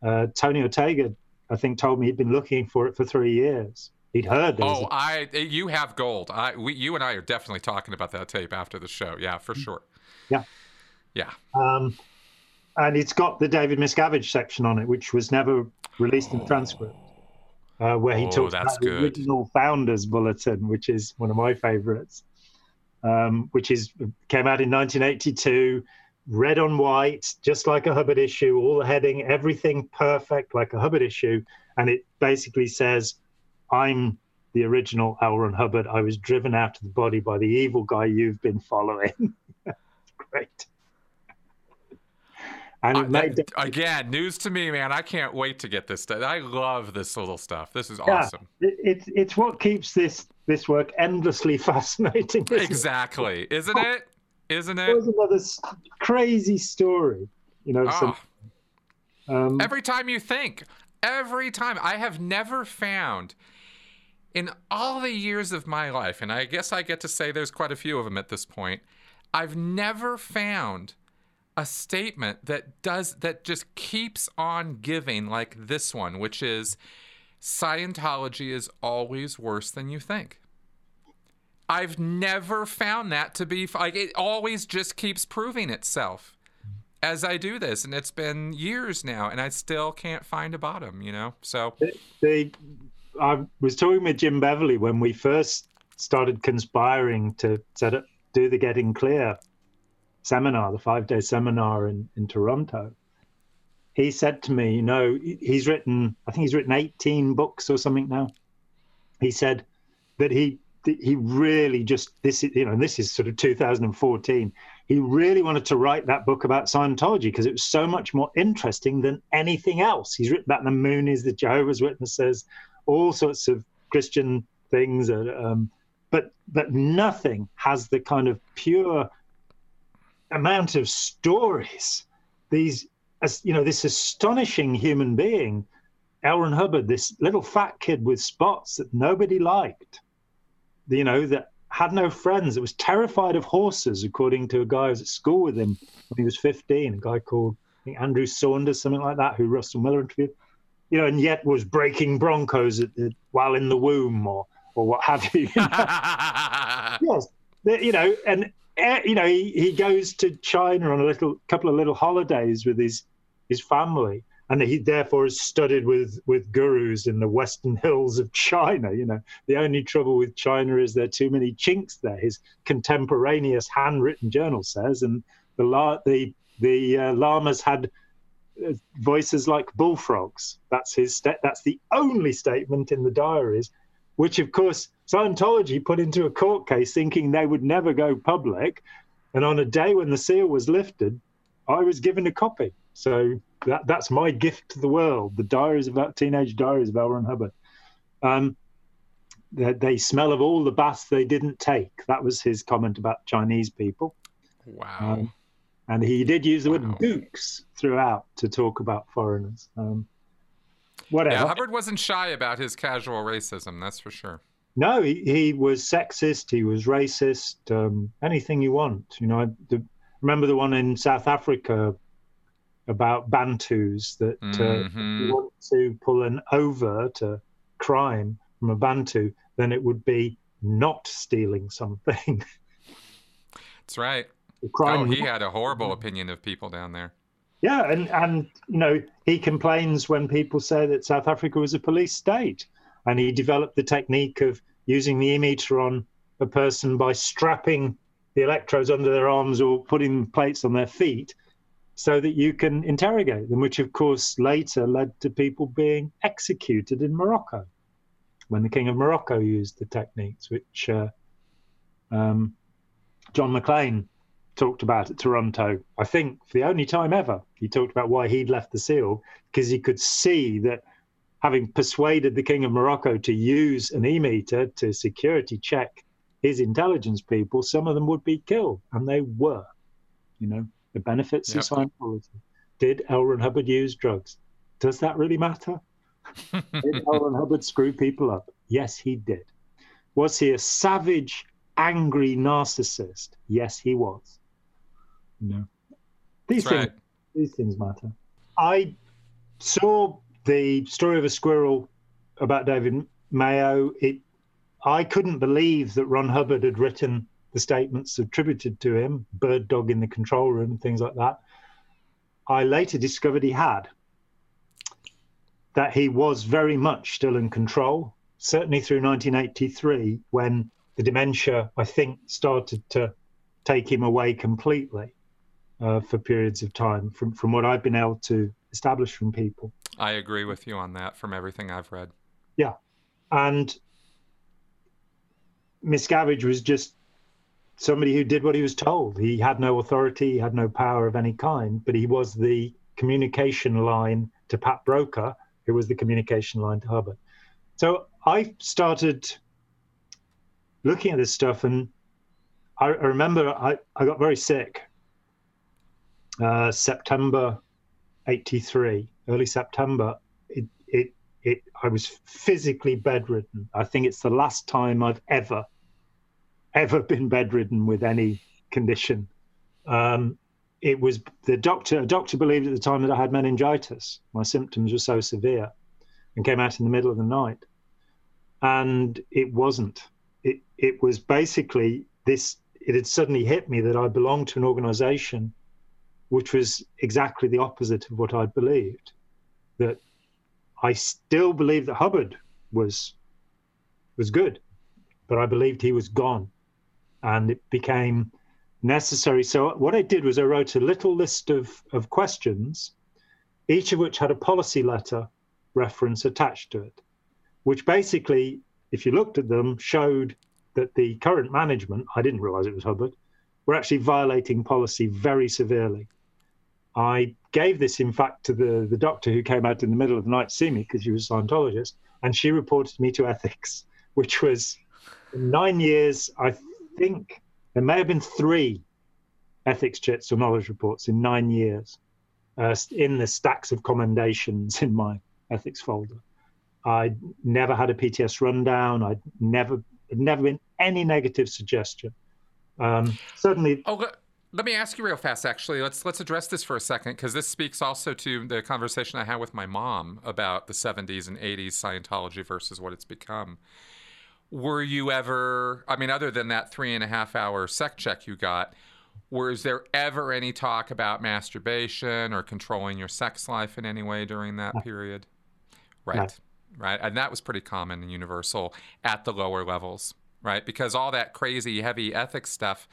uh, Tony Ortega, I think, told me he'd been looking for it for three years he'd heard. oh, I you have gold. I we you and I are definitely talking about that tape after the show. Yeah, for sure. Yeah, yeah. Um, and it's got the David Miscavige section on it, which was never released in transcript. Uh, where he oh, talks about the original founders bulletin, which is one of my favorites, um, which is came out in 1982, red on white, just like a Hubbard issue, all the heading, everything perfect, like a Hubbard issue, and it basically says I'm the original L. Ron Hubbard. I was driven out of the body by the evil guy you've been following. [laughs] Great. And uh, that, again, news to me, man. I can't wait to get this stuff. I love this little stuff. This is yeah, awesome. It, it's it's what keeps this this work endlessly [laughs] fascinating. Exactly, is isn't it? Isn't it? There's another crazy story. You know, oh. some, um, every time you think, every time, I have never found in all the years of my life, and I guess I get to say there's quite a few of them at this point, I've never found a statement that does that just keeps on giving like this one, which is Scientology is always worse than you think. I've never found that to be like it always just keeps proving itself as I do this, and it's been years now, and I still can't find a bottom. You know, so they I was talking with Jim Beverley when we first started conspiring to set up, do the Getting Clear seminar, the five day seminar in, in Toronto. He said to me, you know, he's written, I think he's written 18 books or something now. He said that he he really just this you know and this is sort of 2014 he really wanted to write that book about scientology because it was so much more interesting than anything else he's written about the moonies the jehovah's witnesses all sorts of Christian things, uh, um, but but nothing has the kind of pure amount of stories. These, as you know, this astonishing human being, L. Ron Hubbard, this little fat kid with spots that nobody liked, you know, that had no friends, that was terrified of horses, according to a guy who was at school with him when he was 15, a guy called I think Andrew Saunders, something like that, who Russell Miller interviewed you know, and yet was breaking Broncos the, while in the womb or or what have you. [laughs] yes, you know, and uh, you know he, he goes to China on a little couple of little holidays with his his family, and he therefore is studied with with gurus in the western [laughs] hills of China. You know, the only trouble with China is there are too many chinks there. His contemporaneous handwritten journal says, and the the the uh, lamas had voices like bullfrogs. That's his. Sta- that's the only statement in the diaries, which of course Scientology put into a court case, thinking they would never go public. And on a day when the seal was lifted, I was given a copy. So that, that's my gift to the world: the diaries about teenage diaries of L. Ron Hubbard. Um, they, they smell of all the baths they didn't take. That was his comment about Chinese people. Wow. Um, and he did use the word wow. dukes throughout to talk about foreigners. Um, whatever. Yeah, Hubbard wasn't shy about his casual racism, that's for sure. No, he, he was sexist. He was racist. Um, anything you want, you know. I the, remember the one in South Africa about Bantus that uh, mm-hmm. uh, want to pull an overt uh, crime from a Bantu, then it would be not stealing something. [laughs] That's right crime. Oh, he had a horrible opinion of people down there. Yeah, and and you know he complains when people say that South Africa was a police state, and he developed the technique of using the e-meter on a person by strapping the electrodes under their arms or putting plates on their feet, so that you can interrogate them. Which of course later led to people being executed in Morocco, when the King of Morocco used the techniques, which. Uh, um, John McLean talked about at Toronto. I think for the only time ever, he talked about why he'd left the SEAL because he could see that having persuaded the King of Morocco to use an e-meter to security check his intelligence people, some of them would be killed, and they were. You know, the benefits yep. of Scientology. Did L. Ron Hubbard use drugs? Does that really matter? [laughs] did L. Ron Hubbard screw people up? Yes, he did. Was he a savage, angry narcissist? Yes, he was. You know, these That's things, right. these things matter. I saw the story of a squirrel about David Mayo. It, I couldn't believe that Ron Hubbard had written the statements attributed to him, bird dog in the control room, things like that. I later discovered he had. That he was very much still in control, certainly through 1983, when the dementia, I think, started to take him away completely uh, for periods of time, from, from what I've been able to establish from people. I agree with you on that from everything I've read. Yeah. And Miscavige was just somebody who did what he was told. He had no authority, he had no power of any kind, but he was the communication line to Pat Broeker, who was the communication line to Hubbard. So I started looking at this stuff, and I, I remember I, I got very sick. Uh, September 83, early September, it, it, it, I was physically bedridden. I think it's the last time I've ever ever been bedridden with any condition. Um, it was the doctor. A doctor believed at the time that I had meningitis. My symptoms were so severe, and came out in the middle of the night. And it wasn't. It it was basically this. It had suddenly hit me that I belonged to an organisation, which was exactly the opposite of what I believed. That I still believed that Hubbard was was good, but I believed he was gone and it became necessary. So what I did was I wrote a little list of, of questions, each of which had a policy letter reference attached to it, which basically, if you looked at them, showed that the current management, I didn't realize it was Hubbard, were actually violating policy very severely. I gave this, in fact, to the, the doctor who came out in the middle of the night to see me because she was a Scientologist, and she reported me to ethics, [laughs] which was nine years, I think there may have been three ethics checks or knowledge reports in nine years uh, in the stacks of commendations [laughs] in my ethics folder. I never had a PTS rundown. I'd never, never been any negative suggestion. Um, certainly. Oh, let me ask you real fast. Actually, let's let's address this for a second because this speaks also to the conversation I had with my mom about the 70s and 80s Scientology versus what it's become. Were you ever i mean other than that three and a half hour sec check you got was there ever any talk about masturbation or controlling your sex life in any way during that period? Right. Right? And that was pretty common and universal at the lower levels right? Because all that crazy heavy ethics stuff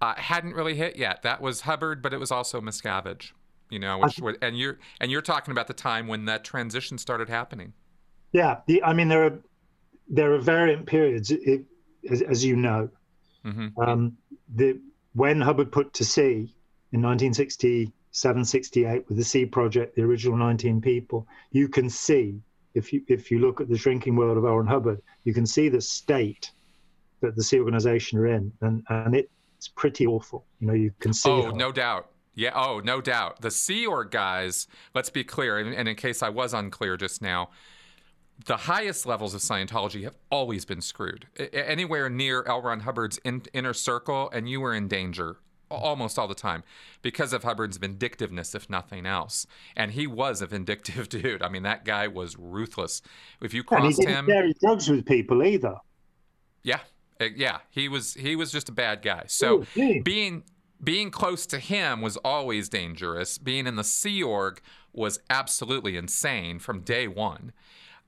uh, hadn't really hit yet that was hubbard but it was also miscavige you know which and you're and you're talking about the time when that transition started happening yeah the, i mean there are there are variant periods, it, as, as, you know. Mm-hmm. Um, the, when Hubbard put to sea in 1967, 68 with the Sea Project, the original 19 people, you can see, if you, if you look at the shrinking world of. Ron Hubbard, you can see the state that the Sea Organization are in, and, and it's pretty awful. You know, you can see. Oh, no doubt. Yeah. Oh, no doubt. The Sea Org guys. Let's be clear, and, and in case I was unclear just now, the highest levels of Scientology have always been screwed. Anywhere near L. Ron Hubbard's in, inner circle, and you were in danger almost all the time because of Hubbard's vindictiveness, if nothing else. And he was a vindictive [laughs] dude. I mean, that guy was ruthless. If you crossed and he didn't him, share drugs with people either. Yeah, yeah, he was he was just a bad guy. So Ooh, being being close to him was always dangerous. Being in the Sea Org was absolutely insane from day one.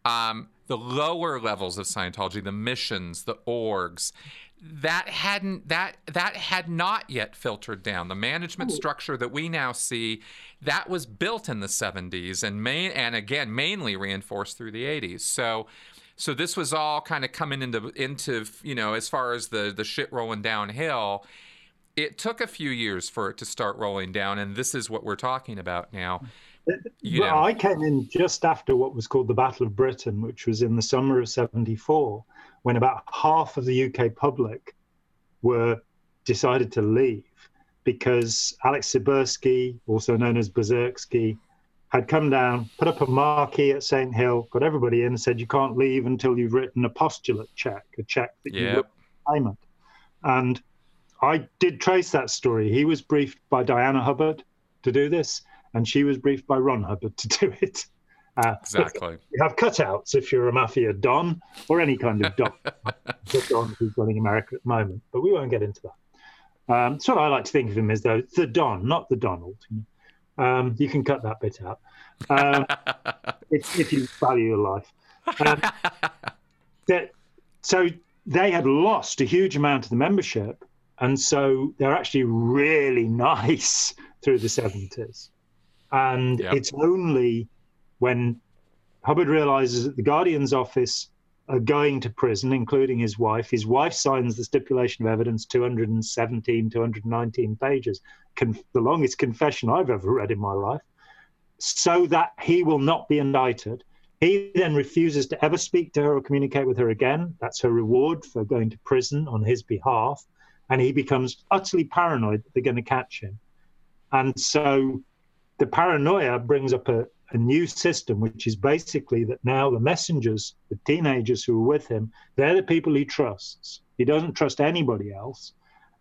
Um, the lower levels of Scientology, the missions, the orgs, that hadn't that that had not yet filtered down. The management structure that we now see that was built in the 70s and main and again mainly reinforced through the 80s. So so this was all kind of coming into into you know as far as the the shit rolling downhill it took a few years for it to start rolling down, and this is what we're talking about now. Uh, you well, know. I came in just after what was called the Battle of Britain, which was in the summer of 74, when about half of the UK public were decided to leave because Alex Sibersky, also known as Berserksky, had come down, put up a marquee at St. Hill, got everybody in, and said you can't leave until you've written a postulate check, a check that yep. you payment. And I did trace that story. He was briefed by Diana Hubbard to do this, and she was briefed by Ron Hubbard to [laughs] do it. Uh, exactly. [laughs] You have cutouts if you're a mafia don or any kind of don. [laughs] the don who's running America at the moment, but we won't get into that. Um, so I like to think of him as though the Don, not the Donald. Um, you can cut that bit out um, [laughs] if, if, you value your life. Um, [laughs] that, so they had lost a huge amount of the membership, and so they're actually really [laughs] nice through the 70s. And yep. it's only when Hubbard realizes that the Guardian's office are going to prison, including his wife. His wife signs the stipulation of evidence, 217, 219 pages, Con- the longest confession I've ever read in my life, so that he will not be indicted. He then refuses to ever speak to her or communicate with her again. That's her reward for going to prison on his behalf. And he becomes utterly paranoid that they're going to catch him. And so the paranoia brings up a, a new system, which is basically that now the messengers, the teenagers who are with him, they're the people he trusts. He doesn't trust anybody else.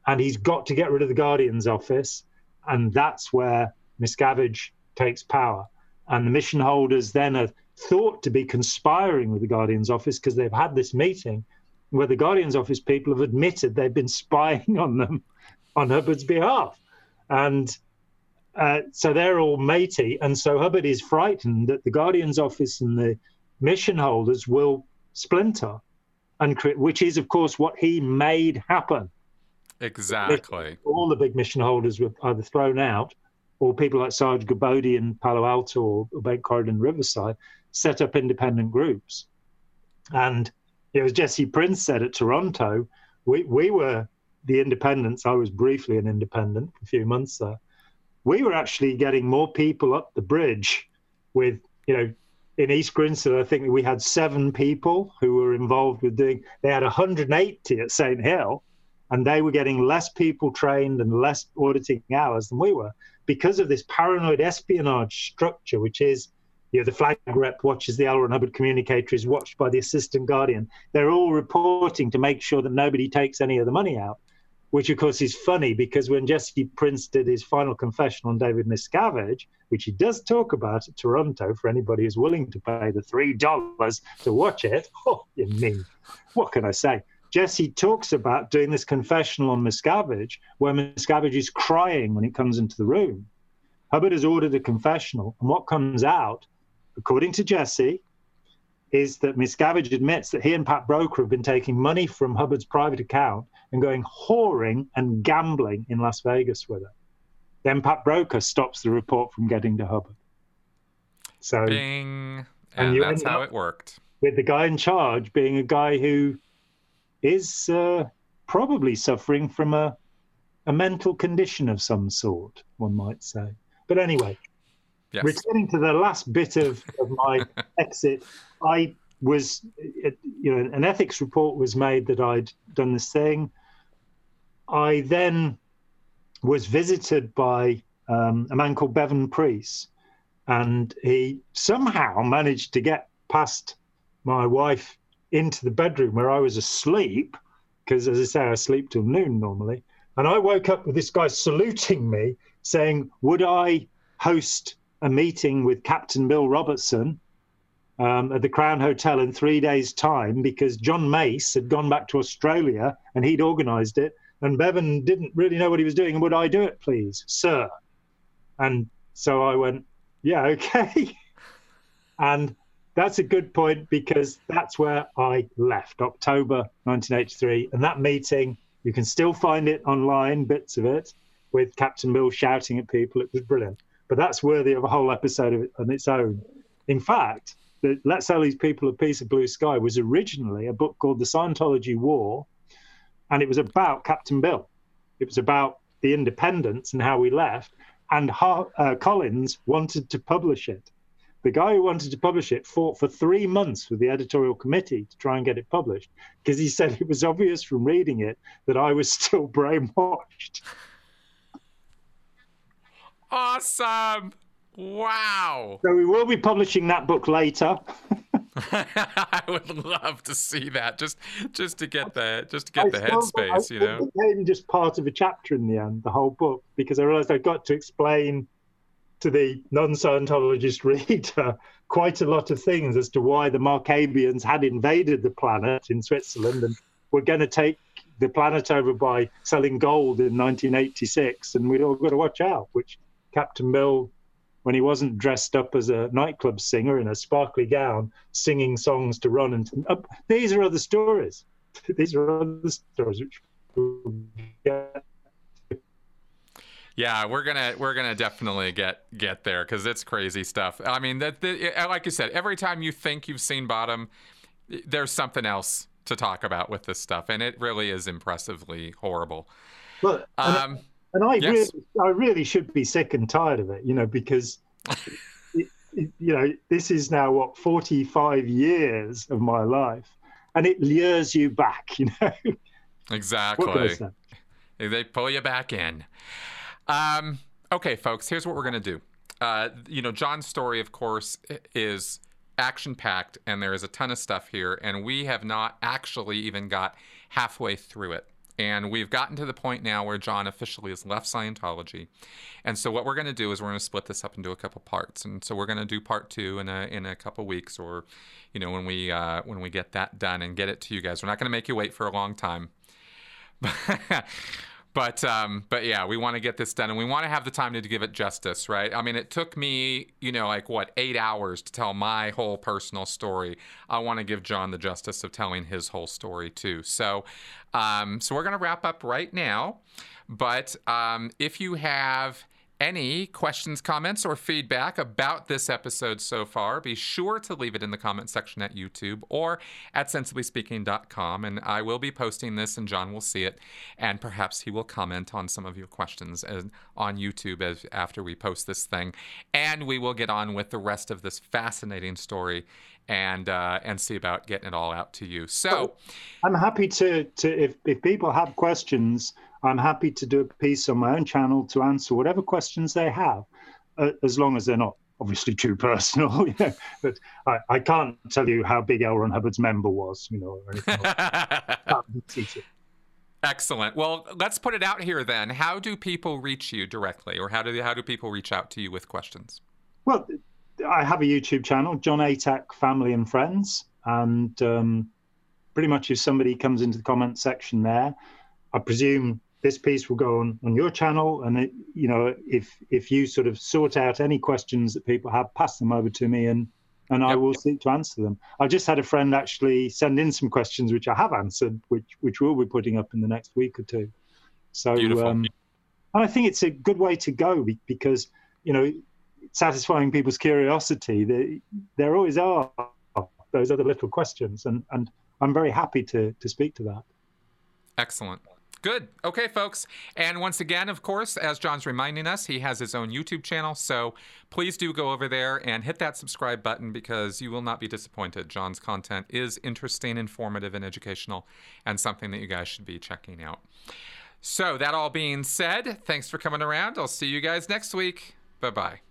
And he's got to get rid of the Guardian's office. And that's where Miscavige takes power. And the mission holders then are thought to be conspiring with the Guardian's office because they've had this meeting where the Guardian's office people have admitted they've been [laughs] spying on them on Hubbard's behalf. And uh, so they're all matey, and so Hubbard is frightened that the Guardian's office and the mission holders will splinter, and which is, of course, what he made happen. Exactly. All the big mission holders were either thrown out, or people like Sarge Gerbode in Palo Alto or, or Bent Corydon Riverside set up independent groups. And you know, as Jesse Prince said at Toronto, we, we were the independents. I was briefly an independent for a few months there we were actually getting more people up the bridge with, you know, in East Grinstead, I think we had seven people who were involved with doing, they had 180 at St. Hill, and they were getting less people trained and less auditing hours than we were because of this paranoid espionage structure, which is, you know, the flag rep watches the L. Ron Hubbard communicator is watched by the assistant guardian. They're all reporting to make sure that nobody takes any of the money out which of course is funny because when Jesse Prince did his final confession on David Miscavige, which he does talk about at Toronto for anybody who's willing to pay the three dollars to watch it, [laughs] oh, you mean, what can I say? Jesse talks about doing this confessional on Miscavige, where Miscavige is crying when he comes into the room. Hubbard has ordered a confessional, and what comes out, according to Jesse, is that Miscavige admits that he and Pat Broeker have been taking money from Hubbard's private account and going whoring and gambling in Las Vegas with her. Then Pat Broeker stops the report from getting to Hubbard. So, Bing. And, and that's how it worked. With the guy in charge being a guy who is uh, probably suffering from a, a mental condition of some sort, one might say. But anyway, yes. returning to the last bit of, of my [laughs] exit, I was, you know, an ethics report was made that I'd done this thing. I then was visited by um, a man called Bevan Priest, and he somehow managed to get past my wife into the bedroom where I was asleep, because as I say, I sleep till noon normally. And I woke up with this guy saluting me, saying, Would I host a meeting with Captain Bill Robertson um, at the Crown Hotel in three days' time because John Mace had gone back to Australia and he'd organised it, and Bevan didn't really know what he was doing. And would I do it, please, sir? And so I went, yeah, [laughs] okay. and that's a good point because that's where I left, October 1983. And that meeting, you can still find it online, bits of it, with Captain Bill shouting at people. It was brilliant. But that's worthy of a whole episode of it on its own. In fact, the Let's Sell These People a Piece of Blue Sky was originally a book called The Scientology War, and it was about Captain Bill. It was about the independence and how we left. And uh, Collins wanted to publish it. The guy who wanted to publish it fought for three months with the editorial committee to try and get it published because he said [laughs] it was obvious from reading it that I was [laughs] still brainwashed. Awesome. Wow. So we will be publishing that book later. [laughs] [laughs] I would love to see that just just to get the just to get I the headspace, you know. It became just part of a chapter in the end, the whole book, because I realized I got to explain to the non-Scientologist [laughs] reader quite a lot of things as to why the Marcabians had invaded the planet in Switzerland and were going to take the planet over by selling gold in 1986, and we'd all got to watch out. Which Captain Bill when he wasn't dressed up as a nightclub singer in a sparkly gown, singing songs to Ron. And uh, these are other stories. [laughs] these are other stories which yeah, we're gonna we're gonna definitely get get there because it's crazy stuff. I mean, that like you said, every time you think you've seen bottom, there's something else to talk about with this stuff, and it really is impressively horrible. Well, um, and I yes. really, I really should be sick and tired of it, you know, because, [laughs] it, it, you know, this is now what 45 years of my life, and it lures you back, [laughs] you know. Exactly. They pull you back in. Um, okay, folks. Here's what we're gonna do. Uh, you know, Jon's story, of course, is action packed, and there is a ton of stuff here, and we have not actually even got halfway through it. And we've gotten to the point now where Jon officially has left Scientology. And so what we're going to do is we're going to split this up into a couple parts. And so we're going to do part two in a in a couple weeks, or you know when we uh, when we get that done and get it to you guys. We're not going to make you wait for a long time. [laughs] but um, but yeah, we want to get this done, and we want to have the time to give it justice, right? I mean, it took me, you know, like what eight hours to tell my whole personal story. I want to give Jon the justice of telling his whole story too. So, um, so we're gonna wrap up right now. But um, if you have any questions, comments, or feedback about this episode so far, be sure to leave it in the comment section at YouTube or at sensiblyspeaking.com. And I will be posting this, and Jon will see it, and perhaps he will comment on some of your questions on YouTube as, after we post this thing. And we will get on with the rest of this fascinating story and uh, and see about getting it all out to you. So, I'm happy to to if if people have questions I'm happy to do a piece on my own channel to answer whatever questions they have, uh, as long as they're not obviously too personal. [laughs] You know, but I, I can't tell you how big L. Ron Hubbard's member was, you know, or anything. [laughs] Excellent. Well, let's put it out here then. How do people reach you directly, or how do they, how do people reach out to you with questions? Well, I have a YouTube channel, Jon Atack Family and Friends, and um, pretty much if somebody comes into the comment section there, I presume this piece will go on on your channel and it, you know if if you sort of sort out any questions that people have pass them over to me and and yep. I will seek to answer them. I've just had a friend actually send in some questions which I have answered, which which we'll be putting up in the next week or two. So, um, I think it's a good way to go because you know, satisfying people's curiosity. There, there always are those other little questions, and and I'm very happy to to speak to that. Excellent. Good. Okay, folks. And once again, of course, as Jon's reminding us, he has his own YouTube channel. So please do go over there and hit that subscribe button because you will not be disappointed. Jon's content is interesting, informative, and educational, and something that you guys should be checking out. So, that all being said, thanks for coming around. I'll see you guys next week. Bye bye.